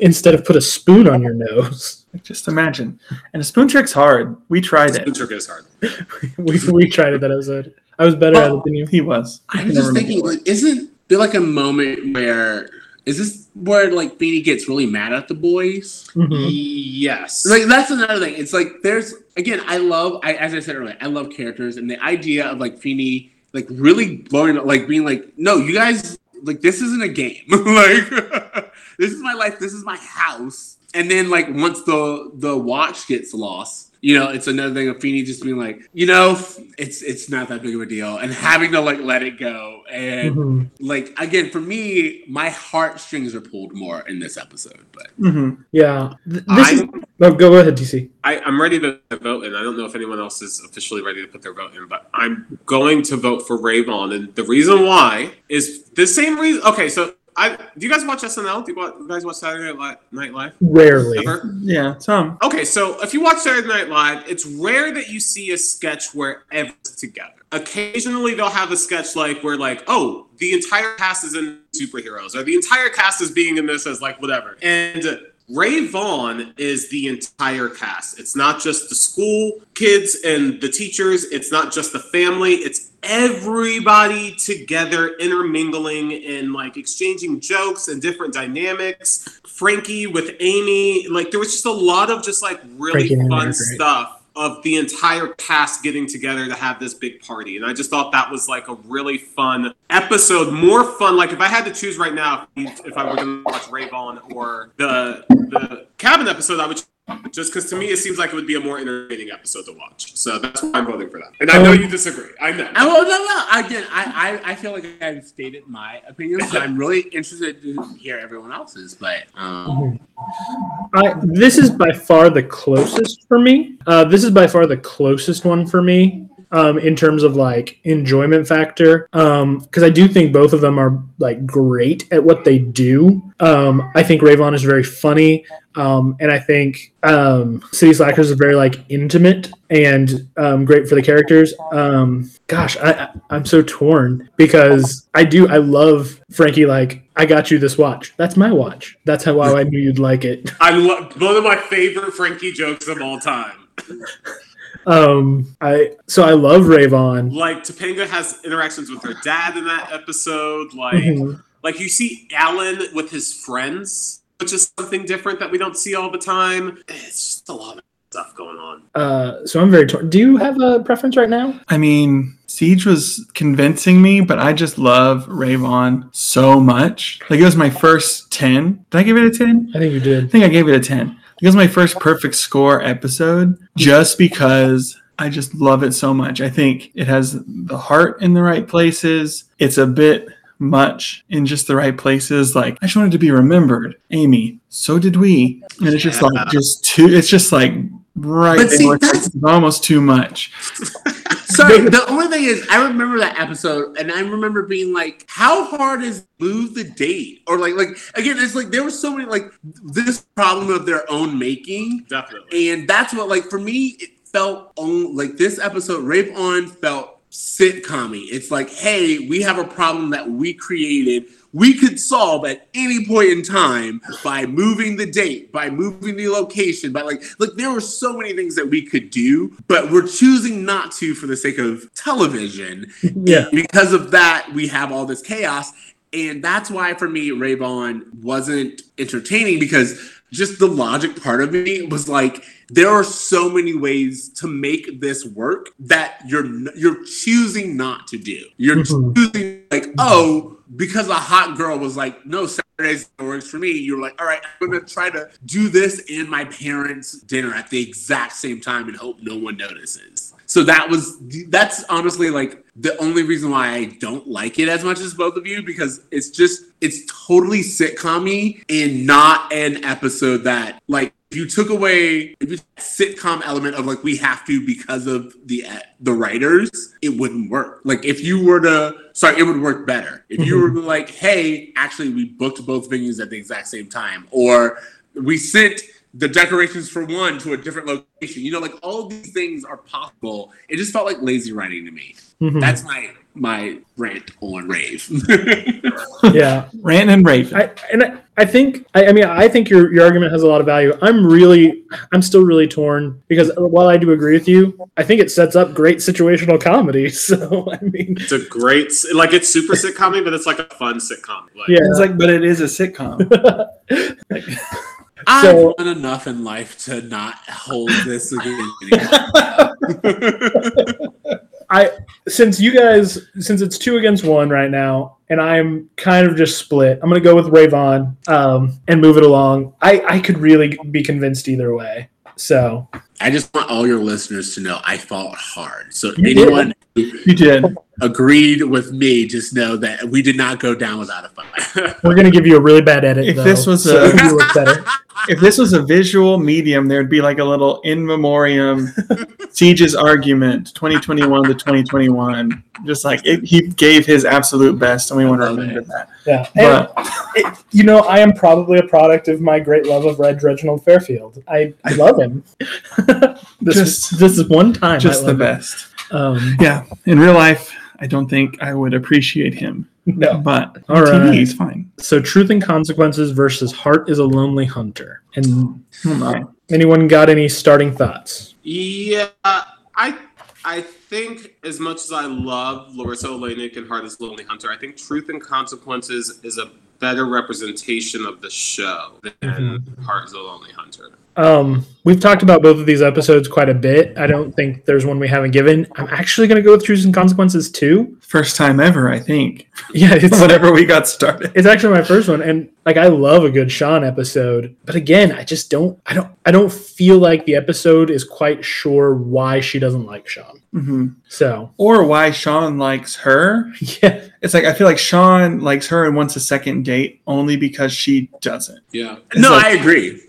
instead of put a spoon on your nose. Just imagine. And a spoon trick's hard. We tried it. Spoon trick is hard. we we tried it that episode. I was better at it than you. He was. I I was just thinking, like, isn't there like a moment where is this where like Feeney gets really mad at the boys? Mhm. Yes. Like that's another thing. It's like there's again, I love I as I said earlier, I love characters and the idea of like Feeney like really blowing up like being like, no, you guys like this isn't a game. like this is my life, this is my house. And then like once the the watch gets lost, you know, it's another thing of Feeney just being like, you know, it's it's not that big of a deal and having to like let it go. And Mhm. like again, for me, my heartstrings are pulled more in this episode. But Mhm. Yeah. This I'm, oh, go ahead, DC. I, I'm ready to vote, and I don't know if anyone else is officially ready to put their vote in, but I'm going to vote for Rave On, and the reason why is the same reason. Okay, so I do you guys watch SNL? Do you, guys watch Saturday Night Night Live? Rarely. Ever? Yeah, Tom. Okay, so if you watch Saturday Night Live, it's rare that you see a sketch where everyone's together. Occasionally, they'll have a sketch like where, like, oh, the entire cast is in superheroes, or the entire cast is being in this as like whatever. And Rave On is the entire cast. It's not just the school kids and the teachers. It's not just the family. It's everybody together intermingling and like exchanging jokes and different dynamics. Frankie with Amy, like there was just a lot of just like really Frankie fun stuff of the entire cast getting together to have this big party. And I just thought that was like a really fun episode. More fun. Like if I had to choose right now, if I were going to watch Rave On or the the cabin episode, I would just because to me it seems like it would be a more entertaining episode to watch. So that's why I'm voting for that. And I know Um, you disagree. I know. I, well, no, no. Again, I, I, I feel like I've stated my opinion, so I'm really interested to hear everyone else's. But um, I, this is by far the closest for me. Uh, this is by far the closest one for me um, in terms of like enjoyment factor. Because I do think both of them are like great at what they do. Um, I think Rave On is very funny, um, and I think um, City Slackers is very like intimate and um, great for the characters. Um, gosh, I, I, I'm so torn because I do I love Frankie. Like I got you this watch. That's my watch. That's how I knew you'd like it. I love one of my favorite Frankie jokes of all time. Um, I so I love Rave On. Like Topanga has interactions with her dad in that episode. Like Mhm. like you see Alan with his friends, which is something different that we don't see all the time. It's just a lot of stuff going on. Uh, so I'm very torn. Do you have a preference right now? I mean, Siege was convincing me, but I just love Rave On so much. Like it was my first 10. Did I give it a 10? I think you did. I did. think I gave it a 10. It was my first perfect score episode just because I just love it so much. I think it has the heart in the right places. It's a bit much in just the right places. Like I just wanted to be remembered. Amy, so did we. And it's just like just too it's just like right But see, that's- almost too much. Sorry, the only thing is, I remember that episode, and I remember being like, "How hard is move the date?" Or like, like again, it's like there was so many like this problem of their own making, Definitely. and that's what like for me it felt on like this episode. Rave On felt sitcom It's like, hey, we have a problem that we created. We could solve at any point in time by moving the date, by moving the location, by like, like there were so many things that we could do, but we're choosing not to for the sake of television. Yeah. Because of that, we have all this chaos. And that's why for me, Rave On wasn't entertaining because just the logic part of me was like, there are so many ways to make this work that you're you're choosing not to do. You're Mhm. choosing like, oh, because a hot girl was like, no, Saturdays works for me. You're like, all right, I'm gonna try to do this and my parents' dinner at the exact same time and hope no one notices. So that was that's honestly like the only reason why I don't like it as much as both of you because it's just it's totally sitcom-y and not an episode that like if you took away if you sitcom element of like we have to because of the the writers it wouldn't work. Like if you were to sorry it would work better. If you were like hey actually we booked both venues at the exact same time or we sent the decorations for one to a different location. You know like all these things are possible. It just felt like lazy writing to me. Mhm. that's my my rant on rave yeah. Rant and rave. I and I, I think I, I mean I think your your argument has a lot of value. I'm really I'm still really torn because while I do agree with you, I think it sets up great situational comedy. So I mean, It's a great, like it's super sitcom but it's like a fun sitcom. Like, Yeah. It's like, but it is a sitcom. Like, i've So- done enough in life to not hold this against anyone. I since you guys since it's two against one right now, and I'm kind of just split. I'm gonna go with Rave On um, and move it along. I I could really be convinced either way. So I just want all your listeners to know I fought hard. So You did. anyone who you did. agreed with me, just know that we did not go down without a fight. we're gonna give you a really bad edit. If though, this was so a- it'll look better. If this was a visual medium, there'd be like a little in memoriam Siege's argument 2021 to 2021. Just like it, he gave his absolute best, and we want to remember that. Yeah. And But it, you know, I am probably a product of my great love of Reg Reginald Fairfield. I, I love him. this, Just- this is one time. just I the love him. best. Um, Yeah. In real life, I don't think I would appreciate him, no. but All TV, right. he's fine. So, Truth and Consequences versus Heart is a Lonely Hunter. And Oh my. anyone got any starting thoughts? Yeah, I I think as much as I love Larisa Oleynik and Heart is Lonely Hunter, I think Truth and Consequences is a better representation of the show than mm-hmm. Heart is a Lonely Hunter. Um, we've talked about both of these episodes quite a bit. I don't think there's one we haven't given. I'm actually going to go with Truth and Consequences too. First time ever, I think. Yeah, it's Whenever we got started. It's actually my first one, and like I love a good Sean episode, but again, I just don't, I don't, I don't feel like the episode is quite sure why she doesn't like Sean. hmm So Or why Sean likes her. yeah, It's like I feel like Sean likes her and wants a second date only because she doesn't. Yeah. no, like- I agree.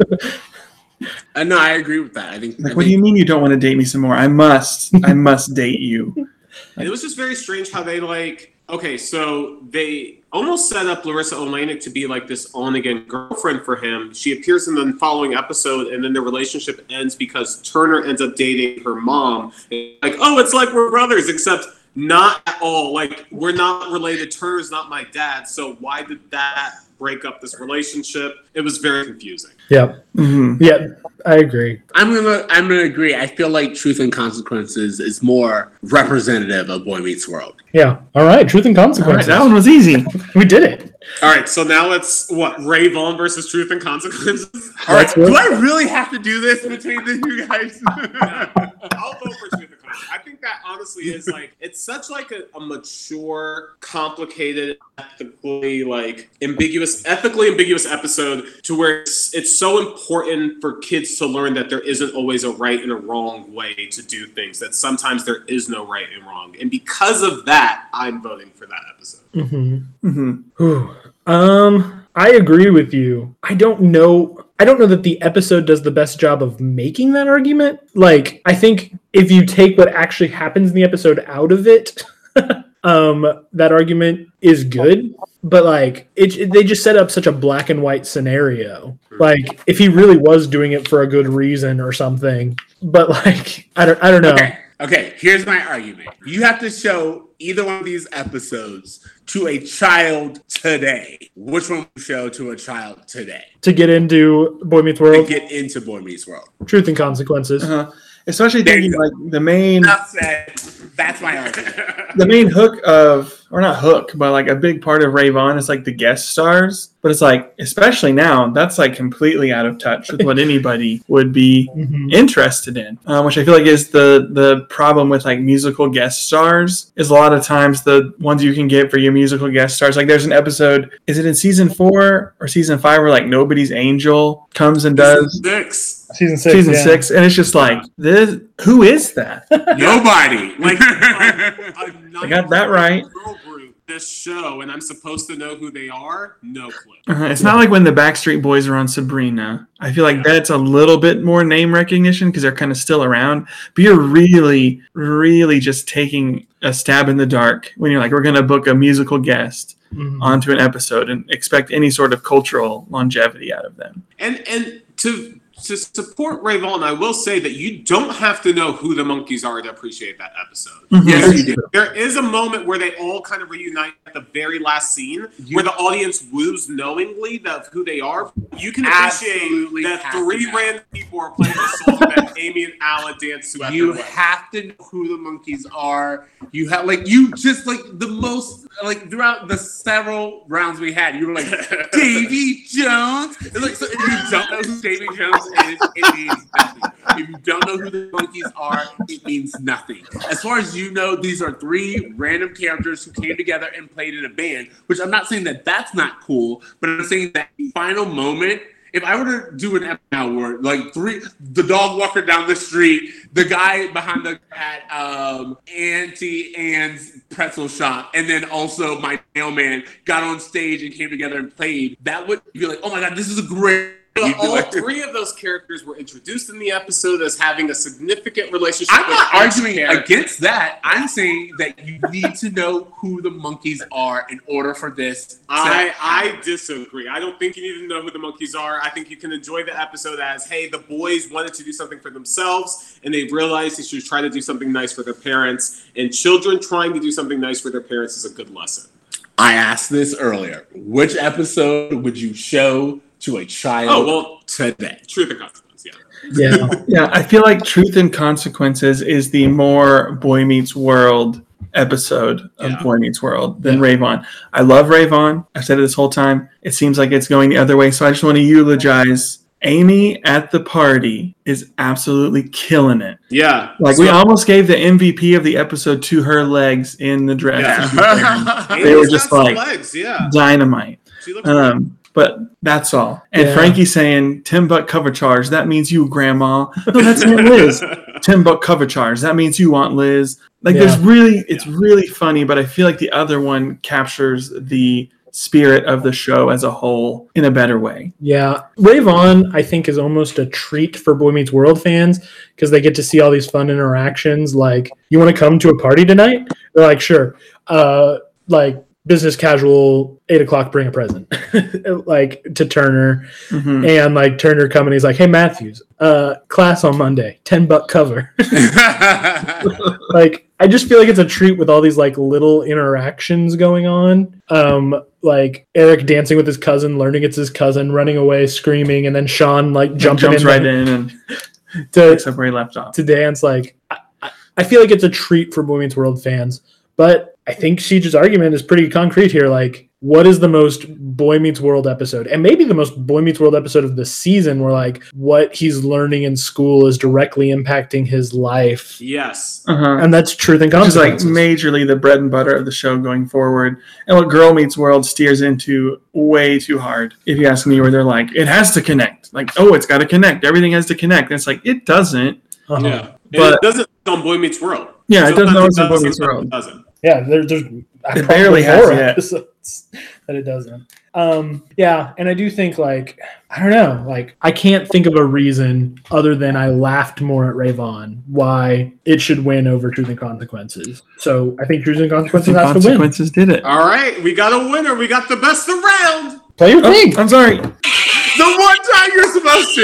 uh, no, I agree with that. I think. Like, I what do you mean you don't want to date me some more? I must. I must date you. And it was just very strange how they like. Okay, so they almost set up Larisa Oleynik to be like this on again girlfriend for him. She appears in the following episode, and then the relationship ends because Turner ends up dating her mom. Like, oh, it's like we're brothers, except not at all. Like, we're not related. Turner's not my dad, so why did that break up this relationship? It was very confusing. yeah, hmm yeah. I agree. I'm gonna. I'm gonna agree. I feel like Truth and Consequences is more representative of Boy Meets World. Yeah. All right. Truth and All right, Consequences. that one was easy. we did it. All right, so now it's what Rave On versus Truth and Consequences. All right. Do. I really have to do this between the two guys? I'll vote for Truth and Consequences. I think that honestly is like it's such like a, a mature, complicated, ethically like ambiguous, ethically ambiguous episode to where it's, it's so important for kids to learn that there isn't always a right and a wrong way to do things. That sometimes there is no right and wrong, and because of that, I'm voting for that episode. hmm hmm Um, I agree with you. I don't know. I don't know that the episode does the best job of making that argument. Like, I think if you take what actually happens in the episode out of it, um, that argument is good. But like, it, it- they just set up such a black and white scenario. Like, if he really was doing it for a good reason or something, but like, I don't, I don't know. Okay. Okay, here's my argument. You have to show either one of these episodes to a child today. Which one would you show to a child today? To get into Boy Meets World? To get into Boy Meets World. Truth and Consequences. Uh-huh. Especially There thinking like the main Enough said. That's my argument. the main hook of or not hook, but like a big part of Rave On is like the guest stars. But it's like, especially now, that's like completely out of touch with what anybody would be Mhm. interested in, um, which I feel like is the the problem with like musical guest stars. Is a lot of times the ones you can get for your musical guest stars. Like there's an episode, is it in season four or season five, where like nobody's angel comes and does Six. Season six. season yeah. six, and it's just like this. Who is that? Nobody. Like, Like, I got that right. Girl group, this show, and I'm supposed to know who they are. No clue. Uh-huh. It's not like when the Backstreet Boys are on Sabrina. I feel like that's a little bit more name recognition because they're kind of still around. But you're really, really just taking a stab in the dark when you're like, we're going to book a musical guest Mhm. onto an episode and expect any sort of cultural longevity out of them. And and to to support Rave On, I will say that you don't have to know who the Monkees are to appreciate that episode. Mm-hmm. yes, you do. There is a moment where they all kind of reunite at the very last scene, You- where the audience woos knowingly of who they are. You can appreciate that three random people are playing the song that Amy and Alan dance to. You have to know who the Monkees are. You have like you just like the most like throughout the several rounds we had. You were like Davy Jones. It's like so if you don't know who Davy Jones it means nothing. If you don't know who the Monkees are, it means nothing. As far as you know, these are three random characters who came together and played in a band. Which I'm not saying that that's not cool, but I'm saying that final moment if I were to do an episode now where like three, the dog walker down the street, the guy behind the at um, Auntie Anne's pretzel shop, and then also my mailman got on stage and came together and played, that would be like, oh my god, this is a great. All like- three of those characters were introduced in the episode as having a significant relationship. I'm with not arguing character. against that. I'm saying that you need to know who the Monkees are in order for this. I. I disagree. I don't think you need to know who the Monkees are. I think you can enjoy the episode as, hey, the boys wanted to do something for themselves, and they realized they should try to do something nice for their parents. And children trying to do something nice for their parents is a good lesson. I asked this earlier. Which episode would you show to a child Oh well, today? truth and consequence. Yeah. Yeah. Yeah, I feel like Truth and Consequences is the more Boy Meets World episode of Yeah. Boy Meets World than Yeah. Rave On. I love Rave On. I've said it this whole time. It seems like it's going the other way. So I just want to eulogize Amy at the party is absolutely killing it. Yeah. Like we almost gave the MVP of the episode to her legs in the dress. Yeah. They were just like- legs. Yeah. Dynamite. She looks. Um, but that's all. And Yeah. Frankie saying Tim Buck cover charge. That means you, Grandma. No, that's Aunt Liz. ten Buck cover charge. That means you want Liz. Like there's really, it's really funny. But I feel like the other one captures the spirit of the show as a whole in a better way. Yeah. Rave On, I think, is almost a treat for Boy Meets World fans because they get to see all these fun interactions. Like, you want to come to a party tonight? They're like, sure. Uh, like, business casual, eight o'clock, bring a present. like, to Turner. Mhm. And, like, Turner coming, he's like, hey, Matthews, uh, class on Monday, 10 buck cover. like I just feel like it's a treat with all these like little interactions going on. Um, like Eric dancing with his cousin, learning it's his cousin, running away, screaming, and then Sean like jumping jumps in right in and to picks up where he left off. to dance. Like I, I- I feel like it's a treat for Boy Meets World fans. But I think Siege's argument is pretty concrete here. Like what is the most Boy Meets World episode, and maybe the most Boy Meets World episode of the season, where like what he's learning in school is directly impacting his life, Yes. Uh-huh. and that's truth and Which is like majorly the bread and butter of the show going forward. And what Girl Meets World steers into way too hard, if you ask me, where they're like, it has to connect. Like, oh, it's got to connect. Everything has to connect. And it's like, it doesn't. Uh-huh. Yeah. And But- it doesn't on Boy Meets World. Yeah, it doesn't Sometimes always on Boy Meets World. it doesn't. Yeah, there, there's It barely has more yet. that it doesn't. Um, yeah, and I do think like I don't know, like I can't think of a reason other than I laughed more at Rave On why it should win over Truth and Consequences. So I think Truth and Consequences The has to win. consequences did it. All right, we got a winner. We got the best around. Play your Oh, thing. I'm sorry. The one time you're supposed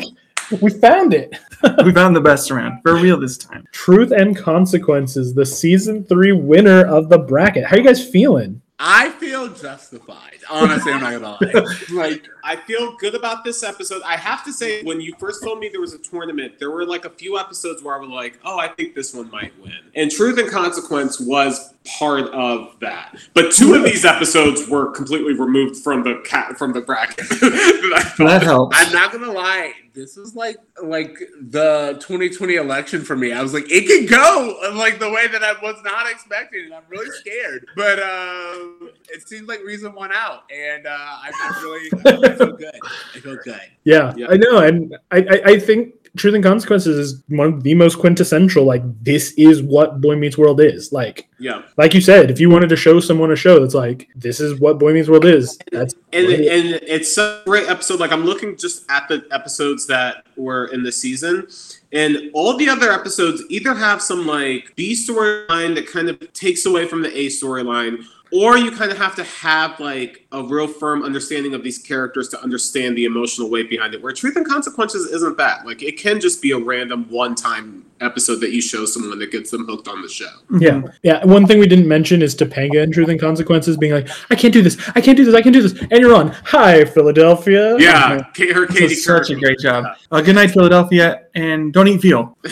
to. we found it. We found the best around for real this time. Truth and Consequences, the season three winner of the bracket. How are you guys feeling? I feel justified. Honestly, I'm not gonna lie. Like, I feel good about this episode. I have to say, when you first told me there was a tournament, there were like a few episodes where I was like, "Oh, I think this one might win." And Truth and Consequence was part of that. But two of these episodes were completely removed from the cat from the bracket. that I That helps. I'm not gonna lie. This is like like the 2020 election for me. I was like, it could go like the way that I was not expecting, and I'm really scared. But uh, it seems like reason won out, and uh, I feel really, I feel good. I feel good. Yeah, Yeah. I know, and I, I, I think Truth and Consequences is one of the most quintessential. Like this is what Boy Meets World is. Like, yeah. like you said, if you wanted to show someone a show that's like this is what Boy Meets World is, that's and what it and it's a great episode. Like I'm looking just at the episodes that were in the season, and all the other episodes either have some like B storyline that kind of takes away from the A storyline, or you kind of have to have like a real firm understanding of these characters to understand the emotional weight behind it. Where Truth and Consequences isn't that. Like it can just be a random one-time episode that you show someone that gets them hooked on the show. yeah, yeah. One thing we didn't mention is Topanga and Truth and Consequences being like, I can't do this, I can't do this, I can't do this, and you're on. Hi, Philadelphia. Yeah, Ka- her This Katie is such a Couric. great job. Uh, good night, Philadelphia, and don't eat veal.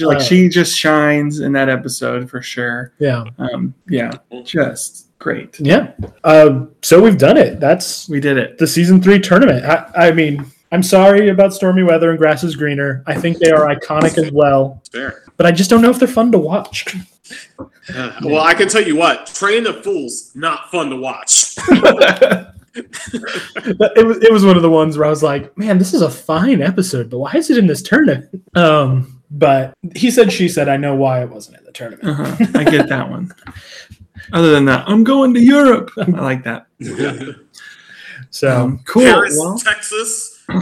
Like Uh, she just shines in that episode for sure. yeah, Um, yeah, just great. yeah. Uh, so we've done it. That's We did it. the season three tournament. I, I mean, I'm sorry about stormy weather and grass is greener. I think they are iconic as well, Fair. but I just don't know if they're fun to watch. Uh, well, I can tell you what, Train of Fools, not fun to watch. it was it was one of the ones where I was like, man, this is a fine episode, but why is it in this tournament? Um, but he said, she said, I know why it wasn't in the tournament. Uh-huh. I get that one. Other than that, I'm going to Europe. I like that. So Um, cool. Paris, Well, Texas.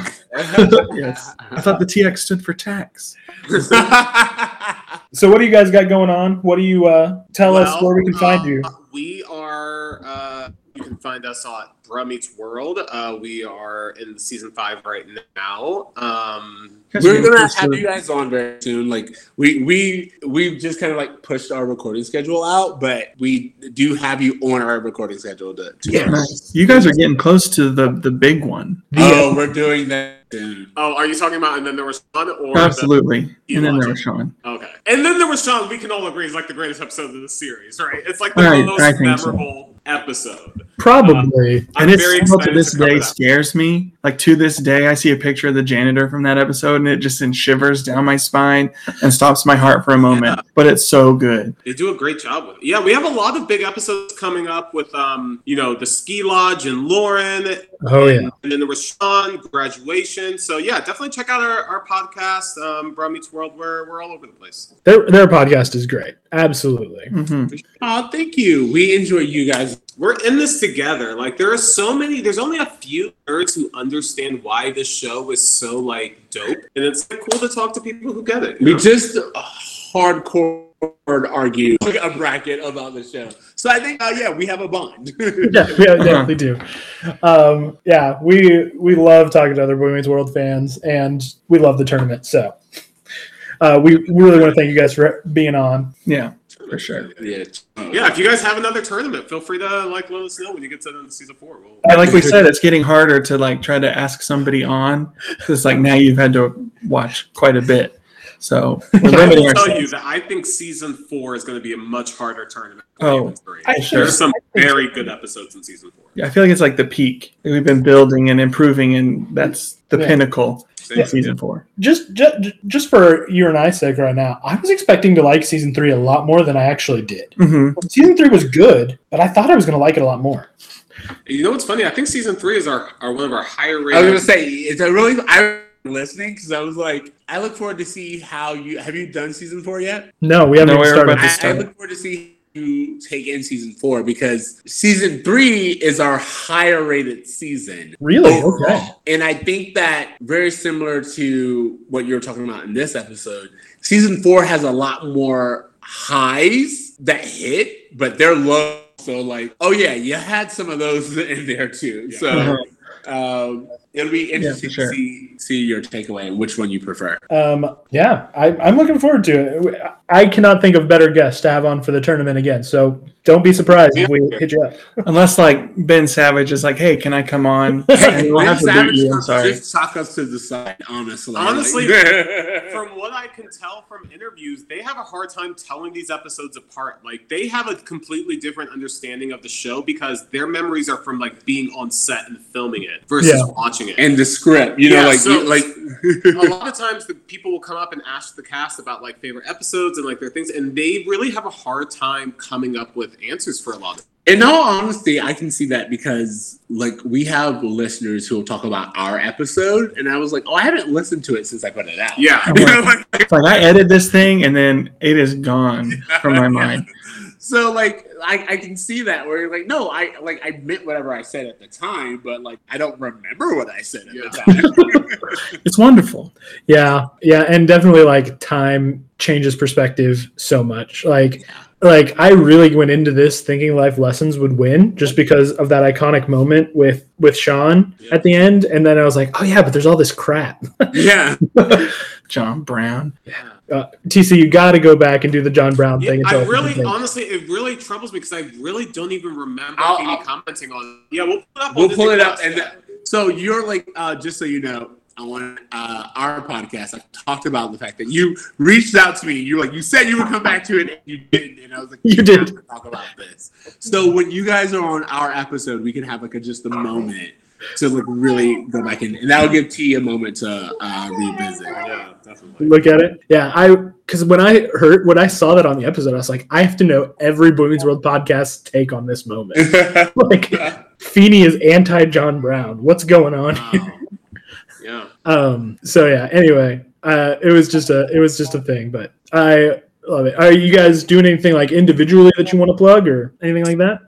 yes. I thought the TX stood for tax. so what do you guys got going on? What do you uh, tell us where we can find uh, you? We are. Uh, you can find us on Bruh Meets World. Uh, we are in season five right now. Um, We're gonna have you guys on very soon. Like we we we've just kind of like pushed our recording schedule out, but we do have you on our recording schedule to. to Yeah. Nice. You guys are getting close to the the big one. Oh, we're doing that soon. oh, are you talking about? And then there was Sean, or Absolutely. You And then there was Sean. Okay, and then there was Sean. We can all agree is like the greatest episode of the series, right? It's like the I- most I think so. Episode. Probably. I'm and it still to this to day scares me. Like to this day, I see a picture of the janitor from that episode, and it just sends shivers down my spine and stops my heart for a moment. But it's so good. They do a great job with it. Yeah, we have a lot of big episodes coming up with, um, you know, the ski lodge and Lauren. oh and, yeah. And then there was Sean, graduation. So yeah, definitely check out our, our podcast, um, Bro Meets World. We're, we're all over the place. Their their podcast is great. Absolutely. hmm Oh, thank you. We enjoy you guys. We're in this together. Like there are so many. There's only a few nerds who understand why this show is so like dope, and it's like, cool to talk to people who get it. We know? just uh, hardcore argue a bracket about the show. So I think, uh, yeah, we have a bond. Yeah, we definitely do. Um, yeah, we we love talking to other Boy Meets World fans, and we love the tournament. So uh, we we really want to thank you guys for being on. Yeah, for sure. yeah. yeah. If you guys have another tournament, feel free to like let us know when you get to the season four. We'll, Yeah, like we said, it's getting harder to like try to ask somebody on because like now you've had to watch quite a bit. So we're I limiting will tell you that I think season four is going to be a much harder tournament. Oh, than three. I sure. There's some very good episodes in season four. Yeah, I feel like it's like the peak. We've been building and improving, and that's the Yeah. pinnacle Same. of season four. just, just just for you and I's sake right now, I was expecting to like season three a lot more than I actually did. hmm Season three was good, but I thought I was going to like it a lot more. You know what's funny? I think season three is our, our one of our higher I was rated. gonna say it's a really I was listening because I was like I look forward to see how you have you done season four yet. No, we haven't No, started. about to I, I look forward to see you take in season four because season three is our higher rated season. Really? Okay. And I think that very similar to what you're talking about in this episode, season four has a lot more highs that hit, but they're low. So like, oh yeah, you had some of those in there too. Yeah. So um, it'll be interesting for sure. to see see your takeaway and which one you prefer. Um, yeah, I, I'm looking forward to it. I cannot think of better guests to have on for the tournament again. So don't be surprised if we hit you up. Unless like Ben Savage is like, "Hey, can I come on?" And we'll Ben have to Savage you. I'm sorry. Just talk us to the side, honestly. Honestly, Like- from what I can tell from interviews, they have a hard time telling these episodes apart. Like they have a completely different understanding of the show because their memories are from like being on set and filming it versus Yeah. watching it. and the script, you know, Yeah, like so- you, like a lot of times the people will come up and ask the cast about like favorite episodes and like their things and they really have a hard time coming up with answers for a lot of In all honesty, I can see that because like we have listeners who will talk about our episode, and I was like, oh, I haven't listened to it since I put it out. yeah like- like I edit this thing and then it is gone from my mind. So like I, I can see that where you're like, no, I like I meant whatever I said at the time, but like I don't remember what I said at the time. It's wonderful. Yeah, yeah, and definitely like time changes perspective so much. Like, like I really went into this thinking life lessons would win just because of that iconic moment with with Sean Yeah. at the end, and then I was like, oh yeah, but there's all this crap. yeah. John Brown. Uh, TC, you got to go back and do the John Brown thing. and I tell us what you really, honestly, it really troubles me because I really don't even remember I'll- Phoebe I'll- commenting on. Yeah, we'll pull it up. We'll pull it up, Plus, and yeah. so you're like, uh, just so you know, I want uh, our podcast. I talked about the fact that you reached out to me. You like, you said you would come back to it, and you didn't. And I was like, You "We did. have to talk about this. So when you guys are on our episode, we can have like a just a moment to like really go back in, and that'll give T a moment to uh, revisit. yeah, definitely. look at it. Yeah, I because when I heard when I saw that on the episode, I was like, I have to know every Boy World podcast take on this moment. like, Feeney is anti John Brown. What's going on? Wow. yeah. Um. So yeah. Anyway, uh, it was just a it was just a thing, but I love it. Are you guys doing anything like individually that you want to plug or anything like that?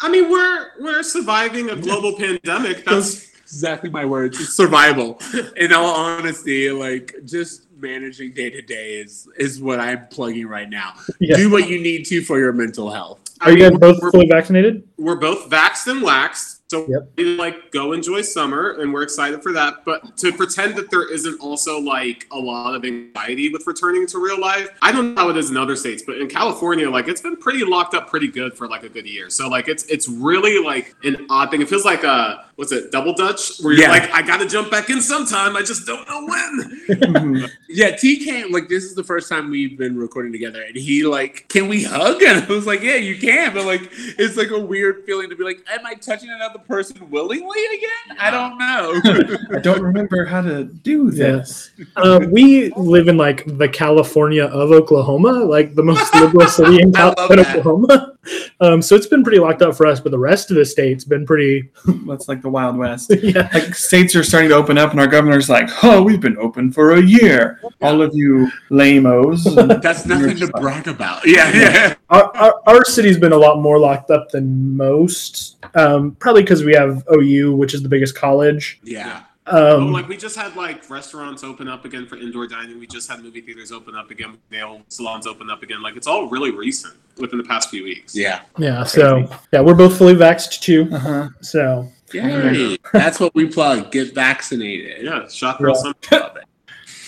I mean, we're we're surviving a global pandemic. That's exactly my words. It's survival. In all honesty, like just managing day to day is is what I'm plugging right now. Yeah. Do what you need to for your mental health. Are you I mean, both we're, fully vaccinated? we're both vaxxed and waxed. So Yep. like go enjoy summer and we're excited for that. But to pretend that there isn't also like a lot of anxiety with returning to real life, I don't know how it is in other states, but in California, like it's been pretty locked up pretty good for like a good year. So like it's it's really like an odd thing. It feels like a what's it, double dutch? Where you're Yeah. like, I gotta jump back in sometime. I just don't know when. Yeah, T came like this is the first time we've been recording together, and he like, can we hug? And I was like, yeah, you can, but like, it's like a weird feeling to be like, am I touching another person willingly again? I don't know. I don't remember how to do this. Uh, we live in like the California of Oklahoma, like the most liberal city in, I Cal- love. Oklahoma. Um, so it's been pretty locked up for us, but the rest of the state's been pretty. That's like the Wild West. yeah, Like states are starting to open up, and our governor's like, "Oh, we've been open for a year. All of you lamos." That's nothing to brag about. Yeah, yeah. our, our, our city's been a lot more locked up than most. Um, probably because we have OU, which is the biggest college. Yeah. oh, Um, like we just had like restaurants open up again for indoor dining. We just had movie theaters open up again, nail salons open up again. Like it's all really recent within the past few weeks. Yeah. yeah, so yeah, we're both fully vaxxed too. Uh huh. So Yay. That's what we plug. Get vaccinated. Yeah, shot girl Yeah. summer.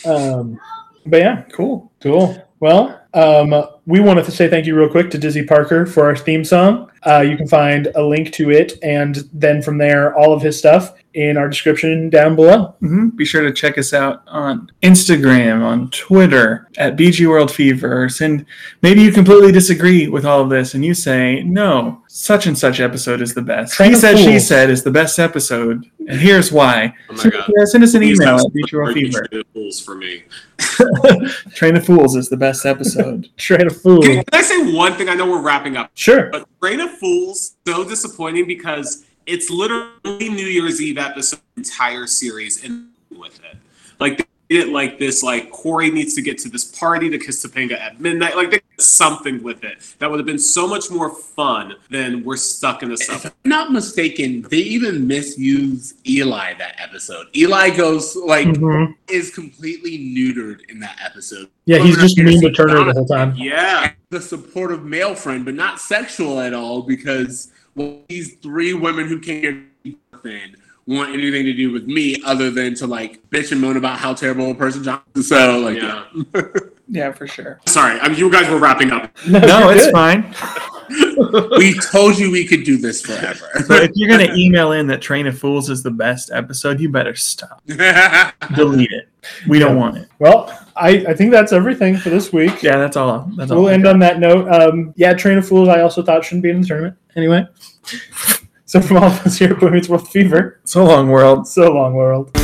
Um, but yeah, Cool. cool. Well, Um, we wanted to say thank you real quick to Dizzy Parker for our theme song. Uh, you can find a link to it and then from there, all of his stuff in our description down below. hmm Be sure to check us out on Instagram, on Twitter, at BG World Fevers. And maybe you completely disagree with all of this and you say, no, such and such episode is the best. Train he of said, she said is the best episode. And here's why. Oh my god. Yeah, send us an These email guys at BG World are Fever. usually fools for me. Train of Fools is the best episode. Train of Fools. Can I say one thing? I know we're wrapping up, Sure. but Train of Fools so disappointing because it's literally New Year's Eve episode entire series and with it. Like it like this, like Corey needs to get to this party to kiss Topanga at midnight. Like they did something with it that would have been so much more fun than we're stuck in this If stuff. I'm not mistaken, they even misuse Eli that episode. Eli goes like Mhm. is completely neutered in that episode. Yeah, he's just mean to Turner the whole time. Yeah. The supportive male friend, but not sexual at all, because well, these three women who came here then want anything to do with me other than to like bitch and moan about how terrible a person John. is. So like, Yeah. yeah. Yeah, for sure. Sorry, I mean, you guys were wrapping up. No, you're it's good. fine. we told you we could do this forever. So if you're going to email in that Train of Fools is the best episode, you better stop. Delete it. We don't want it. Well, I, I think that's everything for this week. Yeah, that's all. That's. We'll end on that note. Um, yeah, Train of Fools, I also thought shouldn't be in the tournament. Anyway. So from all of us here at Meets World Fever, So long, world. so long, world.